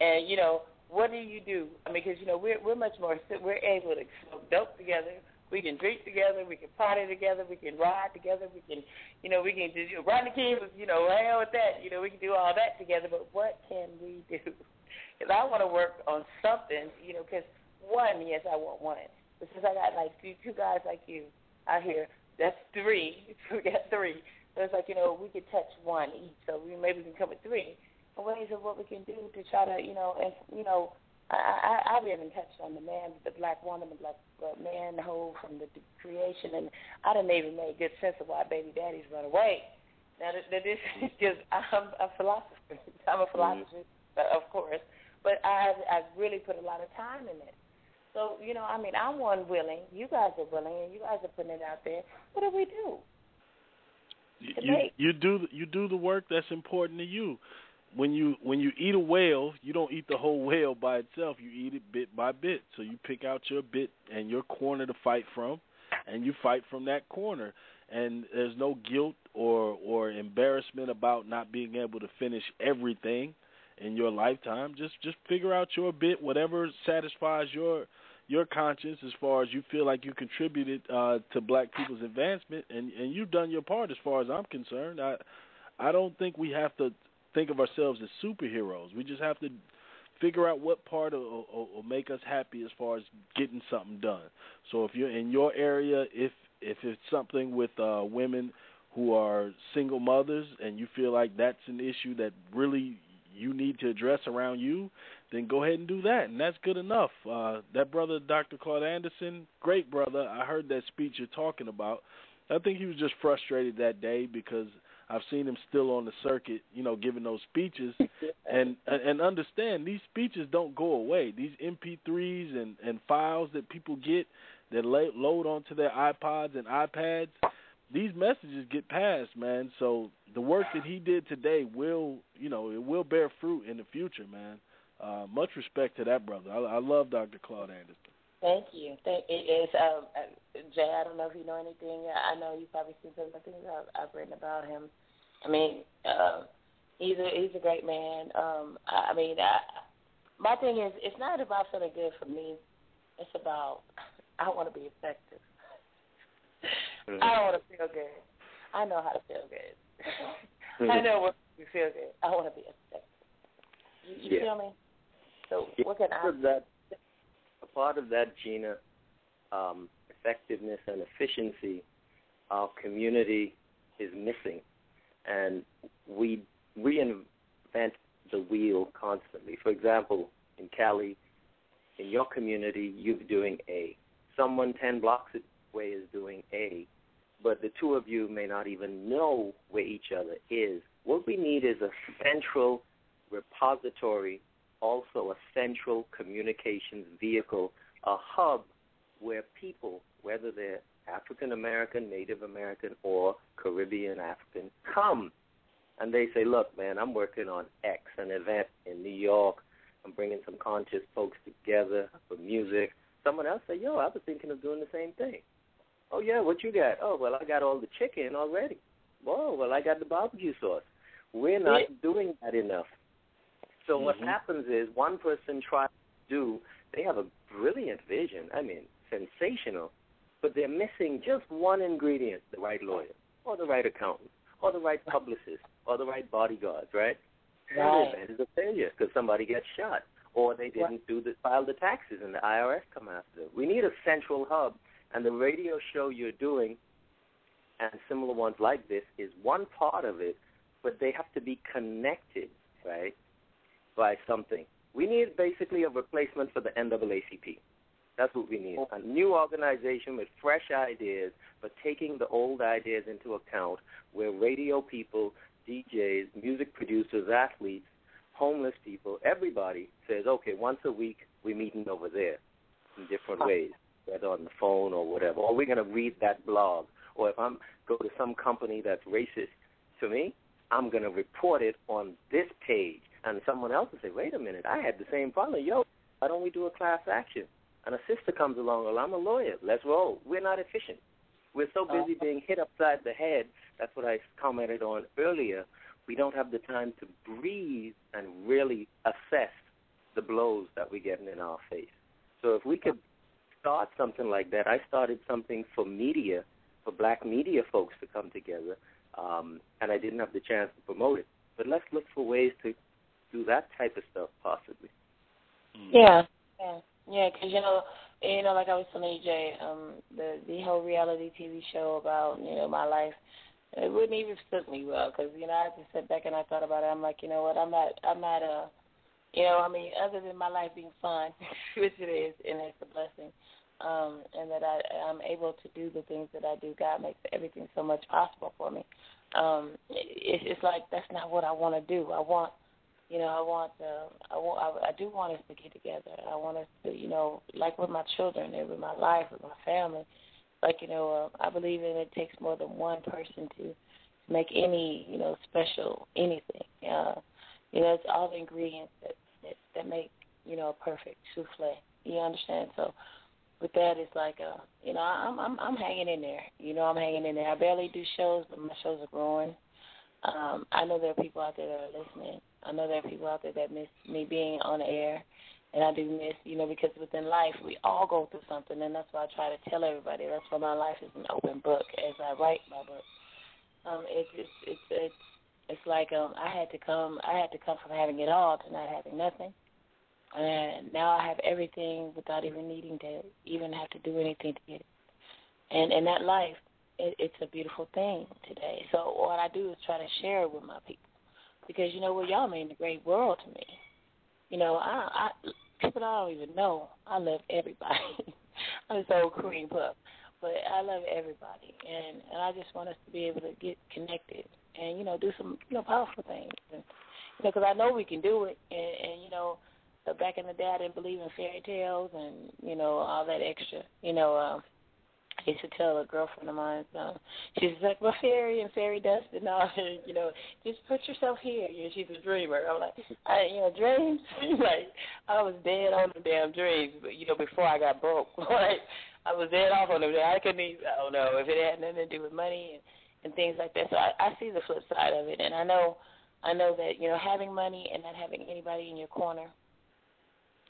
And, you know, what do you do? I mean, because, you know, we're, we're much more, we're able to smoke dope together we can drink together. We can party together. We can ride together. We can, you know, we can just you know, Rodney King was, you know, hell with that. You know, we can do all that together. But what can we do? Because I want to work on something, you know. Because one, yes, I want one. But since I got like two, two guys like you out here, that's three. we got three. So it's like you know, we could touch one each. So we maybe we can come with three. Ways of what we can do to try to, you know, and you know, I, I, I haven't touched on the man, the black woman, the black uh, man, the whole from the, the creation, and I didn't even make good sense of why baby daddies run away. Now, that, that this is just I'm a philosopher. I'm a philosopher, mm-hmm. of course, but I I've really put a lot of time in it. So you know, I mean, I'm one willing. You guys are willing, and you guys are putting it out there. What do we do? You you do you do the work that's important to you when you when you eat a whale, you don't eat the whole whale by itself. You eat it bit by bit. So you pick out your bit and your corner to fight from, and you fight from that corner. And there's no guilt or or embarrassment about not being able to finish everything in your lifetime. Just just figure out your bit, whatever satisfies your your conscience as far as you feel like you contributed uh, to black people's advancement, and and you've done your part as far as I'm concerned. I I don't think we have to think of ourselves as superheroes. We just have to figure out what part will, will, make us happy as far as getting something done. So if you're in your area, if if it's something with uh, women who are single mothers and you feel like that's an issue that really you need to address around you, then go ahead and do that, and that's good enough. Uh, that brother, Dr. Claude Anderson, great brother. I heard that speech you're talking about. I think he was just frustrated that day because – I've seen him still on the circuit, you know, giving those speeches, and and understand these speeches don't go away. These MP3s and and files that people get that lay, load onto their iPods and iPads, these messages get passed, man. So the work that he did today will, you know, it will bear fruit in the future, man. Uh, much respect to that brother. I, I love Dr. Claude Anderson. Thank you. Thank it is um uh, Jay. I don't know if you know anything. I know you've probably seen some of the things I've, I've written about him. I mean, uh, he's a he's a great man. Um, I, I mean, I, my thing is, it's not about feeling good for me. It's about I want to be effective. Mm-hmm. I don't want to feel good. I know how to feel good. I know what to feel good. I want to be effective. You, you Yeah. feel me? So Yeah, what can I? that, part of that, Gina, um, effectiveness and efficiency, our community is missing, and we reinvent the wheel constantly. For example, in Cali, in your community, you're doing A. Someone ten blocks away is doing A, but the two of you may not even know where each other is. What we need is a central repository also a central communications vehicle, a hub where people, whether they're African American, Native American, or Caribbean African, come and they say, Look, man, I'm working on X, an event in New York. I'm bringing some conscious folks together for music. Someone else say, Yo, I was thinking of doing the same thing. Oh, yeah, what you got? Oh, well, I got all the chicken already. Whoa, well, I got the barbecue sauce. We're not doing that enough. So what mm-hmm. happens is one person tries to do, they have a brilliant vision, I mean, sensational, but they're missing just one ingredient, the right lawyer, or the right accountant, or the right publicist, or the right bodyguards, right? And Right. event is a failure because somebody gets shot, or they didn't do the file the taxes and the IRS come after them. We need a central hub, and the radio show you're doing and similar ones like this is one part of it, but they have to be connected, right, by something. We need basically a replacement for the NAACP. That's what we need. A new organization with fresh ideas, but taking the old ideas into account, where radio people, DJs, music producers, athletes, homeless people, everybody says, okay, once a week we're meeting over there in different ways, whether on the phone or whatever. Or we're going to read that blog. Or if I'm go to some company that's racist to me, I'm going to report it on this page. And someone else will say, wait a minute, I had the same problem. Yo, why don't we do a class action? And a sister comes along, well, I'm a lawyer. Let's roll. We're not efficient. We're so busy being hit upside the head. That's what I commented on earlier. We don't have the time to breathe and really assess the blows that we're getting in our face. So if we could start something like that, I started something for media, for black media folks to come together, um, and I didn't have the chance to promote it. But let's look for ways to do that type of stuff possibly. Yeah, yeah, yeah. Because you know, you know, like I was telling you, Jay, um, the the whole reality TV show about you know my life, it wouldn't even suit me well. Because you know, I just sat back and I thought about it. I'm like, you know what? I'm not, I'm not a, you know, I mean, other than my life being fun, which it is, and it's a blessing. Um, and that I I'm able to do the things that I do. God makes everything so much possible for me. Um, it, it's like that's not what I want to do. I want you know, I want uh, I want I, I do want us to get together. I want us to, you know, like with my children and with my life, with my family. Like you know, uh, I believe in it takes more than one person to make any, you know, special anything. Uh, you know, it's all the ingredients that that, that make you know a perfect souffle. You understand? So with that, it's like, uh, you know, I'm I'm I'm hanging in there. You know, I'm hanging in there. I barely do shows, but my shows are growing. Um, I know there are people out there that are listening. I know there are people out there that miss me being on air, and I do miss, you know, because within life we all go through something, and that's why I try to tell everybody. That's why my life is an open book as I write my book. Um, it's it's it's it's it's like um I had to come I had to come from having it all to not having nothing, and now I have everything without even needing to even have to do anything to get it. And in that life, it, it's a beautiful thing today. So what I do is try to share it with my people, because you know what, y'all mean the great world to me. You know, I, I people I don't even know. I love everybody. I'm so cream puff, but I love everybody, and and I just want us to be able to get connected and you know do some you know powerful things, and you know because I know we can do it, and, and you know. Back in the day, I didn't believe in fairy tales and you know all that extra, you know, um, used to tell a girlfriend of mine, um, she's like, well, fairy and fairy dust and all, you know, just put yourself here. You know, she's a dreamer. I'm like, I, you know, dreams. like I was dead on the damn dreams, but you know, before I got broke, like I was dead off on them. I couldn't even. I don't know if it had nothing to do with money and and things like that. So I, I see the flip side of it, and I know, I know that you know having money and not having anybody in your corner,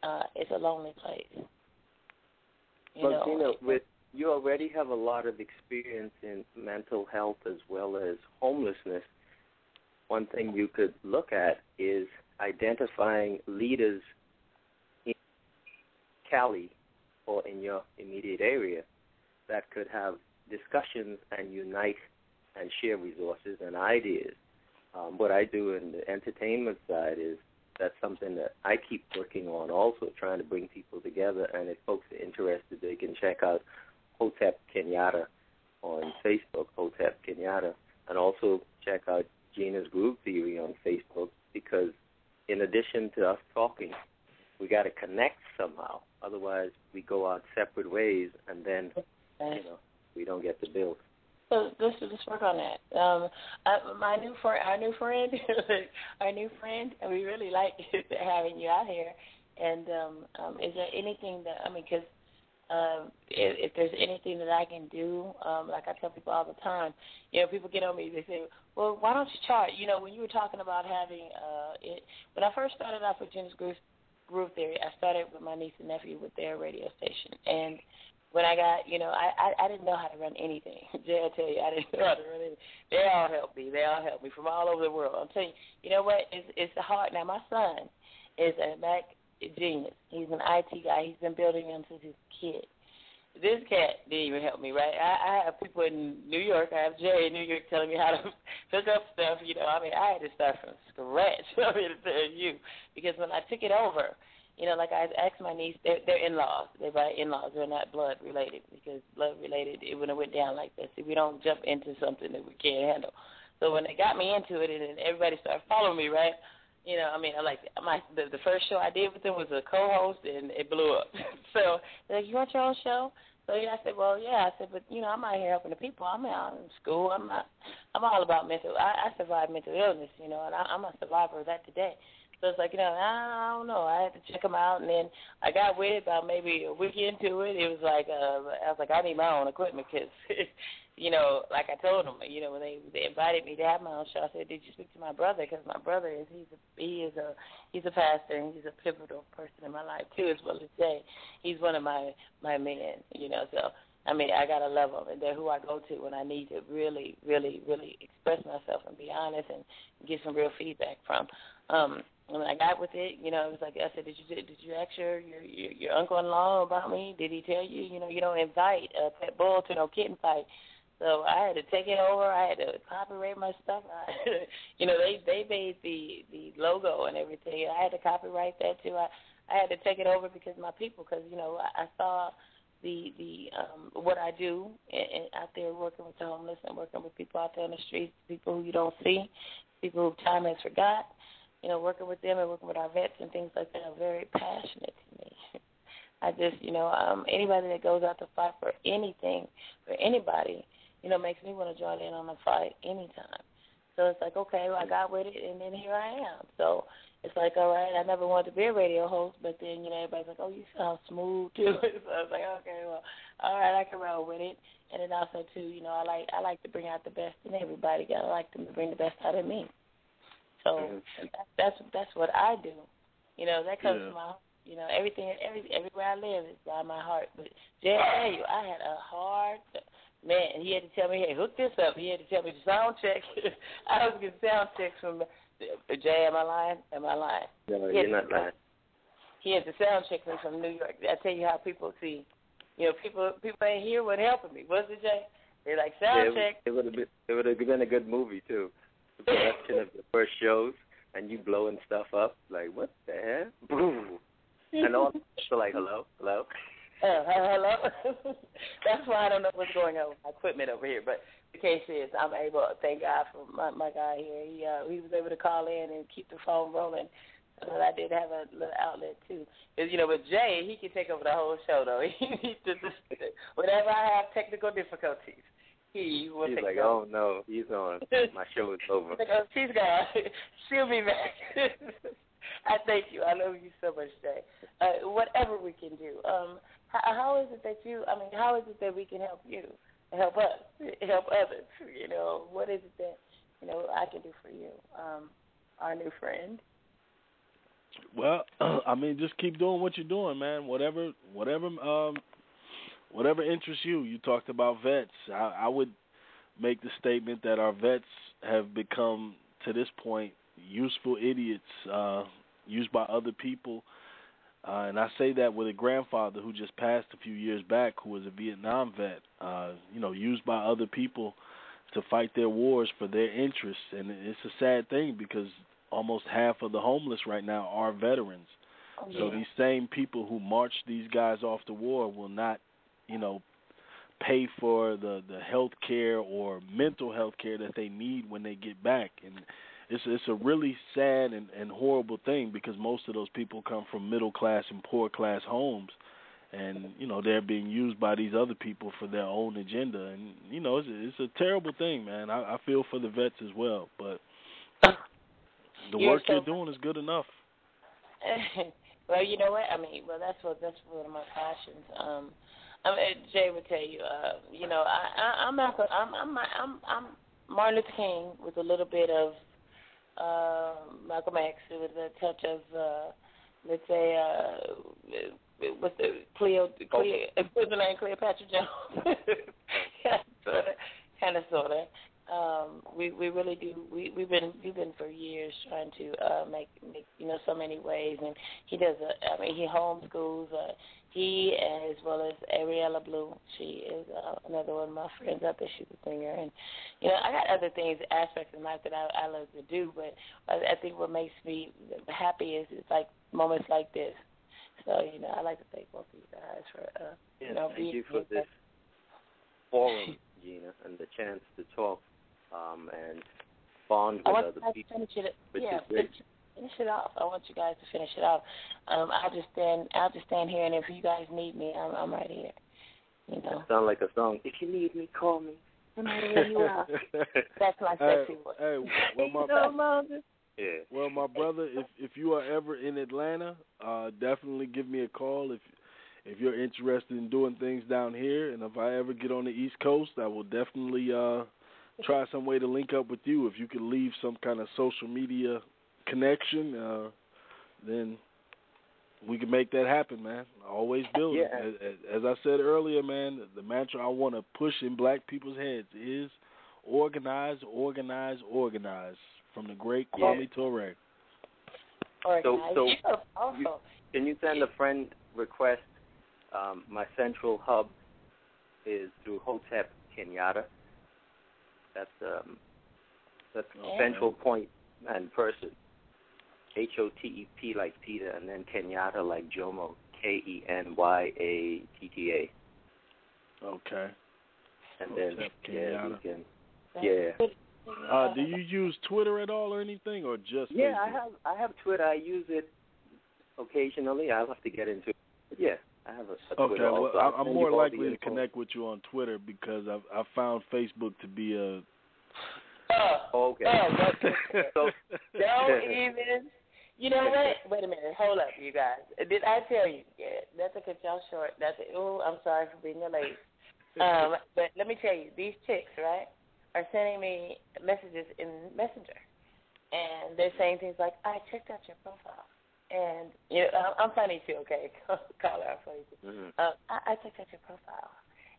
uh, is a lonely place. You Well, know, Gina, with you already have a lot of experience in mental health as well as homelessness. One thing you could look at is identifying leaders in Cali or in your immediate area that could have discussions and unite and share resources and ideas. Um, what I do in the entertainment side is that's something that I keep working on also, trying to bring people together. And if folks are interested, they can check out Hotep Kenyatta on Facebook, Hotep Kenyatta, and also check out Gina's Groove Theory on Facebook because in addition to us talking, we got to connect somehow. Otherwise, we go our separate ways, and then you know we don't get the bills. So let's let's work on that. Um, I, my new friend, our new friend, our new friend, and we really like having you out here. And um, um, is there anything that I mean, because um, if, if there's anything that I can do, um, like I tell people all the time, you know, people get on me, they say, well, why don't you chart? You know, when you were talking about having, uh, it, when I first started off with Jen's Groove, Groove Theory, I started with my niece and nephew with their radio station, and when I got, you know, I, I I didn't know how to run anything. Jay, I tell you, I didn't know how to run anything. They all helped me. They all helped me from all over the world. I'm telling you, you know what? It's it's hard. Now my son is a Mac genius. He's an IT guy. He's been building them since kid. This cat didn't even help me, right? I, I have people in New York. I have Jay in New York telling me how to hook up stuff. You know, I mean, I had to start from scratch. I mean, to tell you, because when I took it over, you know, like I asked my niece, they're, they're in-laws. They're by in-laws. They're not blood related because blood related, it wouldn't have went down like this. See, we don't jump into something that we can't handle. So when they got me into it, and everybody started following me, right? You know, I mean, like my the, the first show I did with them was a co-host, and it blew up. so they're like, "You want your own show?" So yeah, I said, "Well, yeah." I said, "But you know, I'm out here helping the people. I'm out in school. I'm not. I'm all about mental. I, I survived mental illness, you know, and I, I'm a survivor of that today." So it's like, you know, I don't know. I had to check them out, and then I got with it about maybe a week into it. It was like, uh, I was like, I need my own equipment because, you know, like I told them, you know, when they they invited me to have my own show, I said, did you speak to my brother? Because my brother is he's a he is a he's a pastor and he's a pivotal person in my life too, as well as Jay. He's one of my my men, you know. So I mean, I gotta love them, and they're who I go to when I need to really, really, really express myself and be honest and get some real feedback from. Um, and when I got with it, you know, it was like I said, did you did you ask your your your, uncle-in-law about me? Did he tell you? You know, you don't invite a pet bull to no kitten fight. So I had to take it over. I had to copyright my stuff. I, you know, they they made the the logo and everything. I had to copyright that too. I I had to take it over because my people, because you know, I, I saw the the um what I do and, and out there working with the homeless and working with people out there on the streets, people who you don't see, people who time has forgot you know, working with them and working with our vets and things like that are very passionate to me. I just, you know, um, anybody that goes out to fight for anything, for anybody, you know, makes me want to join in on the fight anytime. So it's like, okay, well, I got with it, and then here I am. So it's like, all right, I never wanted to be a radio host, but then, you know, everybody's like, oh, you sound smooth too. so I was like, okay, well, all right, I can roll with it. And then also too, you know, I like I like to bring out the best in everybody. I like them to bring the best out of me. So Mm-hmm. that, that's that's what I do. You know, that comes Yeah. from my you know, everything every everywhere I live is by my heart. But Jay I tell you, I had a hard man, he had to tell me, Hey, hook this up. He had to tell me to sound check. I was getting sound checks from Jay, am I lying? Am I lying? No, you're not lying. He had to sound check me from New York. I tell you how people see you know, people people ain't here what helping me. Was it Jay? They like sound Yeah, check. it would have been it would have been a good movie too. The production of the first shows and you blowing stuff up like what the hell? Boom. And all so like hello, hello. Uh, hello. That's why I don't know what's going on with my equipment over here. But the case is, I'm able. Thank God for my my guy here. He uh, he was able to call in and keep the phone rolling. but I did have a little outlet too. Cause you know, with Jay, he can take over the whole show though. He needs to just whenever I have technical difficulties, he will He's take like, over. oh no, he's on. My show is over. Like, oh, she's gone. She'll be back. I thank you. I love you so much, Jay. Uh, whatever we can do. Um, how, how is it that you? I mean, how is it that we can help you, help us, help others? You know, what is it that you know I can do for you, um, our new friend? Well, I mean, just keep doing what you're doing, man. Whatever, whatever, um, whatever interests you. You talked about vets. I, I would make the statement that our vets have become, to this point, useful idiots, uh, used by other people. Uh, and I say that with a grandfather who just passed a few years back, who was a Vietnam vet. Uh, you know, used by other people to fight their wars for their interests, and it's a sad thing because almost half of the homeless right now are veterans. So these same people who march these guys off to war will not, you know, pay for the the health care or mental health care that they need when they get back. And it's it's a really sad and, and horrible thing because most of those people come from middle class and poor class homes. And you know they're being used by these other people for their own agenda. And you know it's a, it's a terrible thing man. I i feel for the vets as well. But the You're work so- you're doing is good enough. Well, you know what? I mean, well, that's what that's one of my passions. Um, I mean, Jay would tell you, uh, you know, I, I, I'm Malcolm, I'm, I'm, I'm, I'm Martin Luther King with a little bit of uh, Malcolm X with a touch of, uh, let's say, uh, what's the Cleo, Cleo, the name, Cleopatra Jones? kind of, sort of. Um, we we really do. We we've been we've been for years trying to uh, make make you know so many ways, and he does. A, I mean, he homeschools. Uh, he as well as Ariella Blue. She is uh, another one of my friends out there. She's a singer, and you know I got other things aspects in life that I, I love to do, but I, I think what makes me happy is it's like moments like this. So you know I like to thank both of you guys for uh, Yeah, you know thank being you for this forum, Gina, and the chance to talk um, and bond with other people. it. which yeah, is great. Finish, finish it off. I want you guys to finish it off. Um, I'll just stand. I'll just stand here, and if you guys need me, I'm, I'm right here. You know, Sound like a song. If you need me, call me. no matter where you are. That's my Hey, sexy voice. hey, well, my no longer. Yeah. Well, my brother, if if you are ever in Atlanta, uh, definitely give me a call if if you're interested in doing things down here. And if I ever get on the East Coast, I will definitely uh, try some way to link up with you. If you could leave some kind of social media connection, uh, then we can make that happen, man. Always building. Yeah. As, as- as I said earlier, man, the mantra I want to push in black people's heads is organize, organize, organize. From the great Yeah. Kwame Ture. So, so You're powerful. you, can you send a friend request? Um, my central hub is through Hotep Kenyatta. That's um, that's Yeah. central point and person. H O T E P like Peter, and then Kenyatta like Jomo. K E N Y A T T A. Okay. And then Hotep yeah, we Kenyatta. can. Yeah. Uh, do you use Twitter at all or anything, or just Yeah, I have I have Twitter. I use it occasionally. I'll have to get into it. But yeah, I have a, a Okay, Twitter well, also. I- I'll I'm more you all the likely to connect with you on Twitter because I've I found Facebook to be a. Oh, okay. Oh, so Don't even. You know what? Wait a minute. Hold up, you guys. Did I tell you? Yeah, not to cut y'all short. Not to, oh, I'm sorry for being late. Um, but let me tell you, these chicks, right, are sending me messages in Messenger, and they're saying things like, "I checked out your profile," and you know, I'm, I'm funny too. Okay, call her I'm funny too. Mhm. Uh, I, I checked out your profile,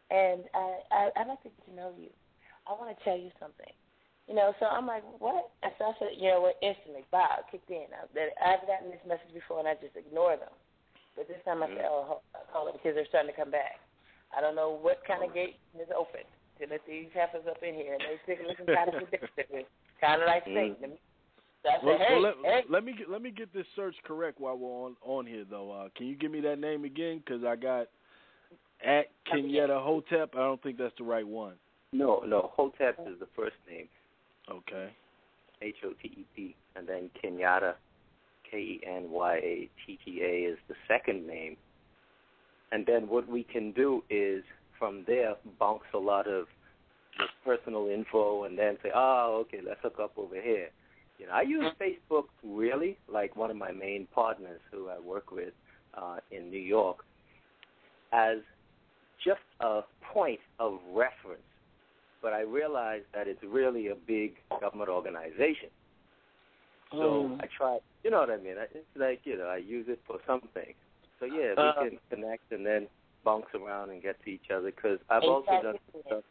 and I, I I'd like to get to know you. I want to tell you something. You know, so I'm like, what? And so I said, you know what? Instantly, Bob kicked in. I, that I've gotten this message before, and I just ignore them. But this time I said, oh, hold- hold on, because they're starting to come back. I don't know what kind of gate is open to let these heifers up in here, and they think listen kind of ridiculous, kind of like Mm. Satan. So I said, Well, hey, well, let, hey, let me get, let me get this search correct while we're on on here though. Uh, can you give me that name again? Because I got at Kenyatta Hotep. I don't think that's the right one. No, no. Hotep is the first name. Okay. H O T E P, and then Kenyatta, K E N Y A T T A is the second name. And then what we can do is from there bounce a lot of personal info and then say, oh, okay, let's hook up over here. You know, I use Facebook really, like one of my main partners who I work with uh, in New York, as just a point of reference. But I realize that it's really a big government organization. So Mm. I try, you know what I mean? I- It's like, you know, I use it for something. So yeah, we Uh, can connect and then bounce around and get to each other because I've also done Exactly. stuff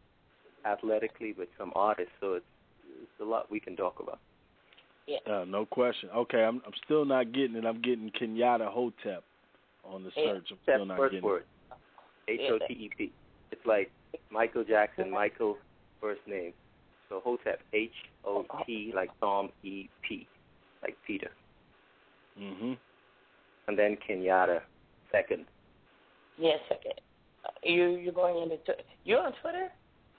athletically with some artists, so it's, it's a lot we can talk about. Yeah. Uh, no question. Okay, I'm I'm still not getting it. I'm getting Kenyatta Hotep on the Yeah, search. I'm still not first getting word. H O T E P. It's like Michael Jackson, Michael first name. So Hotep, H O T like Tom E P, like Peter. it. Mhm. And then Kenyatta, second. Yes, okay. Uh, You you're going into tw- you're on Twitter?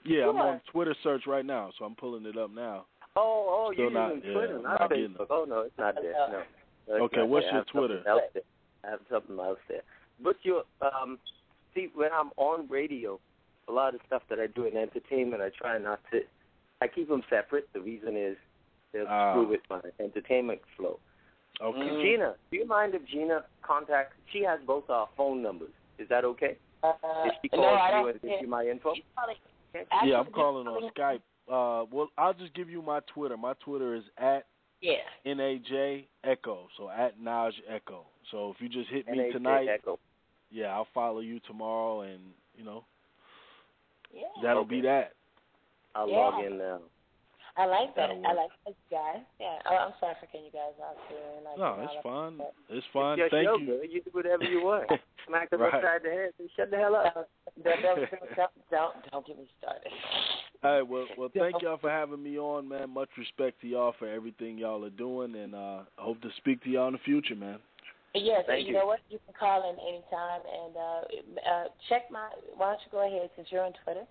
Yeah, I'm Sure. on Twitter search right now, so I'm pulling it up now. Oh, oh, Still you're not- using Twitter, I'm not not getting Facebook. Oh no, it's not there. No. No, Okay, what's there. Your have Twitter? I have something else there. But you um see when I'm on radio, a lot of stuff that I do in entertainment, I try not to. I keep them separate. The reason is they'll Ah. screw with my entertainment flow. Okay. Gina, do you mind if Gina contacts? She has both our phone numbers. Is that okay? Uh, if she calls I you and gives you my info? Yeah, I'm calling on Skype. Uh, well, I'll just give you my Twitter. My Twitter is at Yeah. NAJ Echo. So at Naj Echo. So if you just hit me NAJ tonight, Echo. yeah, I'll follow you tomorrow, and you know Yeah. that'll be that. I'll Yeah. log in now. I like that. I like that guys. Yeah. Oh, I'm sorry for cutting you guys off too. And like, No, it's like- fine. It's fine. It's your Thank show, you. girl. You do whatever you want. Smack them Right. upside the head and shut the hell up. Don't, don't, don't, don't, don't get me started. All right, well, well, thank y'all for having me on, man. Much respect to y'all for everything y'all are doing, and uh, I hope to speak to y'all in the future, man. Yes, Thank you, you. know what? You can call in anytime and uh, uh, check my. Why don't you go ahead since you're on Twitter?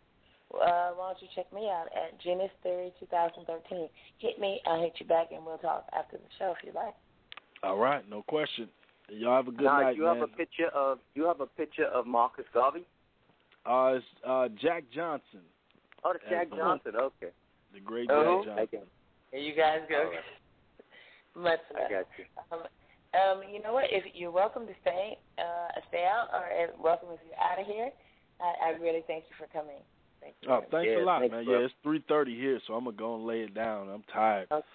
Uh, why don't you check me out at Genius Theory 2013? Hit me, I'll hit you back, and we'll talk after the show if you like. All right, no question. Y'all have a good now, night, you man. have a picture of you have a picture of Marcus Garvey. Uh, it's uh, Jack Johnson, Oh, that's Jack Uh-huh. Johnson. Okay. the great Oh. Jack Johnson. got, Here you guys go. All right. Much I got you. Um, um, you know what? If you're welcome to stay, uh, stay out, or uh, welcome if you're out of here. I, I really thank you for coming. Thank you. Oh, thanks Yeah, a lot, thanks, man. bro. Yeah, it's three thirty here, so I'm gonna go and lay it down. I'm tired. Okay.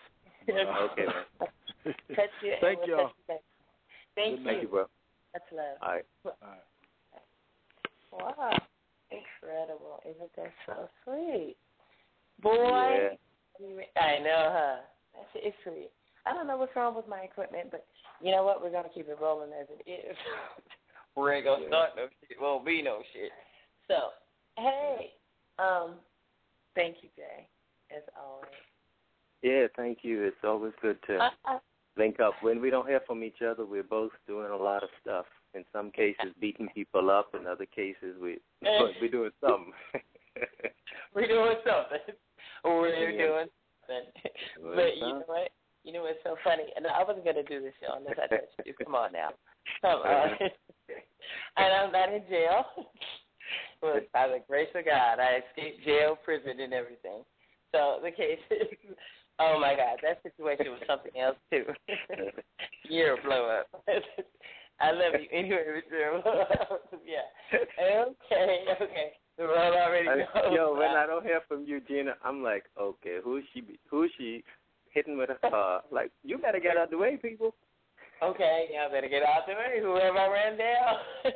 okay, man. Touch you. Thank we'll y'all. touch you back. Thank you. Thank you, bro. That's love. All right. All right. Wow. Incredible. Isn't that so sweet? Boy. Yeah. I know, huh? That's it's sweet. I don't know what's wrong with my equipment, but you know what? We're gonna keep it rolling as it is. we ain't gonna start no shit. Won't be no shit. So, hey, um, thank you, Jay, as always. Yeah, thank you. It's always good to Uh, uh, link up. When we don't hear from each other, we're both doing a lot of stuff. In some cases, beating people up. In other cases, we we're doing something. we're doing something. We're Yeah. doing something. But you know what? You know what's so funny? And I wasn't gonna do this show unless I touched you. Come on now. Come on. and I'm not in jail. well, by the grace of God, I escaped jail, prison, and everything. So the case is, oh my God, that situation was something else too. You're a blow up. I love you anyway, Mr. yeah. Okay, okay. The world already knows. Yo, when I don't hear from you, Gina, I'm like, okay, who's she? Be, who's she hitting with a car? Like, you better get out the way, people. Okay, yeah, I better get out the way. Whoever I ran down.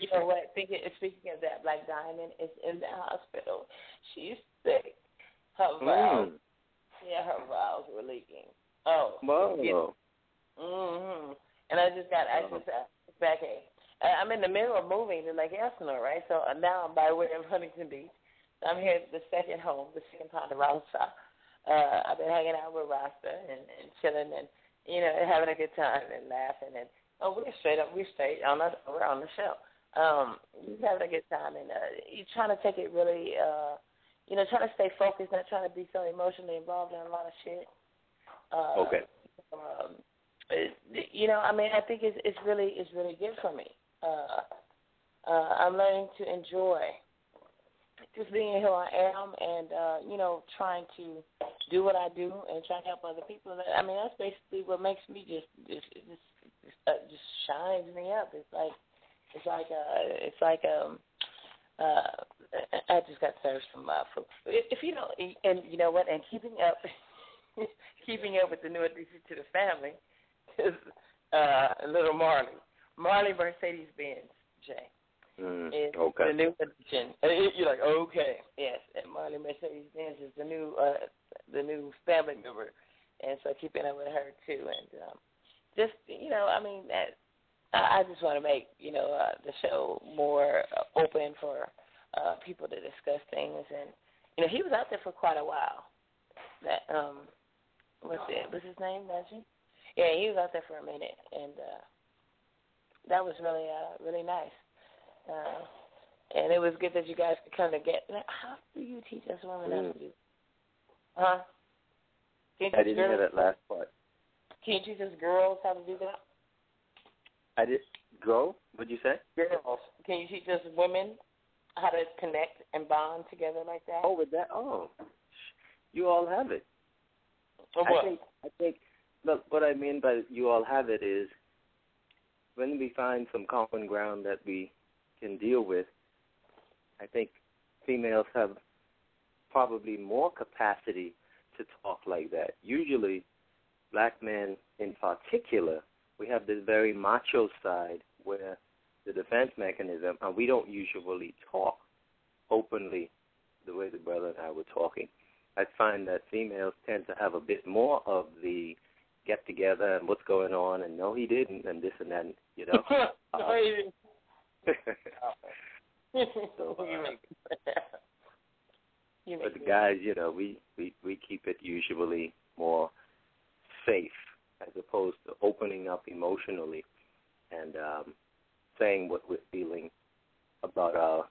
you know what? Thinking, speaking of that, Black Diamond is in the hospital. She's sick. Her valves, Mm. yeah, her valves were leaking. Oh, Whoa. hmm And I just got I just uh. Uh, I'm in the middle of moving to Lake Elsinore, right? So uh, now I'm by way of Huntington Beach. I'm here at the second home, the second part of Ponderosa. Uh, I've been hanging out with Rasta and, and chilling and you know having a good time and laughing and oh we're straight up we're straight on the we're on the show. Um, just having a good time and uh, you're trying to take it really uh, you know trying to stay focused, not trying to be so emotionally involved in a lot of shit. Uh, Okay. um, it, you know, I mean, I think it's it's really it's really good for me. Uh, uh, I'm learning to enjoy just being who I am, and uh, you know, trying to do what I do and try to help other people. I mean, that's basically what makes me just just just uh, just shines me up. It's like it's like uh it's like um uh I just got served some uh food. If you don't and you know what, and keeping up keeping up with the new addition to the family is uh little Marley. Marley Mercedes Benz, Jay. Mm, okay. the new addition. You're like, okay, yes. And Marley Mercedes Benz is the new uh the new family member and so keeping up with her too and um just you know, I mean that I I just want to make you know uh, the show more uh, open for uh, people to discuss things, and you know he was out there for quite a while. That um, what's it? What's his name? Najee? Yeah, he was out there for a minute, and uh, that was really uh, really nice. Uh, and it was good that you guys could kind of get. That how do you teach us women how to do? Huh? Can you I didn't hear that last part. Can you teach us girls how to do that? I did go. What'd you say? Girls, can you teach us women how to connect and bond together like that? Oh, with that. Oh, you all have it. I think. I think. Look, what I mean by you all have it is when we find some common ground that we can deal with. I think females have probably more capacity to talk like that. Usually, black men in particular, we have this very macho side where the defense mechanism, and we don't usually talk openly the way the brother and I were talking. I find that females tend to have a bit more of the get together and what's going on, and no, he didn't, and this and that, you know. no, you So, uh, you make you but the guys, you know, we we we keep it usually more safe as opposed to opening up emotionally and um, saying what we're feeling about our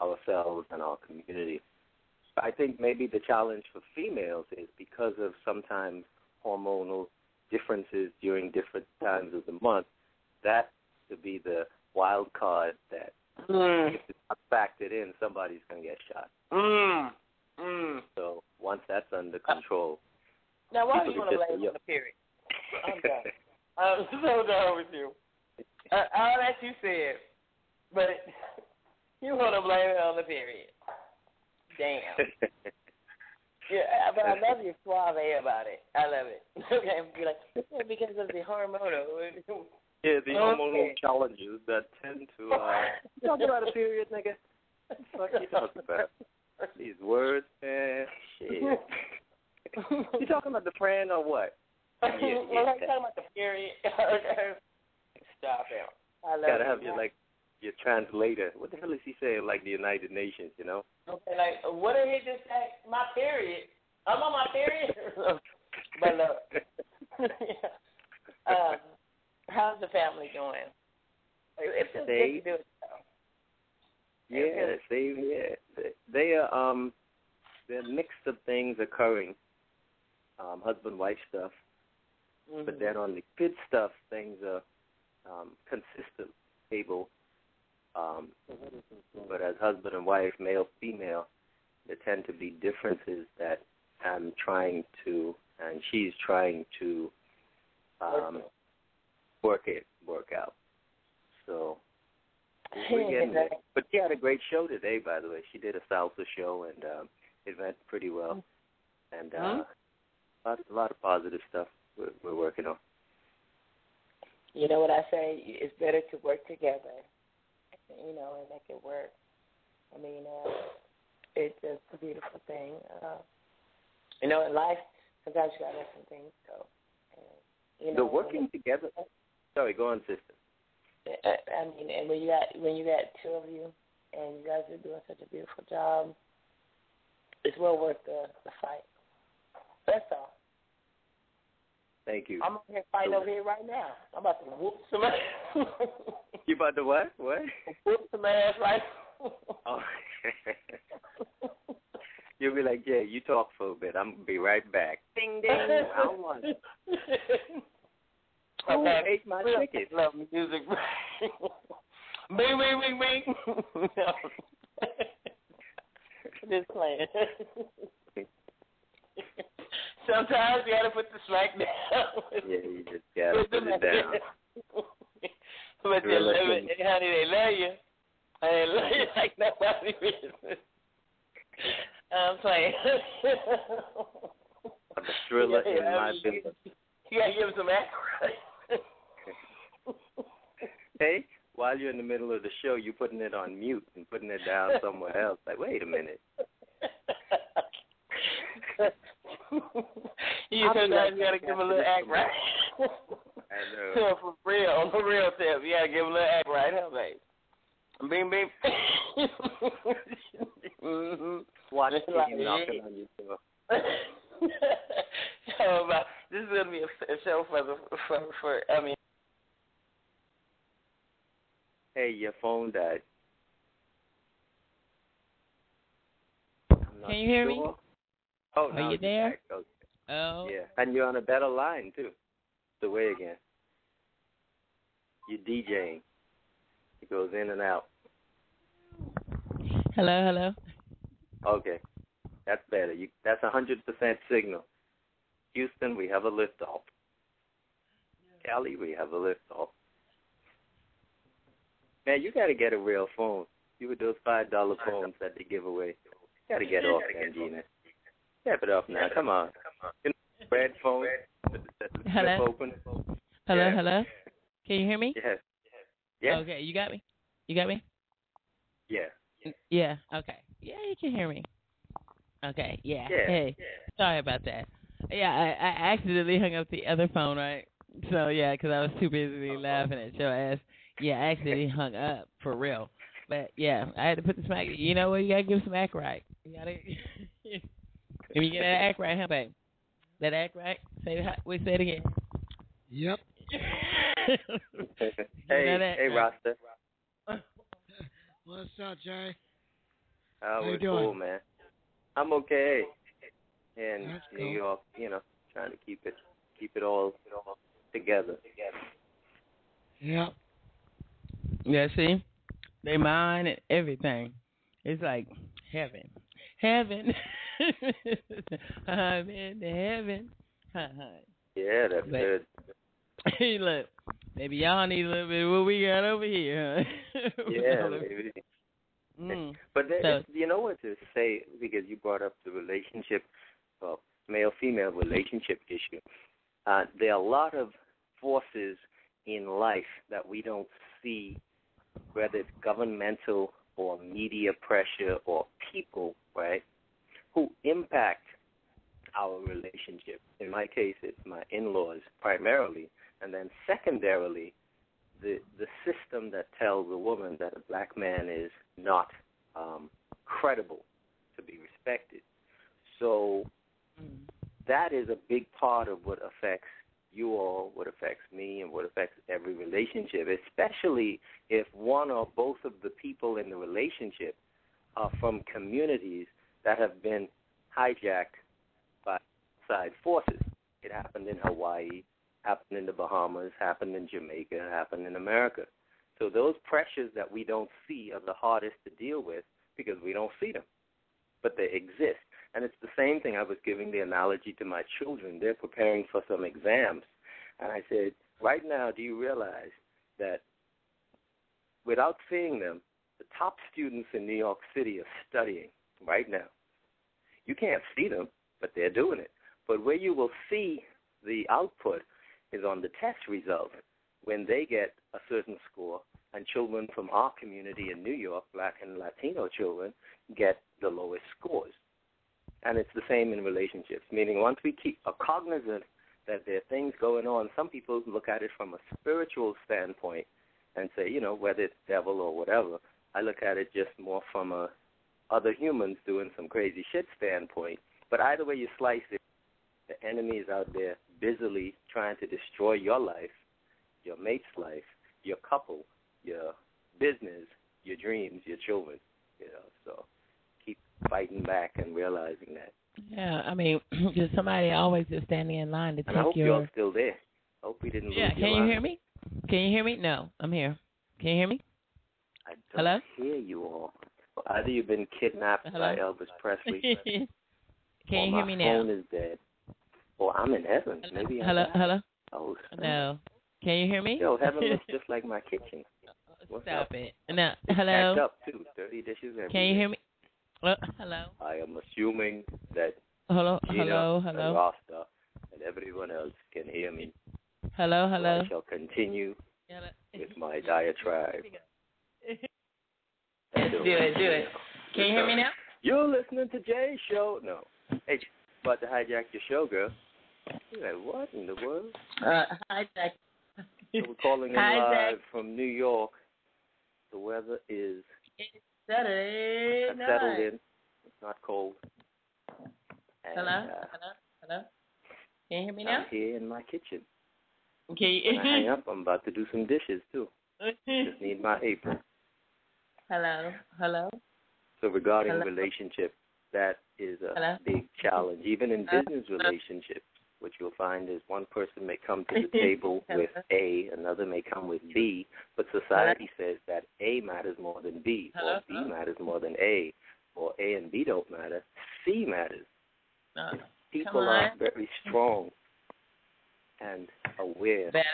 ourselves and our community. I think maybe the challenge for females is because of sometimes hormonal differences during different times of the month. That to be the wild card that Mm. if it's not factored in, somebody's gonna get shot. Mm. Mm. So once that's under control, Now, why do you want to can blame say, on the period? I'm done. I'm so done with you. Uh, all that you said, but you want to blame it on the period. Damn. Yeah, but I love your suave about it. I love it. Okay, be like yeah, because of the hormonal. Yeah, the Okay. hormonal challenges that tend to uh you talking about a period, nigga. What the fuck you talking about? These words, man. Shit. you talking about the friend or what? Yeah, well. I'm talking about the period. Stop it. I love Gotta it. have your like your translator. What the hell is he saying? Like the United Nations, you know? Okay, like what did he just say? My period. I'm on my period. but look, um, how's the family doing? It feels They- good to do it. Yeah, same here. They- They are um, they're a mix of things occurring, um, husband wife stuff. Mm-hmm. But then on the kid stuff, things are um, consistent, stable. Um, but as husband and wife, male female, there tend to be differences that I'm trying to, and she's trying to um, work it, work out. So we're getting there. But she had a great show today, by the way. She did a salsa show, and um, it went pretty well. And uh, lots, a lot of positive stuff we're, we're working on. You know what I say? It's better to work together, you know, and make it work. I mean, uh, it's just a beautiful thing. Uh, you know, in life, sometimes you gotta let some things go. And, you know, the working together. Sorry, go on, sister. I I mean, and when you got when you got two of you, and you guys are doing such a beautiful job, it's well worth the the fight. That's all. Thank you. I'm over here fighting over here right now. I'm about to whoop some ass. You about to what? What? whoop some ass right. Oh. You'll be like, yeah, you talk for a bit. I'm gonna be right back. Ding ding. I don't want it. Who Okay. ate my Real chicken? Love music. bing, bing, bing, bing. Just playing. Sometimes you gotta put the smack down. Yeah, you just gotta put it down. but they love it, honey. They love you. They love uh-huh. you like nobody business. I'm playing. I'm a thriller Yeah, in my business. You gotta give them some act right. Hey, while you're in the middle of the show, you're putting it on mute and putting it down somewhere else. Like, wait a minute. you sometimes you gotta give a little act right. I know. For real, on the real tip, you gotta give a little act right, huh, babe? Bing, bing. mm-hmm. Watch TV like, knocking on your door. so, about, this is gonna be a, a show for the for for I mean. Hey, your phone died. Can you hear me? Oh, Are now you there? back. Okay. Oh. Yeah, and you're on a better line too. The way again. You're DJing. It goes in and out. Hello, hello. Okay, that's better. You that's a hundred percent signal. Houston, we have a lift off. Cali, we have a lift off. Man, you got to get a real phone. You with those five dollar phones that they give away. You got to get off Gina. Step it up now. Come on. You know, red phone. with the- the flip Hello? Open. Hello, Yeah. hello. Can you hear me? Yeah. Yeah. Okay, you got me. You got me. Yeah. Yeah. Okay. Yeah, you can hear me. Okay. Yeah. Yeah. Hey. Sorry about that. Yeah, I, I accidentally hung up the other phone, right? So yeah, 'cause I was too busy uh-huh. laughing at your ass. Yeah, I accidentally hung up for real. But yeah, I had to put the smack. You know what? You gotta give some act right. You gotta. Let me get that act right, huh, babe? That act right. Say it. We say it again. Yep. hey, know that? hey, uh, Rasta. What's up, Jay? How How you doing? cool, man? I'm okay. In That's New cool. York, you know, trying to keep it keep it all together. Yep. Yeah, see, they mine and everything. It's like heaven, heaven. I'm in heaven. Yeah, that's But- good. hey, look, maybe y'all need a little bit of what we got over here. Huh? Yeah, maybe. Mm. But So- you know what to say because you brought up the relationship, well, male-female relationship issue. Uh, there are a lot of forces in life that we don't see, whether it's governmental or media pressure or people, right, who impact our relationship. In my case, it's my in-laws primarily, and then secondarily, the the system that tells a woman that a black man is not um, credible to be respected. So that is a big part of what affects you all, what affects me, and what affects every relationship, especially if one or both of the people in the relationship are from communities that have been hijacked by outside forces. It happened in Hawaii, happened in the Bahamas, happened in Jamaica, happened in America. So those pressures that we don't see are the hardest to deal with because we don't see them, but they exist. And it's the same thing. I was giving the analogy to my children. They're preparing for some exams, and I said, right now, do you realize that without seeing them, the top students in New York City are studying right now. You can't see them, but they're doing it. But where you will see the output is on the test results when they get a certain score, and children from our community in New York, black and Latino children, get the lowest scores. And it's the same in relationships, meaning once we keep are cognizant that there are things going on, some people look at it from a spiritual standpoint and say, you know, whether it's devil or whatever. I look at it just more from a other humans doing some crazy shit standpoint. But either way you slice it, the enemy is out there busily trying to destroy your life, your mate's life, your couple, your business, your dreams, your children. You know, so fighting back and realizing that. Yeah, I mean, just somebody always is standing in line to take And I hope take you're still there. Hope we didn't Yeah, can your you line. hear me? Can you hear me? No, I'm here. Can you hear me? I don't Hello? hear you all. Either you've been kidnapped by Elvis Presley, Can you hear me now? My phone is dead, or I'm in heaven. Maybe I Hello, died. hello. Oh. No. Can you hear me? Yo, heaven looks just like my kitchen. Oh, What's Stop up? it. No. Hello. packed up too. Dirty dishes everywhere. Can you hear me? Uh, hello. I am assuming that Hello. Gina Hello. and Rasta and everyone else can hear me. Hello. So Hello. I shall continue with my diatribe. do it. Do it. Can you hear me now? You're listening to Jay's show. No. Hey, about to hijack your show, girl. You're like, what in the world? Uh, hi, Jack. So we're calling in live from New York. The weather is Saturday has settled night. in. It's not cold. And, Hello. uh, Hello. Hello. Can you hear me now? I'm here in my kitchen. Okay. When I hang up, I'm about to do some dishes too. Just need my apron. Hello. Hello. So regarding Hello? relationship, that is a Hello? big challenge. Even in Hello? business relationships, what you'll find is one person may come to the table with A, another may come with B, but society says that A matters more than B, or B uh-huh. matters more than A, or A and B don't matter. C matters. Uh-huh. No. People are very strong and aware. Better.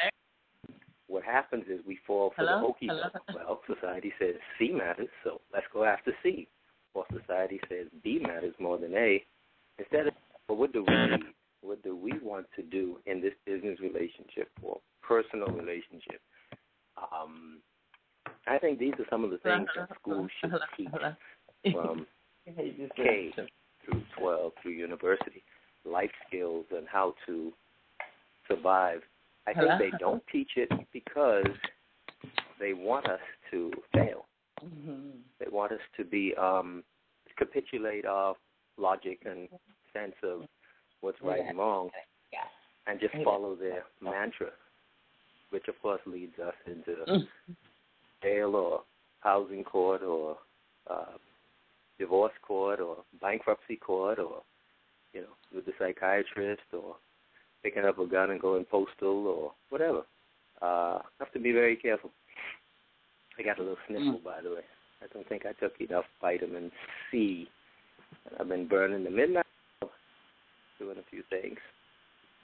What happens is we fall for Hello? the hokey? Well, society says C matters, so let's go after C. Or society says B matters more than A. Instead of, well, what do we? What do we want to do in this business relationship or personal relationship? Um, I think these are some of the things that schools should teach from K through 12 through university, life skills and how to survive. I think they don't teach it because they want us to fail. Mm-hmm. They want us to be um capitulate our logic and sense of what's right and wrong and just follow their mantra, which of course leads us into Mm. jail or housing court or uh, divorce court or bankruptcy court or you know with the psychiatrist or picking up a gun and going postal or whatever. Uh, have to be very careful. I got a little sniffle by the way. I don't think I took enough vitamin C. And I've been burning the midnight doing a few things.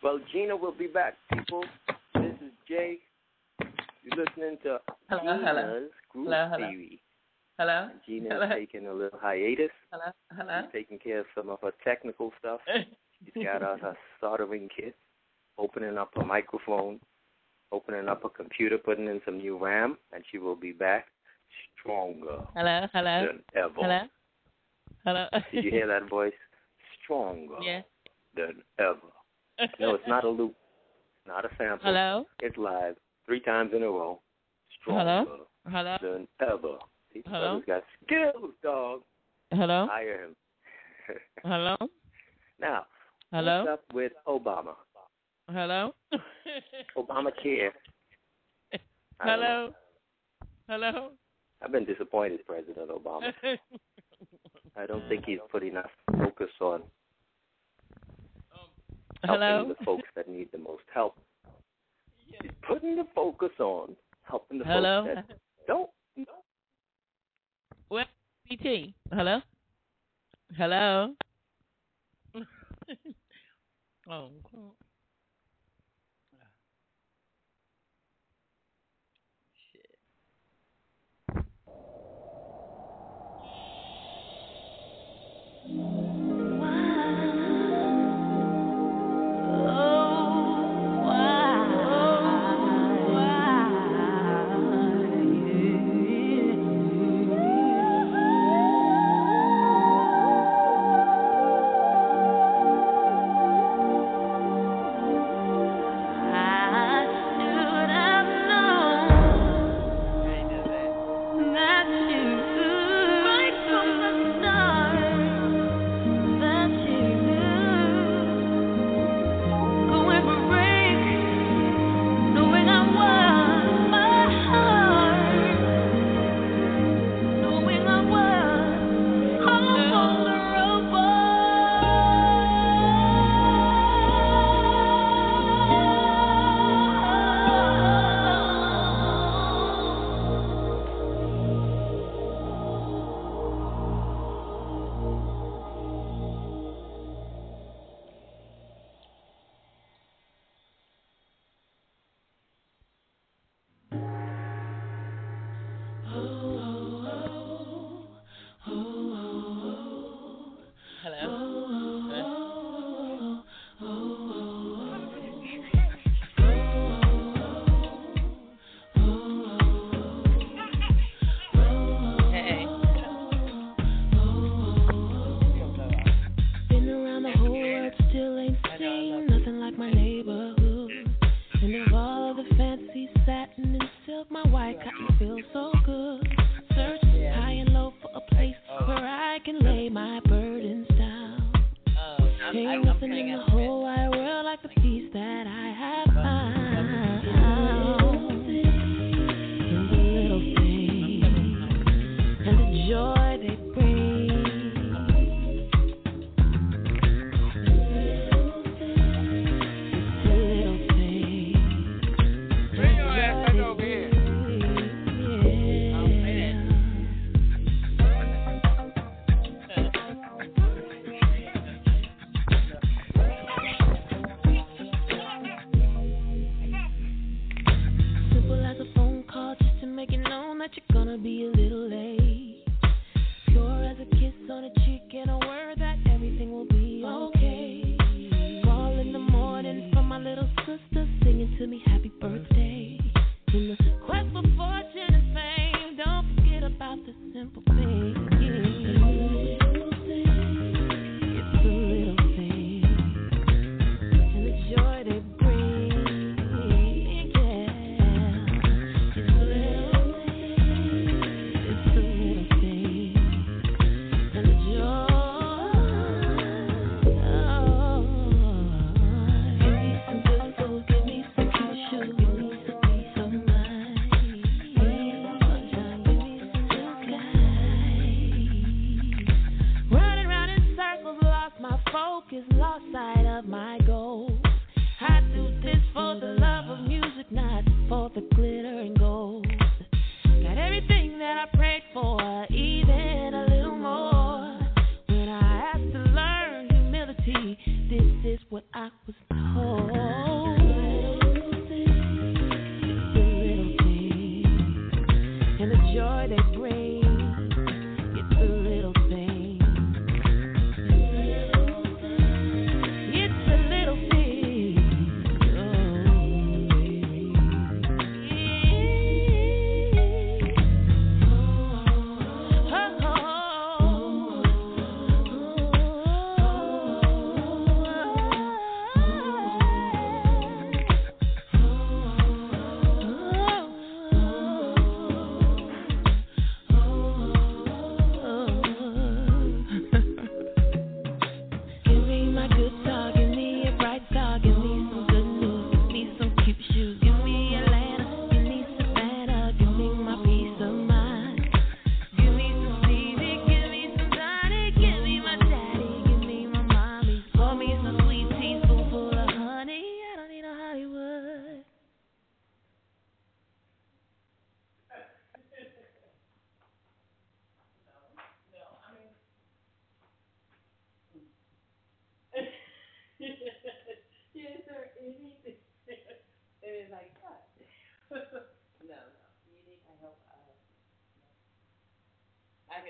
Well, Gina will be back, people. This is Jay. You're listening to Hello, Gina's hello. Groove Hello, hello. Theory. Hello. Gina's Hello. taking a little hiatus. Hello. Hello. She's taking care of some of her technical stuff. She's got out her soldering kit, opening up her microphone, opening up her computer, putting in some new RAM, and she will be back stronger Hello. Hello. than ever. Hello. Hello. Did you hear that voice? Stronger Yeah. Than ever. No, it's not a loop, not a sample. Hello. It's live, three times in a row. Stronger Hello. Hello. than ever. These Hello? got skills, dog. Hello. Hire him. Hello. now, Hello. what's up with Obama? Hello. Obamacare. I don't know. Hello. Hello. I've been disappointed, President Obama. I don't think he's put enough focus on helping Hello. the folks that need the most help. He's putting the focus on helping the Hello. folks that don't. Well, BT. Hello. Hello. oh.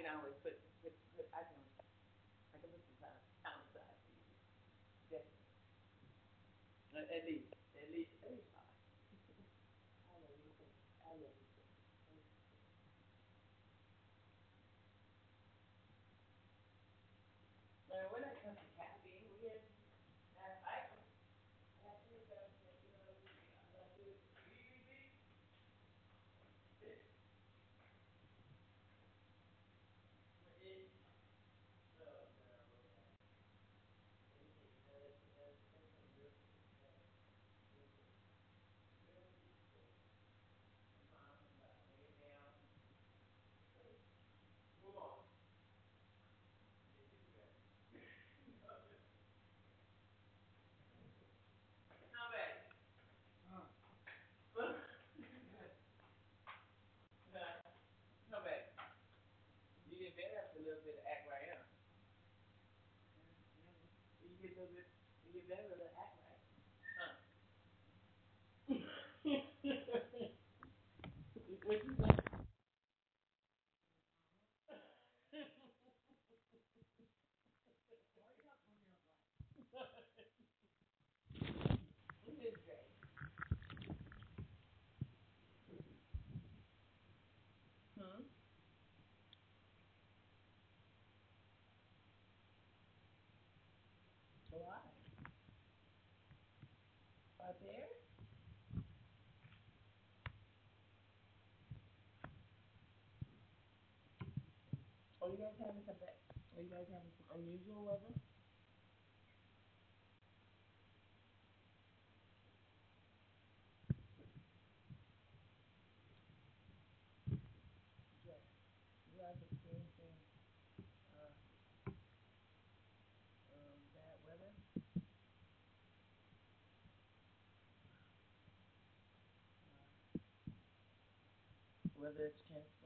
can always put, put, put I can, I can put some time, time aside for At least. get a little bit, you get better at acting. having some are you guys having some unusual weather? Yes. You bad weather? Whether it's cancelled.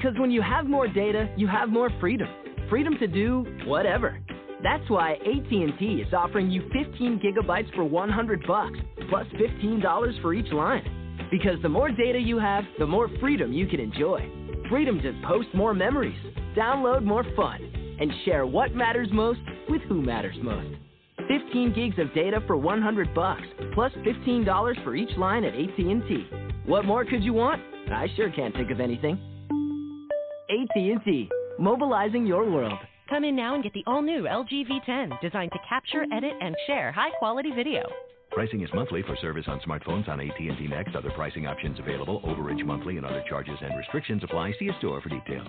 Because when you have more data, you have more freedom. Freedom to do whatever. That's why AT&T is offering you 15 gigabytes for 100 bucks, plus $15 for each line. Because the more data you have, the more freedom you can enjoy. Freedom to post more memories, download more fun, and share what matters most with who matters most. 15 gigs of data for 100 bucks, plus $15 for each line at AT&T. What more could you want? I sure can't think of anything. AT&T, mobilizing your world. Come in now and get the all-new LG V10, designed to capture, edit, and share high-quality video. Pricing is monthly for service on smartphones on AT&T Next. Other pricing options available. Overage monthly and other charges and restrictions apply. See a store for details.